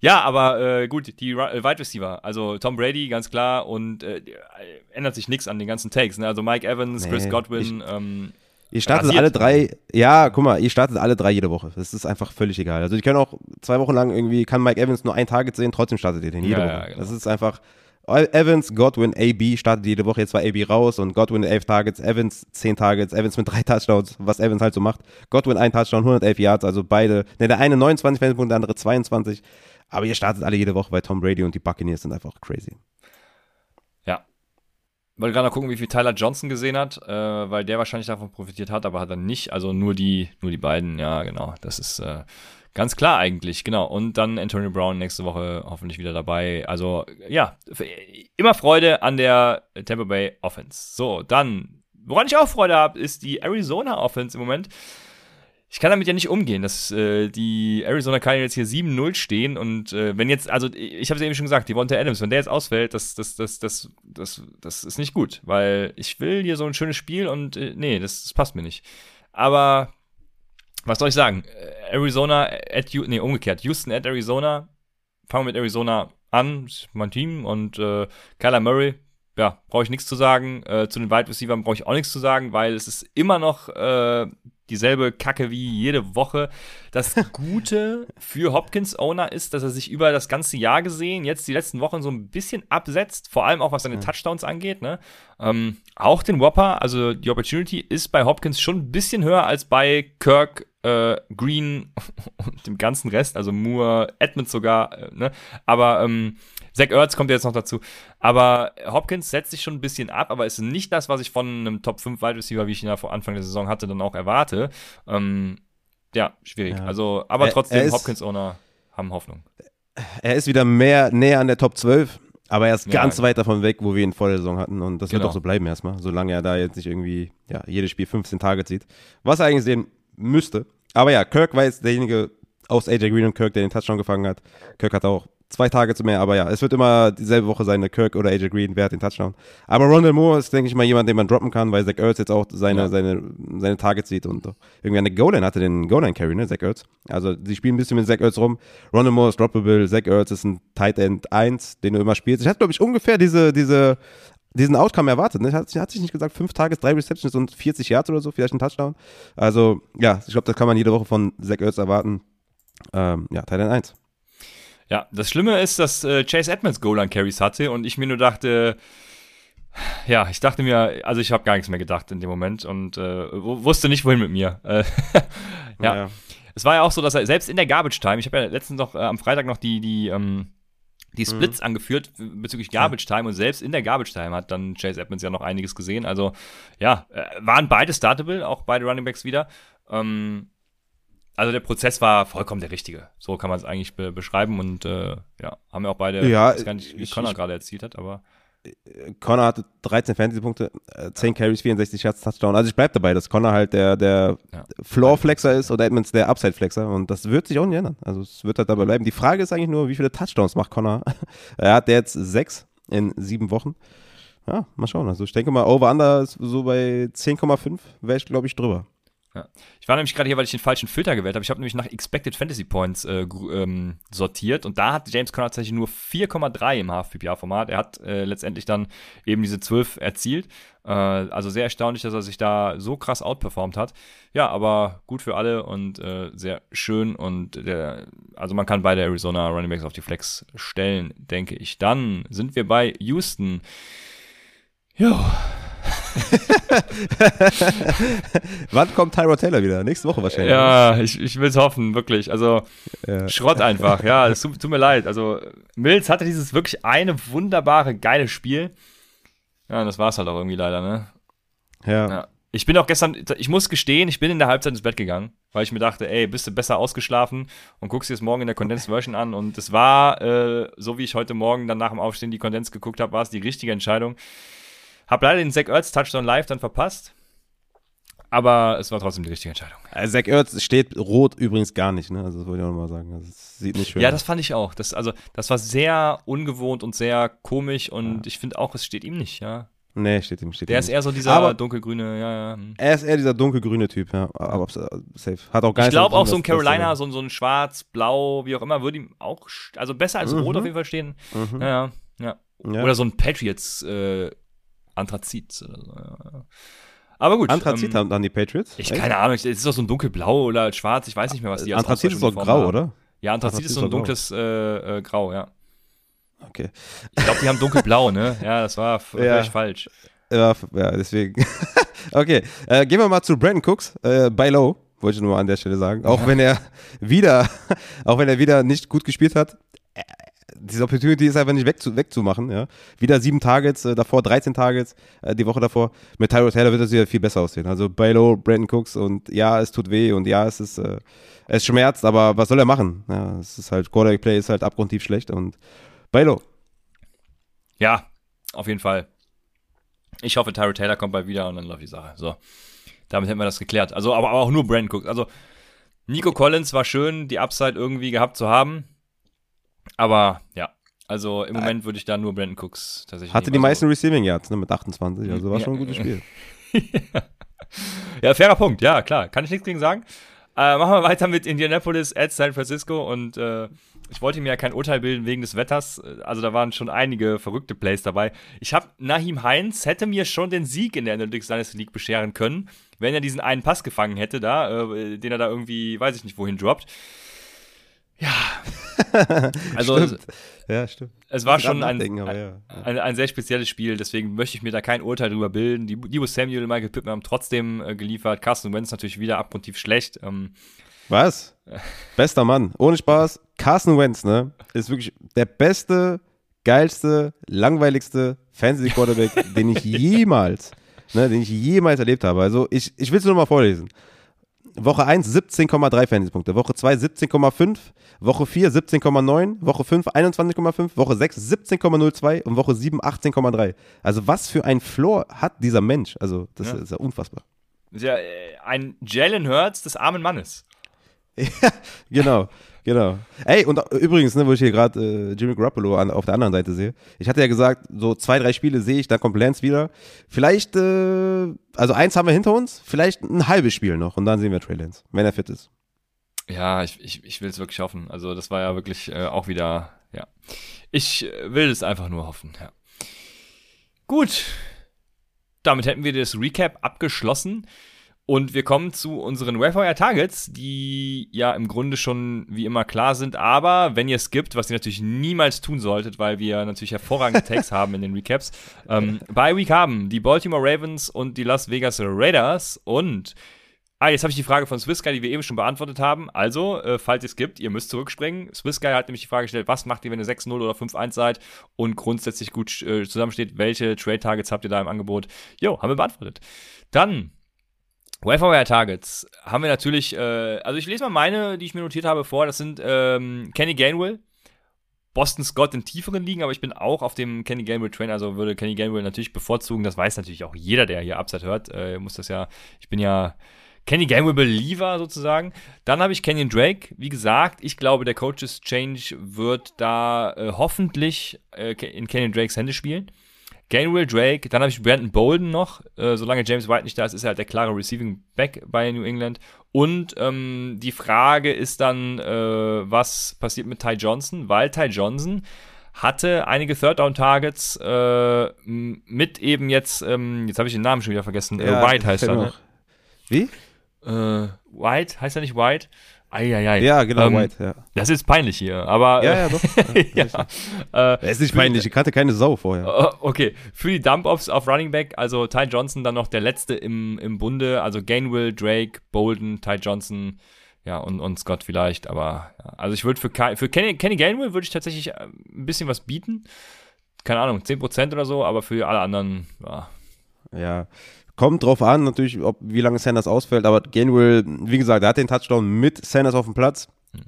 Ja, aber äh, gut, die äh, Wide Receiver, also Tom Brady, ganz klar, und äh, äh, ändert sich nichts an den ganzen Takes. Ne? Also Mike Evans, Nee, Chris Godwin, ähm, Ihr startet Rasiert. alle drei, ja, guck mal, ihr startet alle drei jede Woche. Das ist einfach völlig egal. Also die können auch zwei Wochen lang irgendwie, kann Mike Evans nur ein Target sehen, trotzdem startet ihr den jede Ja, Woche. ja, genau. Das ist einfach, Evans, Godwin, AB startet jede Woche, jetzt war AB raus und Godwin elf Targets, Evans zehn Targets, Evans mit drei Touchdowns, was Evans halt so macht. Godwin ein Touchdown, 111 Yards, also beide, ne, der eine 29 Fanpunkte, der andere 22. Aber ihr startet alle jede Woche, weil Tom Brady und die Buccaneers sind einfach crazy. ja. Wollte gerade noch gucken, wie viel Tyler Johnson gesehen hat, äh, weil der wahrscheinlich davon profitiert hat, aber hat er nicht. Also nur die, nur die beiden, ja, genau. Das ist, äh, Ganz klar eigentlich, genau. Und dann Antonio Brown nächste Woche hoffentlich wieder dabei. Also ja, immer Freude an der Tampa Bay Offense. So, dann, woran ich auch Freude habe, ist die Arizona Offense im Moment. Ich kann damit ja nicht umgehen, dass äh, die Arizona Cardinals hier 7-0 stehen und äh, wenn jetzt, also ich habe es eben schon gesagt, die Wonte Adams, wenn der jetzt ausfällt, das, das, das, das, das, das ist nicht gut, weil ich will hier so ein schönes Spiel und äh, nee, das, das passt mir nicht. Aber was soll ich sagen? Äh, Arizona at, nee, umgekehrt. Houston at Arizona. Fangen wir mit Arizona an. Mein Team. Und äh, Kyler Murray, ja, brauche ich nichts zu sagen. Äh, zu den Wide Receivers brauche ich auch nichts zu sagen, weil es ist immer noch äh, dieselbe Kacke wie jede Woche. Das <laughs> Gute für Hopkins-Owner ist, dass er sich über das ganze Jahr gesehen, jetzt die letzten Wochen so ein bisschen absetzt, vor allem auch was seine ja. Touchdowns angeht. Ne? Ähm, auch den Whopper, also die Opportunity ist bei Hopkins schon ein bisschen höher als bei Kirk, äh, Green <laughs> und dem ganzen Rest, also Moore, Edmonds sogar. Äh, ne? Aber ähm, Zach Ertz kommt jetzt noch dazu. Aber Hopkins setzt sich schon ein bisschen ab, aber ist nicht das, was ich von einem Top 5 Wide Receiver, wie ich ihn ja vor Anfang der Saison hatte, dann auch erwarte. Ähm, ja, schwierig. Ja. Also, aber trotzdem, Hopkins-Owner haben Hoffnung. Er ist wieder mehr näher an der Top 12, aber er ist ja, ganz weit davon weg, wo wir ihn vor der Saison hatten. Und das genau. wird auch so bleiben erstmal, solange er da jetzt nicht irgendwie ja, jedes Spiel 15 Tage zieht. Was er eigentlich sehen müsste. Aber ja, Kirk war jetzt derjenige aus AJ Green und Kirk, der den Touchdown gefangen hat. Kirk hat auch zwei Tage zu mehr, aber ja, es wird immer dieselbe Woche sein, der Kirk oder AJ Green, wer hat den Touchdown. Aber Rondell Moore ist, denke ich mal, jemand, den man droppen kann, weil Zach Ertz jetzt auch seine, ja. seine, seine Targets sieht und irgendwie eine Goal-Line hatte den Goal-Line-Carry, ne, Zach Ertz. Also, sie spielen ein bisschen mit Zach Ertz rum. Rondell Moore ist droppable, Zach Ertz ist ein Tight End 1, den du immer spielst. Ich hatte, glaube ich, ungefähr diese, diese, diesen Outcome erwartet. Ne? Hat, hat sich nicht gesagt, fünf Tages, drei Receptions und 40 Yards oder so, vielleicht ein Touchdown. Also, ja, ich glaube, das kann man jede Woche von Zach Ertz erwarten. Ähm, ja, End 1. Ja, das Schlimme ist, dass äh, Chase Edmonds Goal an Carries hatte und ich mir nur dachte, ja, ich dachte mir, also ich habe gar nichts mehr gedacht in dem Moment und äh, wusste nicht, wohin mit mir. Äh, <laughs> ja. ja. Es war ja auch so, dass er selbst in der Garbage Time, ich habe ja letztens noch äh, am Freitag noch die, die, ähm, die mhm. Splits mhm. angeführt bezüglich Garbage Time und selbst in der Garbage Time hat dann Chase Edmonds ja noch einiges gesehen. Also ja, äh, waren beide startable, auch beide Running Backs wieder. Ähm, also der Prozess war vollkommen der richtige. So kann man es eigentlich be beschreiben und äh, ja, haben wir auch beide, ja, ich weiß gar nicht, wie Connor gerade erzielt hat, aber Connor hatte 13 Fantasy-Punkte, 10 ja. Carries, 64 Yards, Touchdown. Also ich bleibe dabei, dass Connor halt der, der ja. Floor-Flexer ist oder Edmonds der Upside-Flexer und das wird sich auch nicht ändern. Also es wird halt dabei bleiben. Die Frage ist eigentlich nur, wie viele Touchdowns macht Connor? <laughs> er hat jetzt sechs in sieben Wochen. Ja, mal schauen. Also ich denke mal, Over-Under ist so bei 10,5 wäre ich, glaube ich, drüber. Ja. Ich war nämlich gerade hier, weil ich den falschen Filter gewählt habe. Ich habe nämlich nach Expected Fantasy Points äh, ähm, sortiert und da hat James Conner tatsächlich nur 4,3 im Half-PPA-Format. Er hat äh, letztendlich dann eben diese 12 erzielt. Äh, also sehr erstaunlich, dass er sich da so krass outperformt hat. Ja, aber gut für alle und äh, sehr schön und der, also man kann beide Arizona Running Backs auf die Flex stellen, denke ich. Dann sind wir bei Houston. Jo, <laughs> Wann kommt Tyrod Taylor wieder? Nächste Woche wahrscheinlich. Ja, ich, ich will es hoffen, wirklich. Also ja. Schrott einfach. Ja, es tut, tut, mir leid. Also Mills hatte dieses wirklich eine wunderbare, geile Spiel. Ja, und das war es halt auch irgendwie leider, ne? Ja. ja. Ich bin auch gestern, ich muss gestehen, ich bin in der Halbzeit ins Bett gegangen, weil ich mir dachte, ey, bist du besser ausgeschlafen und guckst dir das morgen in der Condensed Version an. Und es war, äh, so wie ich heute Morgen dann nach dem Aufstehen die Condensed geguckt habe, war es die richtige Entscheidung. Hab leider den Zach Ertz Touchdown live dann verpasst. Aber es war trotzdem die richtige Entscheidung. Also Zach Ertz steht rot übrigens gar nicht, ne? Also das wollte ich auch nochmal sagen. Das sieht nicht schön Ja, das fand ich auch. Das, also, das war sehr ungewohnt und sehr komisch und ja. ich finde auch, es steht ihm nicht, ja. Nee, steht ihm, steht Der ihm ist nicht. eher so dieser aber dunkelgrüne, ja, ja. Hm. Er ist eher dieser dunkelgrüne Typ, ja. Aber safe. Hat auch gar Ich glaube auch so ein Carolina, so ein, so ein schwarz, blau, wie auch immer, würde ihm auch, also besser als mhm. rot auf jeden Fall stehen. Mhm. Ja, ja, ja. Oder so ein Patriots, äh, Anthrazit. Aber gut. Anthrazit ähm, haben die Patriots? Ich keine Ahnung, es ist doch so ein dunkelblau oder schwarz, ich weiß nicht mehr, was die Anthrazit ist doch grau, haben. oder? Ja, Anthrazit, Anthrazit ist so ein dunkles äh, äh, Grau, ja. Okay. Ich glaube, die haben dunkelblau, ne? Ja, das war ja. falsch. Ja, ja deswegen. <laughs> okay, äh, gehen wir mal zu Brandon Cooks, äh, bei Low, wollte ich nur an der Stelle sagen. Auch wenn er <laughs> wieder, auch wenn er wieder nicht gut gespielt hat, diese Opportunity ist einfach nicht wegzu, wegzumachen. Ja. Wieder sieben Targets, äh, davor 13 Targets, äh, die Woche davor. Mit Tyrod Taylor wird das wieder viel besser aussehen. Also Bailo, Brandon Cooks und ja, es tut weh und ja, es ist, äh, es schmerzt, aber was soll er machen? Ja, es ist halt, Quarterback Play ist halt abgrundtief schlecht und Bailo. Ja, auf jeden Fall. Ich hoffe, Tyrod Taylor kommt bald wieder und dann läuft die Sache. So. Damit hätten wir das geklärt. Also, aber, aber auch nur Brandon Cooks. Also, Nico Collins war schön, die Upside irgendwie gehabt zu haben. Aber ja, also im Moment würde ich da nur Brandon Cooks tatsächlich. Hatte die meisten Receiving Yards, ne, mit 28. Also war ja, schon ein gutes Spiel. <laughs> ja, fairer Punkt, ja, klar. Kann ich nichts gegen sagen. Äh, machen wir weiter mit Indianapolis at San Francisco und äh, ich wollte mir ja kein Urteil bilden wegen des Wetters. Also da waren schon einige verrückte Plays dabei. Ich habe Nahim Heinz hätte mir schon den Sieg in der Analytics Dynasty League bescheren können, wenn er diesen einen Pass gefangen hätte da, äh, den er da irgendwie, weiß ich nicht wohin droppt. Ja. <laughs> also stimmt. ja, stimmt. Es war schon ein, ja, ja. ein, ein, sehr spezielles Spiel, deswegen möchte ich mir da kein Urteil drüber bilden. Die Debo Samuel und Michael Pittman haben trotzdem äh, geliefert. Carson Wentz natürlich wieder abgrundtief schlecht. Ähm, Was? <laughs> Bester Mann. Ohne Spaß. Carson Wentz, ne? Ist wirklich der beste, geilste, langweiligste Fantasy-Quarterback, <laughs> den ich jemals, ne, den ich jemals erlebt habe. Also ich, ich will es nur mal vorlesen. Woche 1 17,3 Fantasy-Punkte, Woche 2 17,5, Woche 4 17,9, Woche 5 21,5, Woche 6 17,02 und Woche 7 18,3. Also was für ein Floor hat dieser Mensch? Also das ja. ist ja unfassbar. Ja, äh, ein Jalen Hurts des armen Mannes. <laughs> ja, genau. Genau. Ey, und übrigens, ne, wo ich hier gerade äh, Jimmy Garoppolo an, auf der anderen Seite sehe, ich hatte ja gesagt, so zwei, drei Spiele sehe ich, dann kommt Lance wieder. Vielleicht, äh, also eins haben wir hinter uns, vielleicht ein halbes Spiel noch und dann sehen wir Trey Lance, wenn er fit ist. Ja, ich, ich, ich will es wirklich hoffen. Also das war ja wirklich äh, auch wieder, ja. Ich äh, will es einfach nur hoffen, ja. Gut. Damit hätten wir das Recap abgeschlossen. Und wir kommen zu unseren Wayfire Targets, die ja im Grunde schon wie immer klar sind. Aber wenn ihr skippt, was ihr natürlich niemals tun solltet, weil wir natürlich hervorragende <laughs> Tags haben in den Recaps, ähm, bei Week haben die Baltimore Ravens und die Las Vegas Raiders und Ah, jetzt habe ich die Frage von Swiss Guy, die wir eben schon beantwortet haben. Also, äh, falls ihr es gibt, ihr müsst zurückspringen. Swiss Guy hat nämlich die Frage gestellt, was macht ihr, wenn ihr 6-0 oder 5-1 seid und grundsätzlich gut äh, zusammensteht? Welche Trade-Targets habt ihr da im Angebot? Jo, haben wir beantwortet. Dann Wire Targets haben wir natürlich, äh, also ich lese mal meine, die ich mir notiert habe, vor. Das sind ähm, Kenny Gainwell, Boston Scott in tieferen Ligen, aber ich bin auch auf dem Kenny Gainwell Train, also würde Kenny Gainwell natürlich bevorzugen. Das weiß natürlich auch jeder, der hier Upside hört. Äh, muss das ja, ich bin ja Kenny Gainwell Believer sozusagen. Dann habe ich Kenyon Drake. Wie gesagt, ich glaube, der Coaches Change wird da äh, hoffentlich äh, in Kenyon Drakes Hände spielen. Gainwell Drake, dann habe ich Brandon Bolden noch. Äh, solange James White nicht da ist, ist er halt der klare Receiving Back bei New England. Und ähm, die Frage ist dann, äh, was passiert mit Ty Johnson? Weil Ty Johnson hatte einige Third-Down-Targets äh, mit eben jetzt, ähm, jetzt habe ich den Namen schon wieder vergessen, äh, ja, White heißt er. Ne? Wie? Äh, White, heißt er nicht White? Eieiei. Ja, genau, ähm, White, ja. Das ist peinlich hier, aber. Ja, ja, doch. <laughs> ja. ja. Äh, ist nicht peinlich, ich kannte keine Sau vorher. Uh, okay, für die Dump-Offs auf Running Back, also Ty Johnson dann noch der letzte im, im Bunde, also Gainwell, Drake, Bolden, Ty Johnson, ja, und, und Scott vielleicht, aber. Ja. Also ich würde für, für Kenny, Kenny Gainwell würde ich tatsächlich äh, ein bisschen was bieten. Keine Ahnung, 10% oder so, aber für alle anderen, ja. Ja, Kommt drauf an, natürlich, ob, wie lange Sanders ausfällt, aber Gainwell, wie gesagt, er hat den Touchdown mit Sanders auf dem Platz. Mhm.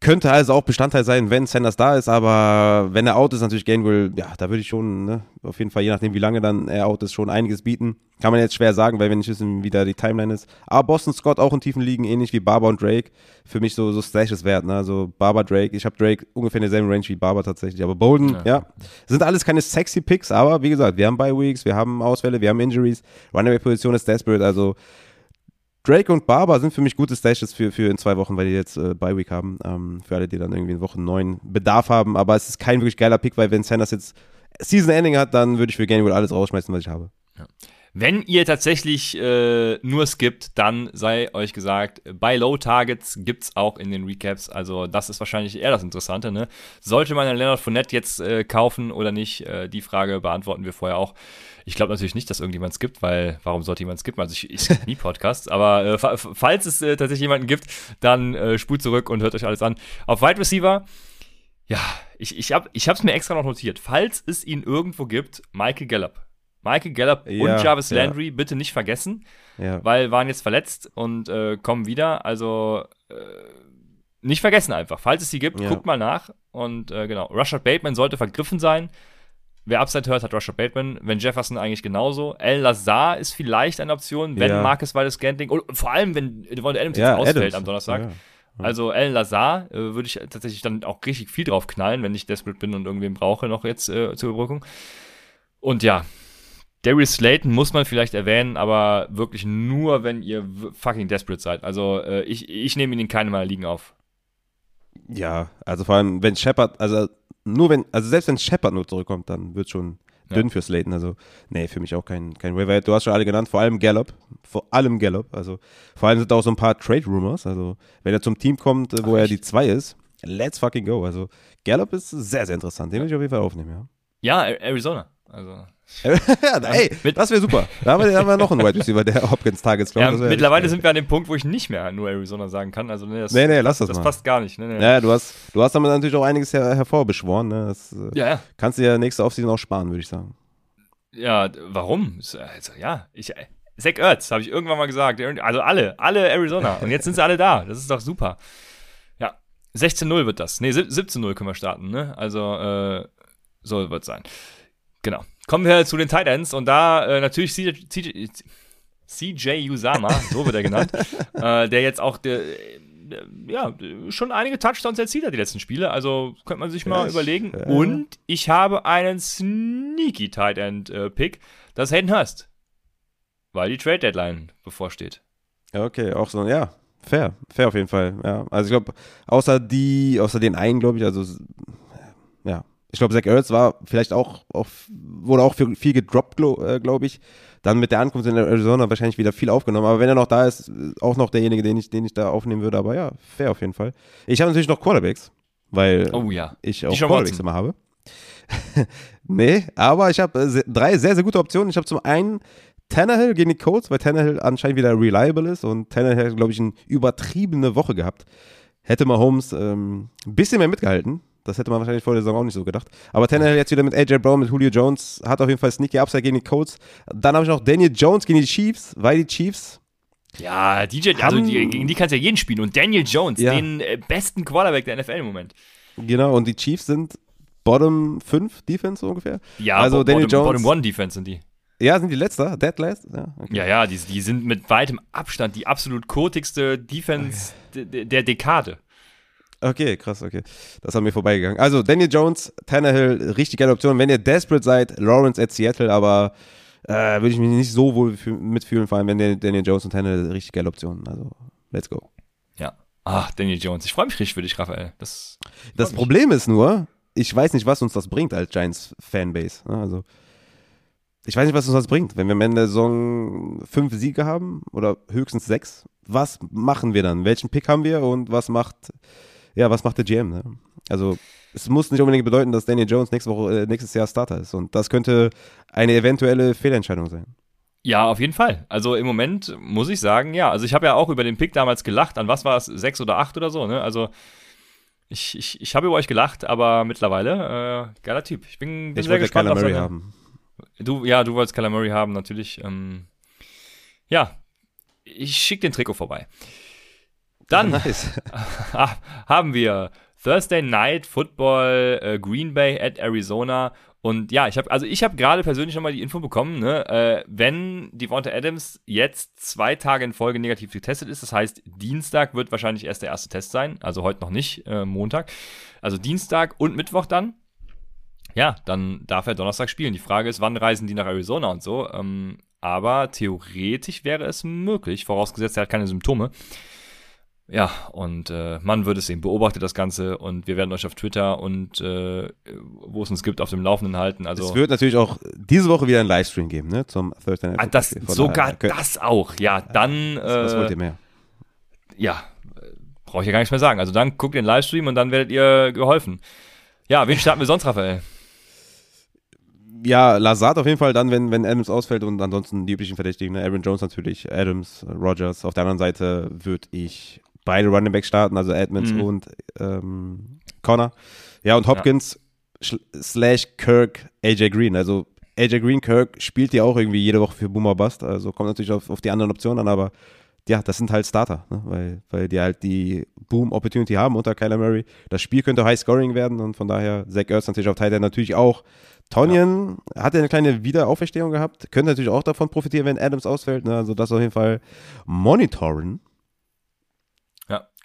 Könnte also auch Bestandteil sein, wenn Sanders da ist, aber wenn er out ist, natürlich Gainwell, ja, da würde ich schon, ne, auf jeden Fall, je nachdem, wie lange dann er out ist, schon einiges bieten. Kann man jetzt schwer sagen, weil wir nicht wissen, wie da die Timeline ist. Aber Boston Scott auch in tiefen Ligen, ähnlich wie Barber und Drake. Für mich so, so Stashes wert, ne? Also Barber, Drake. Ich habe Drake ungefähr in derselben Range wie Barber tatsächlich. Aber Bolden, ja. ja. Sind alles keine sexy Picks, aber wie gesagt, wir haben Bye Weeks, wir haben Ausfälle, wir haben Injuries. Runaway-Position ist desperate, also Drake und Barber sind für mich gute Stages für, für in zwei Wochen, weil die jetzt äh, Bye Week haben. Ähm, für alle, die dann irgendwie in Woche neun Bedarf haben. Aber es ist kein wirklich geiler Pick, weil wenn Sanders jetzt Season Ending hat, dann würde ich für Gainwell alles rausschmeißen, was ich habe. Ja. Wenn ihr tatsächlich äh, nur skippt, dann sei euch gesagt, bei Low Targets gibt es auch in den Recaps. Also das ist wahrscheinlich eher das Interessante. Ne? Sollte man einen Leonard Fournette jetzt äh, kaufen oder nicht? Äh, die Frage beantworten wir vorher auch. Ich glaube natürlich nicht, dass irgendjemand es gibt, weil warum sollte jemand es skippen? Also ich, ich skippe nie Podcasts, aber äh, falls es äh, tatsächlich jemanden gibt, dann äh, spult zurück und hört euch alles an. Auf Wide Receiver Ja, ich, ich habe es mir extra noch notiert. Falls es ihn irgendwo gibt, Michael Gallup. Michael Gallup Ja, und Jarvis ja. Landry bitte nicht vergessen, Ja. weil waren jetzt verletzt und äh, kommen wieder. Also äh, nicht vergessen einfach. Falls es sie gibt, guckt mal nach. Und äh, genau, Rashad Bateman sollte vergriffen sein. Wer Upside hört, hat Rashad Bateman. Wenn Jefferson eigentlich genauso. El Lazar ist vielleicht eine Option, wenn Ja. Marcus Waldes Scantling und vor allem, wenn Devonta Adams Ja, jetzt ausfällt Adams. am Donnerstag. Ja. Also El Lazar äh, würde ich tatsächlich dann auch richtig viel drauf knallen, wenn ich desperate bin und irgendwen brauche noch jetzt äh, zur Überbrückung. Und ja, Darius Slayton muss man vielleicht erwähnen, aber wirklich nur, wenn ihr fucking desperate seid. Also äh, ich, ich nehme ihn in keinem meiner Ligen auf. Ja, also vor allem, wenn Shepard, also nur wenn, also selbst wenn Shepard nur zurückkommt, dann wird schon Ja. dünn für Slayton. Also, nee, für mich auch kein, kein Waiver. Du hast schon alle genannt, vor allem Gallup. Vor allem Gallup. Also, vor allem sind da auch so ein paar Trade-Rumors. Also, wenn er zum Team kommt, wo Ach, er echt? die 2 ist, let's fucking go. Also, Gallup ist sehr, sehr interessant. Den will ich auf jeden Fall aufnehmen, ja. Ja, Arizona. Also ja, ey, mit- das wäre super. Da haben wir, da haben wir noch einen Wide Receiver, der Hopkins Targets ja, mittlerweile richtig sind wir an dem Punkt, wo ich nicht mehr nur Arizona sagen kann. Also nee, das, Nee, nee, lass das das mal. passt gar nicht. Nee, nee. geil. Ja, du hast, du hast damit natürlich auch einiges her hervorbeschworen. Ne? Das äh, ja, ja. kannst du ja nächste Offseason auch sparen, würde ich sagen. Ja, warum? Ist, Also, ja, ich. äh, Zach Ertz, habe ich irgendwann mal gesagt. Also alle, alle Arizona. Und jetzt sind sie alle da. Das ist doch super. Ja, 16-0 wird das. Nee, sieb- 17-0 können wir starten, ne? Also, äh, so wird es sein. Genau. Kommen wir zu den Tight Ends und da äh, natürlich CJ, CJ, CJ Usama, <laughs> so wird er genannt, äh, der jetzt auch der, äh, ja, schon einige Touchdowns erzielt hat die letzten Spiele. Also könnte man sich mal Ja, ich- überlegen. ja. Und ich habe einen sneaky Tight End äh, Pick, das Hayden Hurst. Weil die Trade Deadline bevorsteht. Ja, okay, auch so, ja, fair, fair auf jeden Fall. Ja, also ich glaube, außer die, außer den einen, glaube ich, also ich glaube, Zach Ertz war vielleicht auch, auch wurde auch für viel gedroppt, glaube äh, glaub ich. Dann mit der Ankunft in Arizona wahrscheinlich wieder viel aufgenommen. Aber wenn er noch da ist, auch noch derjenige, den ich, den ich da aufnehmen würde. Aber ja, fair auf jeden Fall. Ich habe natürlich noch Quarterbacks, weil Oh ja. ich auch Deshaun Quarterbacks immer habe. <laughs> nee, aber ich habe äh, drei sehr, sehr gute Optionen. Ich habe zum einen Tannehill gegen die Colts, weil Tannehill anscheinend wieder reliable ist und Tannehill glaube ich, eine übertriebene Woche gehabt. Hätte Mahomes ähm, ein bisschen mehr mitgehalten. Das hätte man wahrscheinlich vor der Saison auch nicht so gedacht. Aber Tannehill jetzt wieder mit AJ Brown, mit Julio Jones, hat auf jeden Fall sneaky Upside gegen die Colts. Dann habe ich noch Daniel Jones gegen die Chiefs, weil die Chiefs Ja, DJ, also die, gegen die kannst du ja jeden spielen. Und Daniel Jones, Ja. den äh, besten Quarterback der NFL im Moment. Genau, und die Chiefs sind Bottom 5 Defense ungefähr. Ja, Also Daniel Bottom, Jones- Bottom One Defense sind die. Ja, sind die letzter? Dead last? Ja, okay. Ja, ja, die, die sind mit weitem Abstand die absolut kotigste Defense de- der Dekade. Okay, krass, okay. Das haben wir vorbeigegangen. Also, Daniel Jones, Tannehill, richtig geile Option. Wenn ihr desperate seid, Lawrence at Seattle, aber äh, würde ich mich nicht so wohl fü- mitfühlen, vor allem wenn der- Daniel Jones und Tannehill richtig geile Optionen. Also, let's go. Ja. Ach, Daniel Jones. Ich freue mich richtig für dich, Raphael. Das, Das. Problem ist nur, ich weiß nicht, was uns das bringt als Giants-Fanbase. ne? Also, ich weiß nicht, was uns das bringt. Wenn wir am Ende der Saison fünf Siege haben oder höchstens sechs, was machen wir dann? Welchen Pick haben wir und was macht, ja, was macht der GM? Ne? Also, es muss nicht unbedingt bedeuten, dass Daniel Jones nächste Woche, äh, nächstes Jahr Starter ist. Und das könnte eine eventuelle Fehlentscheidung sein. Ja, auf jeden Fall. Also im Moment muss ich sagen, ja. Also ich habe ja auch über den Pick damals gelacht. An was war es? Sechs oder acht oder so, ne? Also ich, ich, ich habe über euch gelacht, aber mittlerweile, äh, geiler Typ. Ich bin, bin Ich sehr wollte gespannt. Kyler auf Murray seine- haben. Du, ja, du wolltest Kyler Murray haben, natürlich. Ähm, ja, ich schicke den Trikot vorbei. Dann <laughs> Nice. <laughs> Ah, haben wir Thursday Night Football äh, Green Bay at Arizona und ja, ich habe also ich habe gerade persönlich nochmal die Info bekommen, ne, äh, wenn Devonta Adams jetzt zwei Tage in Folge negativ getestet ist, das heißt Dienstag wird wahrscheinlich erst der erste Test sein, also heute noch nicht, äh, Montag, also Dienstag und Mittwoch dann. Ja, dann darf er Donnerstag spielen. Die Frage ist, wann reisen die nach Arizona und so. Ähm, aber theoretisch wäre es möglich, vorausgesetzt, er hat keine Symptome. Ja, und äh, man wird es sehen, beobachtet das Ganze und wir werden euch auf Twitter und äh, wo es uns gibt, auf dem Laufenden halten. Also es wird natürlich auch diese Woche wieder einen Livestream geben, ne? Zum Thursday Night ah, das, sogar könnt- das auch. Ja, dann Was wollt ihr äh, mehr? ja, brauche ich ja gar nichts mehr sagen. Also dann guckt den Livestream und dann werdet ihr geholfen. Ja, wen starten wir sonst, Raphael? Ja, Lazard auf jeden Fall dann, wenn, wenn Adams ausfällt und ansonsten die üblichen Verdächtigen, ne? Aaron Jones natürlich, Adams, Rogers. Auf der anderen Seite würde ich beide Running Back starten, also Edmonds Mhm. und ähm, Connor. Ja, und Hopkins sch- slash Kirk, AJ Green. Also AJ Green, Kirk spielt ja auch irgendwie jede Woche für Boomer Bust. Also kommt natürlich auf, auf die anderen Optionen an, aber ja, das sind halt Starter, ne? weil, weil die halt die Boom-Opportunity haben unter Kyler Murray. Das Spiel könnte High-Scoring werden und von daher Zach Ertz natürlich auf End natürlich auch. Tonyan hat ja eine kleine Wiederauferstehung gehabt, könnte natürlich auch davon profitieren, wenn Adams ausfällt. Ne? Also das auf jeden Fall monitoren.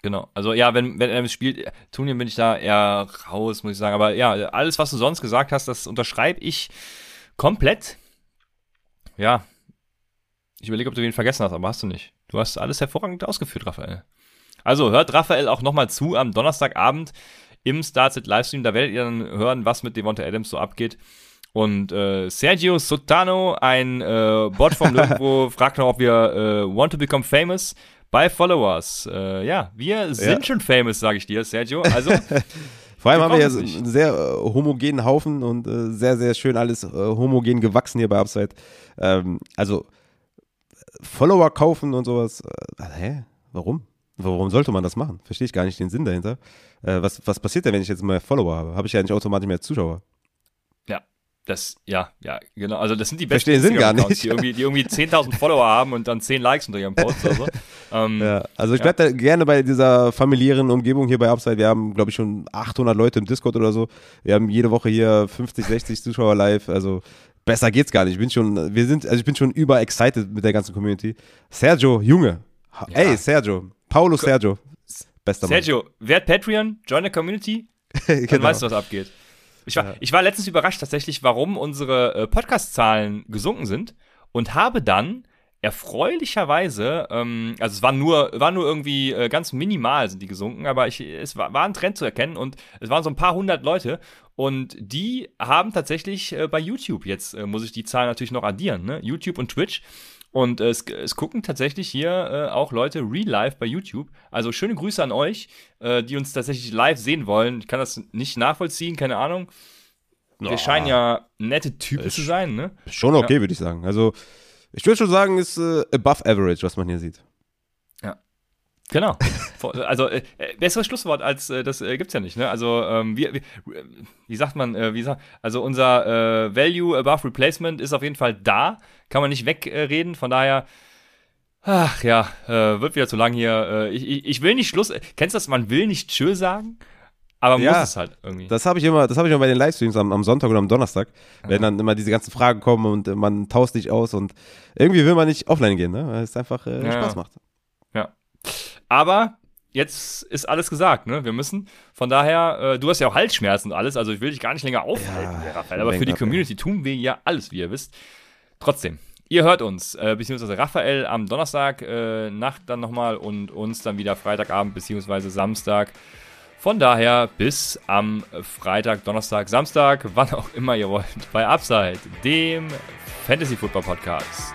Genau. Also ja, wenn, wenn Adams spielt, Tunien bin ich da eher raus, muss ich sagen. Aber ja, alles, was du sonst gesagt hast, das unterschreibe ich komplett. Ja. Ich überlege, ob du wen vergessen hast, aber hast du nicht. Du hast alles hervorragend ausgeführt, Raphael. Also hört Raphael auch nochmal zu am Donnerstagabend im Starset Livestream. Da werdet ihr dann hören, was mit Devonta Adams so abgeht. Und äh, Sergio Sotano, ein äh, Bot vom <laughs> Nirgendwo, fragt noch, ob wir äh, want to become famous by followers. Äh, ja, wir sind Ja. schon famous, sage ich dir, Sergio. Also, <laughs> Vor allem haben wir ja so einen sehr äh, homogenen Haufen und äh, sehr, sehr schön alles äh, homogen gewachsen hier bei Upside. Ähm, also Follower kaufen und sowas. Äh, hä? Warum? Warum sollte man das machen? Verstehe ich gar nicht den Sinn dahinter. Äh, was, was passiert denn, wenn ich jetzt mehr Follower habe? Habe ich ja nicht automatisch mehr Zuschauer. Ja, das, ja, ja, genau. Also, das sind die besten den Sinn gar nicht. Die irgendwie, die irgendwie 10.000 Follower haben und dann 10 Likes unter ihrem Post oder so. <laughs> Ähm, Ja, also ich bleib da gerne bei dieser familiären Umgebung hier bei Upside. Wir haben, glaube ich, schon 800 Leute im Discord oder so. Wir haben jede Woche hier 50, 60 Zuschauer live. Also besser geht's gar nicht. Ich bin schon, wir sind, also ich bin schon über excited mit der ganzen Community. Sergio, Junge. Ja. Ey, Sergio. Paulo Sergio. Bester Sergio, werd Patreon, join the Community, Mann. <laughs> dann genau. weißt du, was abgeht. Ich war, ich war letztens überrascht tatsächlich, warum unsere äh, Podcast-Zahlen gesunken sind und habe dann erfreulicherweise, ähm, also es war nur, war nur irgendwie äh, ganz minimal sind die gesunken, aber ich, es war, war ein Trend zu erkennen und es waren so ein paar hundert Leute und die haben tatsächlich äh, bei YouTube jetzt, äh, muss ich die Zahlen natürlich noch addieren, ne? YouTube und Twitch. Und äh, es, es gucken tatsächlich hier äh, auch Leute real live bei YouTube. Also schöne Grüße an euch, äh, die uns tatsächlich live sehen wollen. Ich kann das nicht nachvollziehen, keine Ahnung. Wir Ja. scheinen ja nette Typen zu sein, ne? Schon okay, würde ich sagen. Also ich würde schon sagen, ist äh, above average, was man hier sieht. Genau. Vor- Also äh, äh, besseres Schlusswort als äh, das äh, gibt's ja nicht, ne? Also ähm, wir, wir, wie sagt man, äh, wie sagt, also unser äh, Value above Replacement ist auf jeden Fall da, kann man nicht wegreden. von daher, ach ja, äh, wird wieder zu lang hier. Äh, ich, ich, ich will nicht Schluss. äh, Kennst du das? Man will nicht Tschö sagen, aber Ja, muss es halt irgendwie. Das habe ich immer, das habe ich immer bei den Livestreams am, am Sonntag oder am Donnerstag, wenn dann immer diese ganzen Fragen kommen und äh, man tauscht sich aus und irgendwie will man nicht offline gehen, ne? Weil es einfach äh, Ja. Spaß macht. Ja. Aber jetzt ist alles gesagt, ne? Wir müssen. Von daher, äh, du hast ja auch Halsschmerzen und alles, also ich will dich gar nicht länger aufhalten, Ja, Raphael. Aber für die Community tun wir ja alles, wie ihr wisst. Trotzdem, ihr hört uns, äh, beziehungsweise Raphael am Donnerstag äh, Nacht dann nochmal und uns dann wieder Freitagabend, beziehungsweise Samstag. Von daher bis am Freitag, Donnerstag, Samstag, wann auch immer ihr wollt, bei Upside, dem Fantasy Football Podcast.